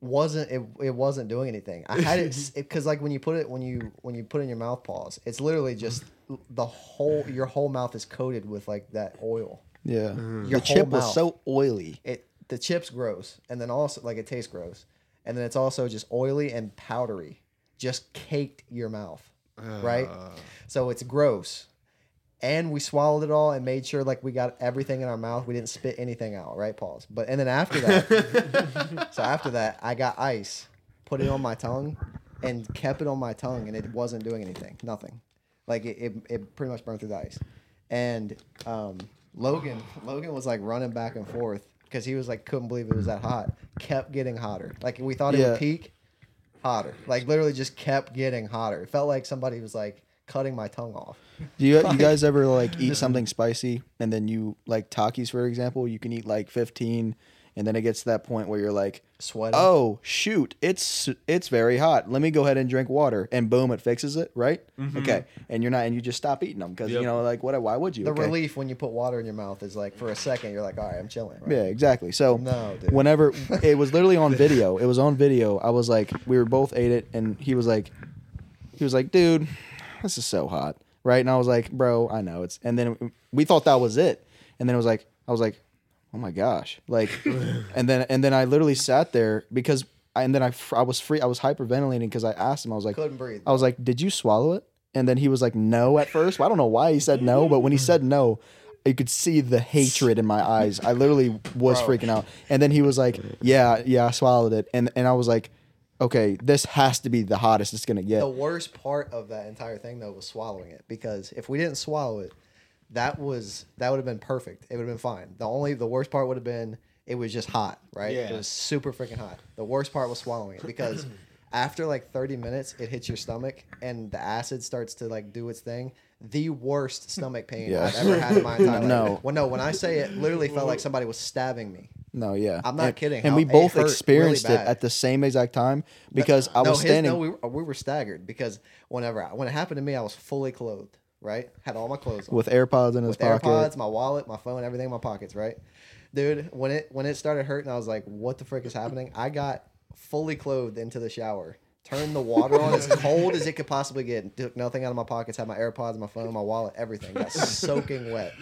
Wasn't it? It wasn't doing anything. I had it *laughs* because like when you put it when you when you put it in your mouth pause, it's literally just the whole your whole mouth is coated with like that oil. Yeah. Uh-huh. Your The chip whole was so oily. it the chips gross and then also like it tastes gross and then it's also just oily and powdery just caked your mouth uh. right so it's gross and we swallowed it all and made sure like we got everything in our mouth. We didn't spit anything out right pause but and then after that *laughs* so after that i got ice put it on my tongue and kept it on my tongue and it wasn't doing anything nothing. Like it, it, it pretty much burned through the ice. And um, logan logan was like running back and forth because he was like couldn't believe it was that hot. Kept getting hotter. Like we thought it Yeah. would peak hotter. Like literally just kept getting hotter. It felt like somebody was like cutting my tongue off *laughs* Do you you guys ever like eat something spicy and then you like Takis for example, you can eat like 15 and then it gets to that point where you're like, sweating "Oh, shoot, it's it's very hot. Let me go ahead and drink water." And boom, it fixes it, right? Mm-hmm. Okay. And you're not and you just stop eating them cuz Yep. you know like what why would you? the Okay. relief when you put water in your mouth is like for a second you're like all right i'm chilling right? Yeah, exactly. So No, dude. whenever *laughs* it was literally on video, it was on video. I was like, we were both ate it, and he was like, he was like, dude, this is so hot, right? And I was like, bro, I know it's. And then we thought that was it, and then it was like, I was like, oh my gosh, like, *laughs* and then and then I literally sat there because. I, and then I, I was free. I was hyperventilating because I asked him. I was like, Couldn't breathe. I was like, "Did you swallow it?" And then he was like, "No." At first, well, I don't know why he said no, but when he said no, you could see the hatred in my eyes. I literally was Bro. freaking out. And then he was like, "Yeah, yeah, I swallowed it." And and I was like, "Okay, this has to be the hottest it's gonna get." The worst part of that entire thing though was swallowing it because if we didn't swallow it, that was that would have been perfect. It would have been fine. The only the worst part would have been it was just hot, right? Yeah. It was super freaking hot. The worst part was swallowing it because *clears throat* after like 30 minutes it hits your stomach and the acid starts to like do its thing. The worst stomach pain Yeah. I've ever had in my entire *laughs* life. No. Well, no, when I say it literally felt like somebody was stabbing me. No, yeah, I'm not And- kidding. And How- we both hurt really experienced it at the same exact time because I no, was his- standing. no, we were, we were staggered because whenever I, when it happened to me, I was fully clothed, right? Had all my clothes on. with AirPods in his with pocket. AirPods, my wallet, my phone, everything in my pockets, right? Dude, when it when it started hurting, I was like, "What the frick is happening?" I got fully clothed into the shower, turned the water on as cold as it could possibly get, took nothing out of my pockets, had my AirPods, my phone, my wallet, everything, got soaking wet,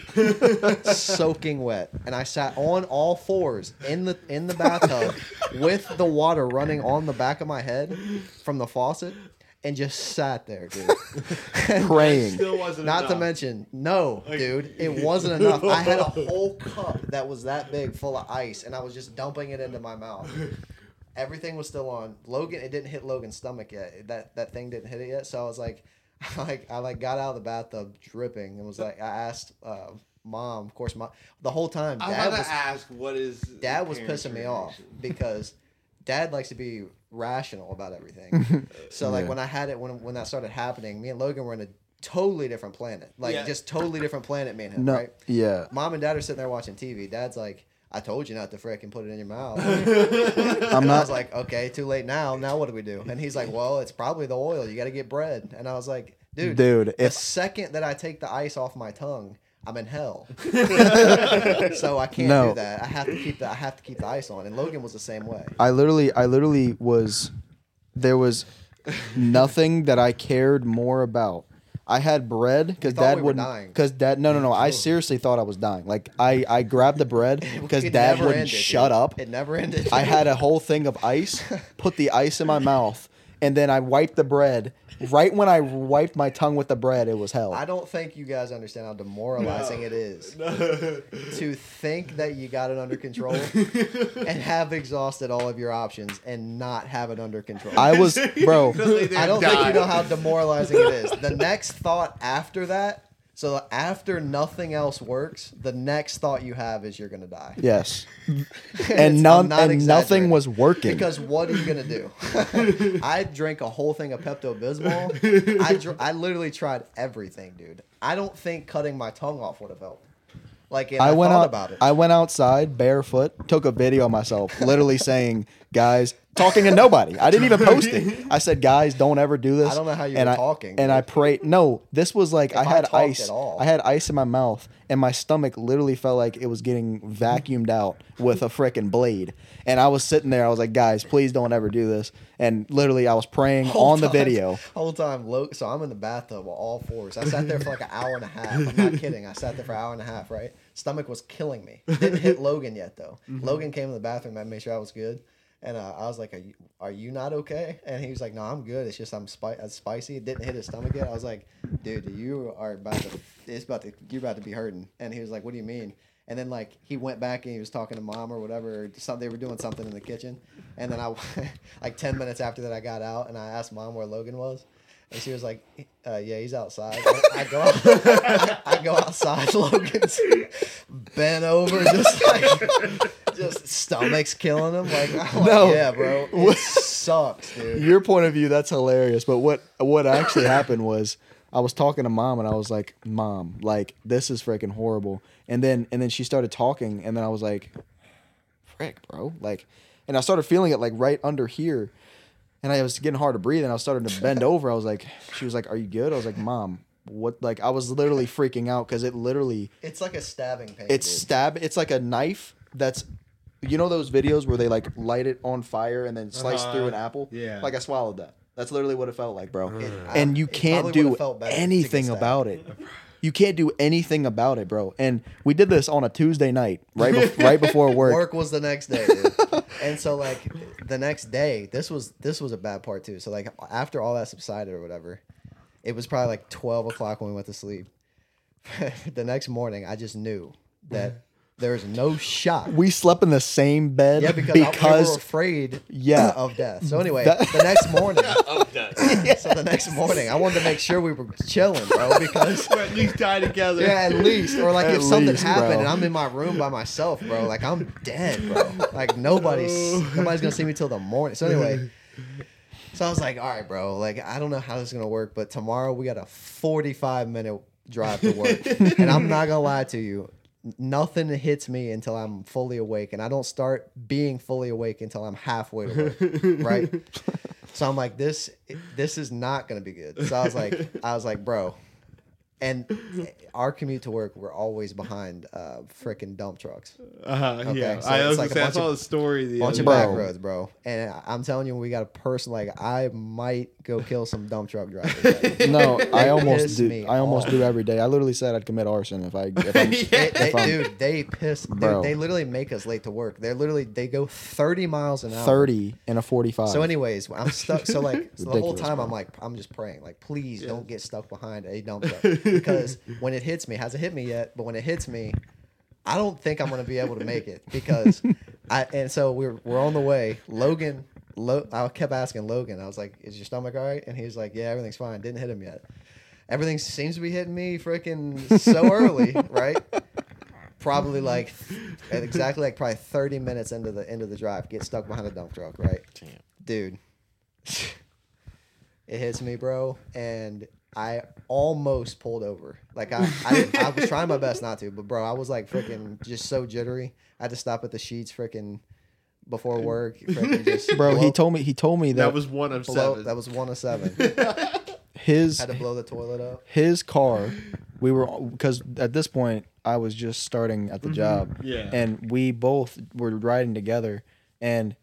soaking wet, and I sat on all fours in the in the bathtub with the water running on the back of my head from the faucet. And just sat there, dude. *laughs* praying. Still wasn't Not to mention, no, dude, it *laughs* wasn't enough. I had a *laughs* whole cup that was that big full of ice, and I was just dumping it into my mouth. Everything was still on. Logan, it didn't hit Logan's stomach yet. That that thing didn't hit it yet. So I was like, *laughs* like I like got out of the bathtub dripping and was like, I asked uh, mom, of course, mom, the whole time. I was Dad about was to ask what is dad was parents' pissing me off because dad likes to be rational about everything. *laughs* so like Yeah. when I had it when when that started happening, me and Logan were in a totally different planet. Like Yeah. just totally different planet, me and him, No, right? yeah. Mom and dad are sitting there watching TV. Dad's like, I told you not to frickin' put it in your mouth. *laughs* I'm And I was like, okay, too late now. Now what do we do? And he's like, well, it's probably the oil. You got to get bread. And I was like, dude, Dude, the if second that I take the ice off my tongue, I'm in hell. *laughs* so I can't No. do that. I have to keep the I have to keep the ice on. And Logan was the same way. I literally, I literally was. There was nothing that I cared more about. I had bread because thought dad we were wouldn't. dying. Because dad, no, no, no. I seriously thought I was dying. Like I, I grabbed the bread because *laughs* It dad never wouldn't ended, shut dude. up. It never ended. I had a whole thing of *laughs* ice, put the ice in my mouth, and then I wiped the bread. Right when I wiped my tongue with the bread, it was hell. I don't think you guys understand how demoralizing it is *laughs* to think that you got it under control *laughs* and have exhausted all of your options and not have it under control. I was, bro. *laughs* I don't think you know how demoralizing it is. The next thought after that, so after nothing else works, the next thought you have is you're gonna die. Yes, *laughs* It's- and none, not and nothing was working. Because what are you gonna do? *laughs* I drank a whole thing of Pepto Bismol. *laughs* I dr- I literally tried everything, dude. I don't think cutting my tongue off would have helped. Like, I, I went thought out. about it. I went outside barefoot, took a video of myself, literally saying, "Guys, talking to nobody." I didn't even *laughs* post it. I said, "Guys, don't ever do this." I don't know how you and were I, talking, And I prayed. No, this was like I If I had ice. I had ice in my mouth, and my stomach literally felt like it was getting vacuumed out with a freaking blade. And I was sitting there. I was like, "Guys, please don't ever do this." And literally, I was praying Whole on the video. Whole time, so I'm in the bathtub on all fours. I sat there for like an hour and a half. I'm not kidding. I sat there for an hour and a half. Right, stomach was killing me. Didn't hit Logan yet though. *laughs* Mm-hmm. Logan came in the bathroom. I made sure I was good, and uh, I was like, are you, "Are you not okay?" And he was like, "No, I'm good. It's just I'm spi- uh, spicy. It didn't hit his stomach yet." I was like, "Dude, you are about to. It's about to. You're about to be hurting." And he was like, "What do you mean?" And then like he went back and he was talking to mom or whatever. Or some, they were doing something in the kitchen, and then I *laughs* like ten minutes after that I got out and I asked mom where Logan was, and she was like, uh, "Yeah, he's outside." I go, *laughs* I go outside. *laughs* Logan's bent over, just like just stomach's killing him. Like, I'm like, No. yeah, bro, it sucks, dude. your point of view that's hilarious but what what actually happened was i was talking to mom and i was like mom like this is freaking horrible and then and then she started talking and then i was like frick bro like and i started feeling it like right under here and i was getting hard to breathe and i was starting to bend over i was like she was like are you good i was like mom what like i was literally freaking out because it literally It's like a stabbing pain. it's dude. stab it's like a knife that's you know those videos where they like light it on fire and then slice Uh-huh. through an apple Yeah. like i swallowed that that's literally what it felt like bro It- and you it can't probably do would've felt better to get anything stabbed. about it *laughs* you can't do anything about it bro and we did this on a tuesday night right bef- right *laughs* before work, Work was the next day, dude. *laughs* and so like the next day, this was this was a bad part too. So like after all that subsided or whatever, it was probably like twelve o'clock when we went to sleep. the next morning, I just knew that there was no shot. we slept in the same bed Yeah, because, I, we were afraid Yeah. of death. So anyway, That- the next morning, *laughs* of death. *laughs* so the next morning, I wanted to make sure we were chilling, bro, because *laughs* at least die together. yeah, at least, or like At if something least, happened bro. and I'm in my room by myself, bro, like I'm dead, bro. Like nobody's oh. nobody's gonna see me till the morning. So anyway, so I was like, all right, bro, like I don't know how this is gonna work, but tomorrow we got a 45 minute drive to work, and I'm not gonna lie to you. Nothing hits me until I'm fully awake, and I don't start being fully awake until I'm halfway to work, *laughs* right? So I'm like, this this is not gonna be good. So I was like, I was like, bro, and our commute to work, we're always behind uh, freaking dump trucks. Uh, Okay, yeah. so I was like say, I saw of- the story the bunch other of back roads, bro. And I'm telling you, we got a person like I might go kill some dump truck drivers. *laughs* no i almost do me i almost off. do every day i literally said i'd commit arson if i if I'm, *laughs* They, they, I'm dude, they piss. Dude, they literally make us late to work. They're literally they go 30 miles an hour. 30 and a 45 So, anyways, I'm stuck. So, like, so the whole time bro. I'm like, I'm just praying, like, please don't get stuck behind a dump truck *laughs* because when it hits me, hasn't hit me yet, but when it hits me, I don't think I'm gonna be able to make it because I. And so we're we're on the way. Logan, Lo, I kept asking Logan. I was like, "Is your stomach all right?" And he was like, "Yeah, everything's fine." Didn't hit him yet. Everything seems to be hitting me freaking so early, *laughs* right? Probably like exactly like probably 30 minutes into the end of the drive, get stuck behind a dump truck, right? Dude, it hits me, bro, and I almost pulled over. Like I, I, I was trying my best not to, but bro, I was like freaking just so jittery. I had to stop at the Sheetz, freaking before *laughs* work. Just *laughs* bro he told me he told me that, That was one of blow, seven. That was one of seven. *laughs* his had to blow the toilet up. his car we were because at this point I was just starting at the mm-hmm. job. Yeah. And we both were riding together, and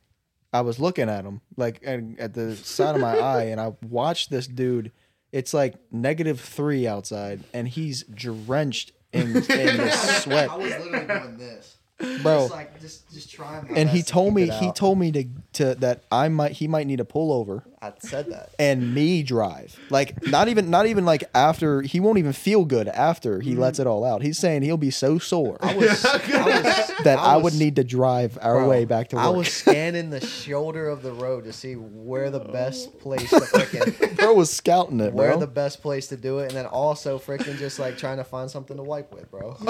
I was looking at him like at, at the side of my eye, and I watched this dude. It's like negative three outside, and he's drenched in, in this sweat, I was literally doing this, bro. Just like just just trying. My and he best to told keep me it he out. told me to to that I might he might need a pullover I said that. and me drive. Like not even not even like after he won't even feel good after he mm-hmm. lets it all out. He's saying he'll be so sore I was, *laughs* I was that I, would was- need to drive our Bro, way back to work. I was scanning the shoulder of the road to see where the best place to freaking *laughs* bro was scouting it, where bro. the best place to do it, and then also freaking just like trying to find something to wipe with, bro. *laughs*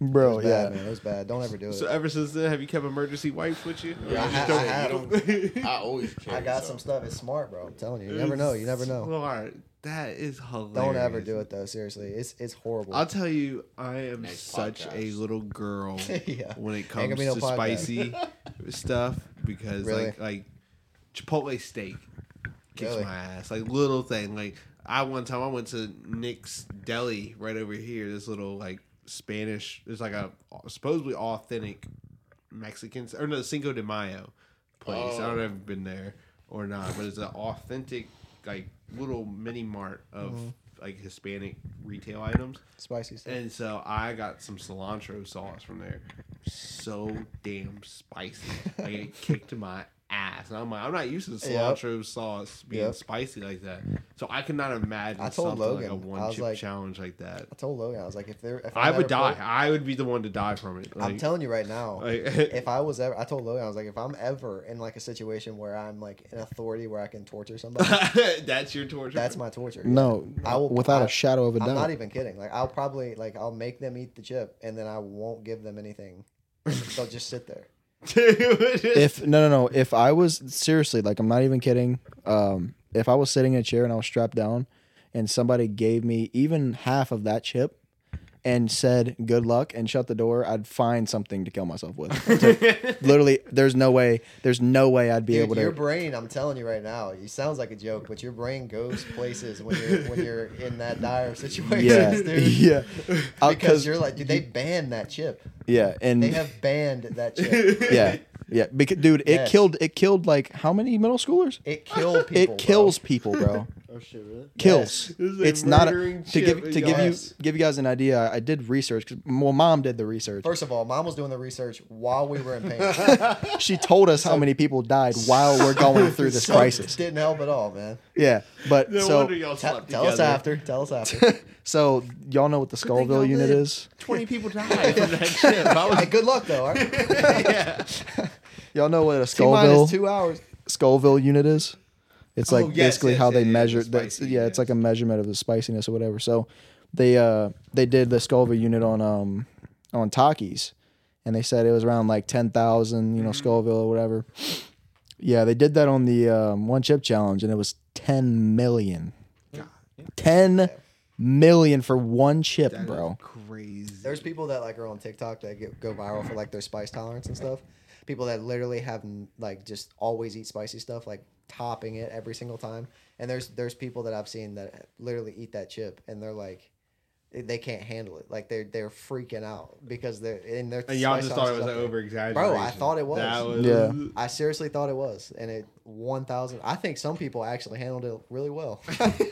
bro, It was yeah. bad, man. It was bad. Don't ever do it. So ever since then, have you kept emergency wipes with you? Yeah, I you ha- don't- I have you don't- I always carry I got some stuff. It's smart, bro. I'm telling you. You never know. You never know. Lord, that is hilarious. Don't ever do it though. Seriously, it's it's horrible. I'll tell you, I am Next such a little girl *laughs* Yeah. when it comes gonna no to podcast. spicy *laughs* stuff because Really? like like Chipotle steak kicks Really? my ass. Like little thing. Like I one time I went to Nick's Deli right over here. This little like Spanish. There's like a supposedly authentic Mexican or no Cinco de Mayo place. I don't know if you've been there or not, but it's an authentic like little mini mart of Mm-hmm. like Hispanic retail items. Spicy stuff. And so I got some cilantro sauce from there. So damn spicy. Like it kicked my ass. And I'm like, I'm not used to the Yep. cilantro sauce being Yep. spicy like that. So I could not imagine I told something like a one chip like- challenge like that. I told Logan, I was like, if there, if I I'm would die. put- I would be the one to die from it. I'm telling you right now. like, *laughs* if I was ever, I told Logan, I was like, if I'm ever in like a situation where I'm like an authority where I can torture somebody, *laughs* that's your torture. that's my torture. no, I will- without I- a shadow of a I'm doubt. not even kidding. Like I'll probably like I'll make them eat the chip and then I won't give them anything. They'll just sit there. If no no no. If i was seriously like i'm not even kidding. Um if i was sitting in a chair and i was strapped down and somebody gave me even half of that chip and said good luck and shut the door i'd find something to kill myself with *laughs* To- literally there's no way there's no way i'd be Dude, able to your brain, I'm telling you right now, it sounds like a joke, but your brain goes places when you're when you're in that dire *laughs* situation. yeah *laughs* dude. yeah Uh, Because you're like, dude, they banned that chip. yeah and They have banned that chip. yeah yeah because dude it Yes. killed it killed like how many middle schoolers It killed people. it kills bro. people bro Oh shit, really? *laughs* kills. This It's not a, to give to give you give you guys an idea. I- I did research. 'cause- well, mom did the research. First of all, mom was doing the research while we were in pain. *laughs* She told us how many people died while we're going *laughs* through this So crisis. Didn't help at all, man. Yeah, but No so wonder y'all Tell, slept tell us after. Tell us after. so y'all know what the Scoville unit live. is? Twenty people died from that chip. I was hey, good luck though. All right? yeah. Y'all know what a minus Skullville two hours. Scoville unit is? It's like Oh, yes, basically yes, how they yeah, yeah, measure. the That's spicy, yeah, it's like a measurement of the spiciness or whatever. So they uh they did the Scoville unit on um on Takis, and they said it was around like ten thousand, you know, Mm-hmm. Scoville or whatever. Yeah, they did that on the um, one chip challenge, and it was ten million. Ten million for one chip, That is bro. crazy. There's people that like are on TikTok that get, go viral for like their spice tolerance and stuff. People that literally have like just always eat spicy stuff, like topping it every single time. And there's there's people that I've seen that literally eat that chip and they're like they- they can't handle it. Like they're they're freaking out because they're in their and y'all just thought it was is an over exaggeration. Bro, I thought it was. Was Yeah. I seriously thought it was, and it one thousand. I think some people actually handled it really well,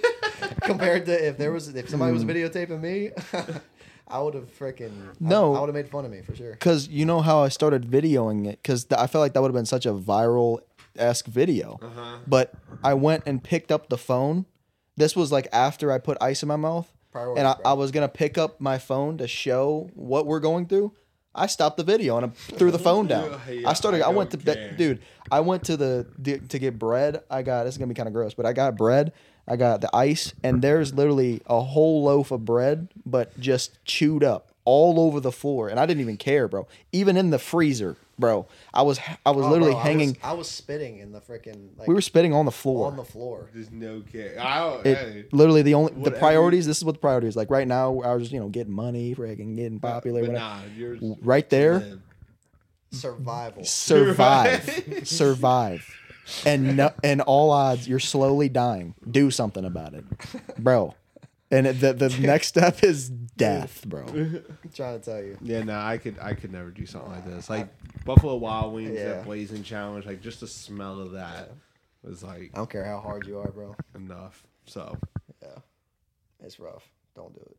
*laughs* compared to if there was if somebody was mm. videotaping me, *laughs* I would have freaking No. I, would have made fun of me for sure. Because you know how I started videoing it? Because I felt like that would have been such a viral esque video. Uh-huh. But I went and picked up the phone. This was like after I put ice in my mouth. Priorities, and I. I was going to pick up my phone to show what we're going through. I stopped the video and I threw the phone down. *laughs* Yeah, I started. I, I went to care. dude. I went to the, the to get bread. I got this is gonna be kind of gross, but I got bread. I got the ice, and there's literally a whole loaf of bread, but just chewed up all over the floor, and I didn't even care, bro. Even in the freezer, bro. I was I was Oh, literally bro, I hanging. was, I was spitting in the freaking. Like, we were spitting on the floor. on the floor. There's no care. I it hey. literally the only the priorities. This is what the priorities like right now. I was just you know getting money, freaking getting popular, But whatever. nah, yours Right there, live. Survival. *laughs* survive, *laughs* survive, and no, and all odds, you're slowly dying. Do something about it, bro. And the the *laughs* next step is death, bro. *laughs* I'm trying to tell you. Yeah, no, I could I could never do something like this. Like Buffalo Wild Wings, Yeah. that blazing challenge, like just the smell of that was like I don't care how hard you are, bro. enough. So Yeah, it's rough. Don't do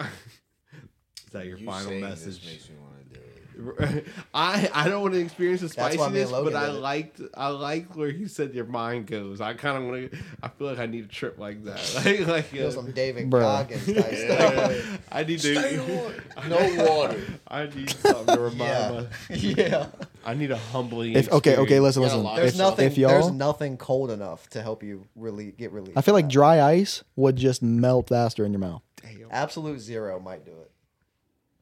it. *laughs* is that your You final message? This makes me want to do it. *laughs* I I don't want to experience the That's why me and spiciness, Logan but I did it. liked I liked where he said your mind goes. I kind of want to. I feel like I need a trip like that. *laughs* Like like Feel uh, some David Bruh. Goggins type *laughs* stuff. I need to. No water. I need something to remind Yeah. my. yeah. I need a humbling. If okay, okay, experience. listen, Yeah, listen. There's If, nothing. if y'all, there's nothing cold enough to help you really get relief. I feel like that. dry ice would just melt faster in your mouth. absolute zero might do it.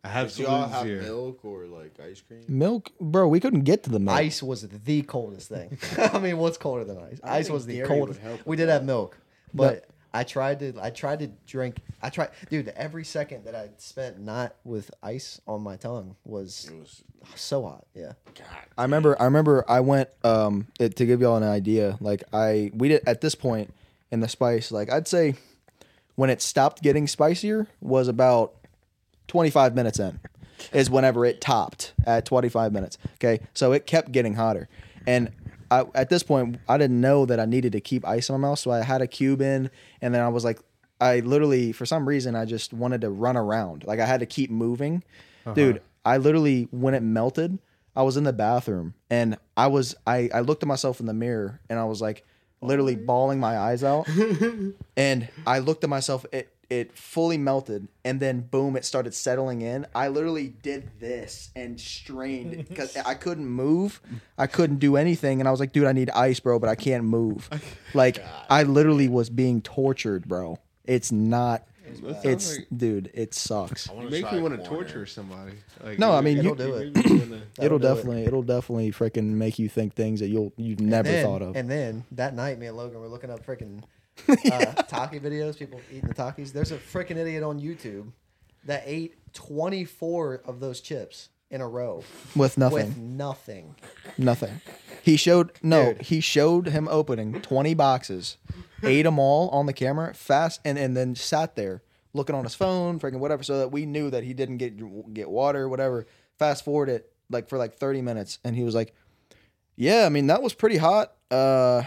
I Do y'all absolutely have zero. milk or like ice cream? Milk, bro. We couldn't get to the milk. Ice was the coldest thing. *laughs* I mean, what's colder than ice? I Ice was the coldest. would We did that. have milk, but I tried to. I tried to drink. I tried, dude. Every second that I spent not with ice on my tongue was It was so hot. Yeah. God. I remember. I remember. I went um it, to give y'all an idea. Like I we did at this point in the spice. Like I'd say when it stopped getting spicier was about twenty five minutes in. Is whenever it topped at twenty five minutes. Okay, so it kept getting hotter, and I, at this point I didn't know that I needed to keep ice in my mouth, so I had a cube in, and then I was like, I literally for some reason I just wanted to run around. Like I had to keep moving, uh-huh. dude. I literally when it melted. I was in the bathroom and I was I, I looked at myself in the mirror and I was like literally bawling my eyes out. *laughs* and I looked at myself, it it fully melted, and then boom, it started settling in. I literally did this and strained *laughs* because I couldn't move. I couldn't do anything. And I was like, dude, I need ice, bro, but I can't move. *laughs* Like I literally was being tortured, bro. It's not That it's like- dude, it sucks. You make me want to torture somebody. Like, No, I mean, It'll you- do it. wanna- *clears throat* it'll do it. definitely it'll definitely freaking make you think things that you'll you've never then, thought of. And then that night, me and Logan were looking up freaking uh, *laughs* Paqui videos, people eating the Takis. There's a freaking idiot on YouTube that ate 24 of those chips in a row with nothing. with nothing. Nothing. He showed no. Dude. He showed him opening twenty boxes, ate them all on the camera fast, and and then sat there looking on his phone, freaking whatever, so that we knew that he didn't get get water, whatever. Fast forward it like for like thirty minutes, and he was like, "Yeah, I mean that was pretty hot, uh,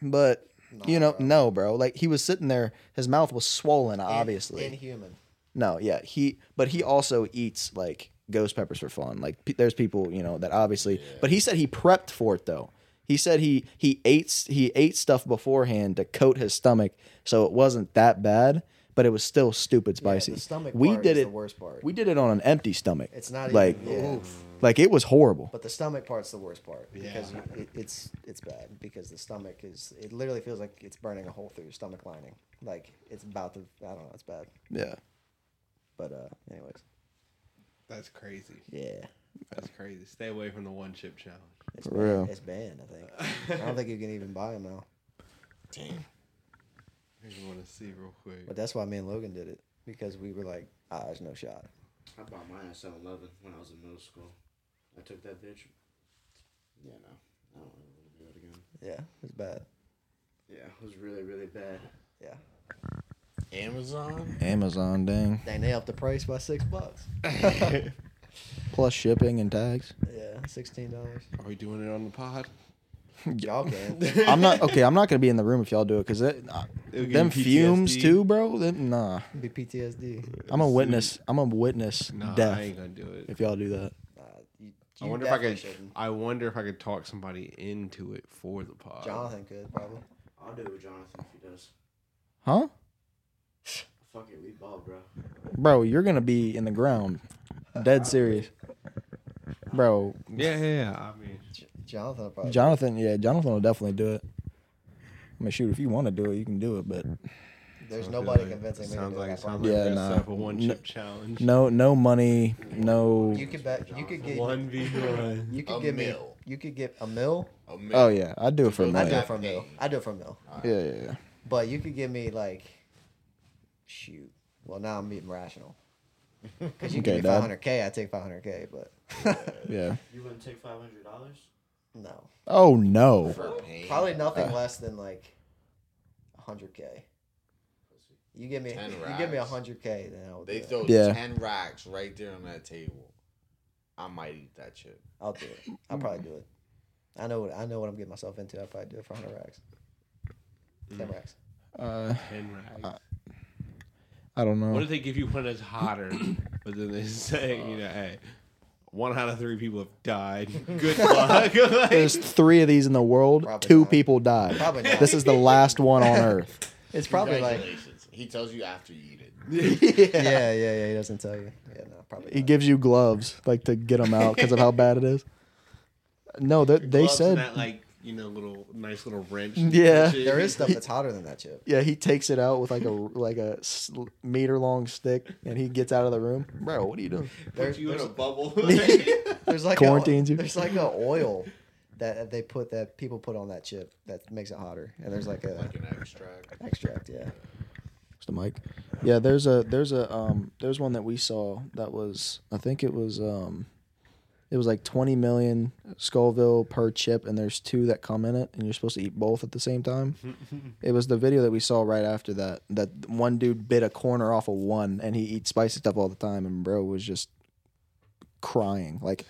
but you know, no, bro. Like he was sitting there, his mouth was swollen, obviously. Inhuman. No, yeah, he but he also eats like ghost peppers for fun. Like pe- there's people, you know, that obviously. But he said he prepped for it though. He said he he ate he ate stuff beforehand to coat his stomach, so it wasn't that bad, but it was still stupid Yeah, spicy. the stomach we part did is it. the worst part. We did it on an empty stomach. It's not like even. Yeah. Like it was horrible. But the stomach part's the worst part because you, it, it's it's bad because the stomach is it literally feels like it's burning a hole through your stomach lining. Like it's about to I don't know, it's bad. Yeah. But uh anyways. That's crazy. Yeah. That's crazy. Stay away from the one chip challenge. It's For banned. real. It's banned, I think. I don't think you can even buy them now. Damn. I just want to see real quick. But that's why me and Logan did it because we were like, ah, there's no shot. I bought mine at 7 Eleven when I was in middle school. I took that bitch. Yeah, no. I don't ever want to do it again. Yeah, it was bad. Yeah, it was really, really bad. Yeah. Amazon. Amazon dang. Dang, they upped the price by six bucks. *laughs* Plus shipping and tags. Yeah, sixteen dollars. Are we doing it on the pod? *laughs* Y'all can. I'm not okay. I'm not gonna be in the room if y'all do it because uh, It'll give them you fumes PTSD. too, bro. Them, nah, Be PTSD. I'm a witness. I'm a witness No, death I ain't gonna do it. if y'all do that. You, I wonder if I could. shouldn't. I wonder if I could talk somebody into it for the pod. Jonathan could probably. I'll do it with Jonathan if he does. Huh? Fuck it, we ball, bro. Bro, you're gonna be in the ground. Dead serious. Bro, Yeah, yeah, yeah. I mean, J- Jonathan probably. Jonathan, yeah, Jonathan will definitely do it. I mean, shoot, if you want to do it, you can do it, but There's sounds nobody like- convincing me to Sounds do like it. Sounds like Yeah, we're nah. up a one No- challenge. no, no money, no. You could bet. You could get. One v one. *laughs* You could A give me. You could get a mill. A mil. Oh yeah, I'd do it for a I'd I do it for a mill. I do it for a mill. Yeah, yeah, yeah. But you could give me like, shoot. Well, now I'm being rational. *laughs* Because you Okay, give me Dad. 500k, I take 500k. But Yeah. You wouldn't take $500? no, Oh no. For pain. probably nothing Uh. less than like 100k. You give me 10 *laughs* you give me a hundred k, then I'll They throw Yeah. ten racks right there on that table. I might eat that chip. I'll do it. I'll probably do it. I know what I know what I'm getting myself into. I'll probably do it for hundred racks. Ten Mm. racks. Uh, Ten rags. I don't know. What if they give you one that's hotter, *clears throat* but then they say, you know, hey, one out of three people have died. *laughs* Good luck. *laughs* Like- There's three of these in the world. Two not. people died. Probably not. This is the last one on Earth. It's probably like Congratulations. He tells you after you eat it. *laughs* yeah, yeah, yeah. He doesn't tell you. Yeah, no, probably. He not. gives you gloves like to get them out because of how bad it is. No, they, they said that like you know little nice little wrench. Yeah. Shit. there is *laughs* stuff that's hotter than that chip. yeah he takes it out with like a like a meter long stick and he gets out of the room. Bro, what are you doing? Put you in a bubble. *laughs* There's like Quarantines a, you. There's like a oil that they put that people put on that chip that makes it hotter, and there's like a Like an extract. extract. Yeah. Where's the mic? Yeah, there's a there's a um there's one that we saw that was I think it was um it was like 20 million Scoville per chip and there's two that come in it and you're supposed to eat both at the same time. *laughs* it was the video that we saw right after that that one dude bit a corner off of one and he eats spicy stuff all the time and bro was just crying. Like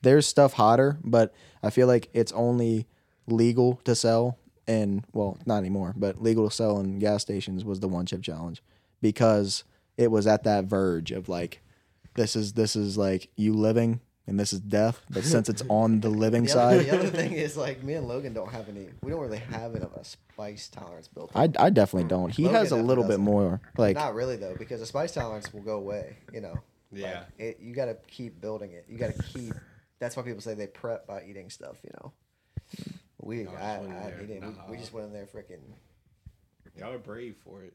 there's stuff hotter, but I feel like it's only legal to sell and well, not anymore, but legal to sell in gas stations was the one chip challenge because it was at that verge of like this is this is like you living and this is death, but since it's *laughs* on the living The other, side, the other thing is like me and Logan don't have any. We don't really have enough a spice tolerance built. I, I definitely don't. He Logan has a little bit more. Like Not really though, because the spice tolerance will go away. You know. Like, Yeah. it, you got to keep building it. You got to keep. That's why people say they prep by eating stuff. You know. We Y'all just I, went in I there. we, didn't, we, we Nah. just went in there freaking. Y'all are brave for it.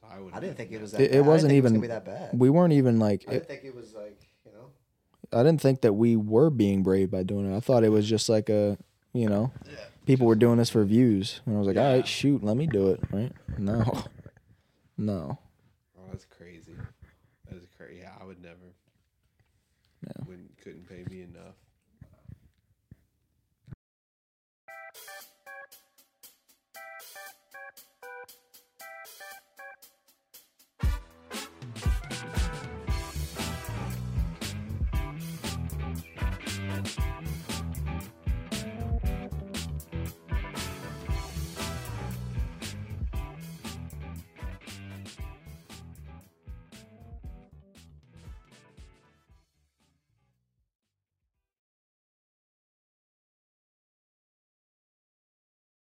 'Cause I would. I didn't think it was that. it, bad. it I didn't wasn't think even It was gonna be that bad. we weren't even like I didn't think it was like you know. I didn't think that we were being brave by doing it. I thought it was just like a, you know, people were doing this for views, and I was like, all Yeah. right, shoot, let me do it, right? No, *laughs* no, Oh, that's crazy. That's crazy. Yeah, I would never. Yeah. Wouldn't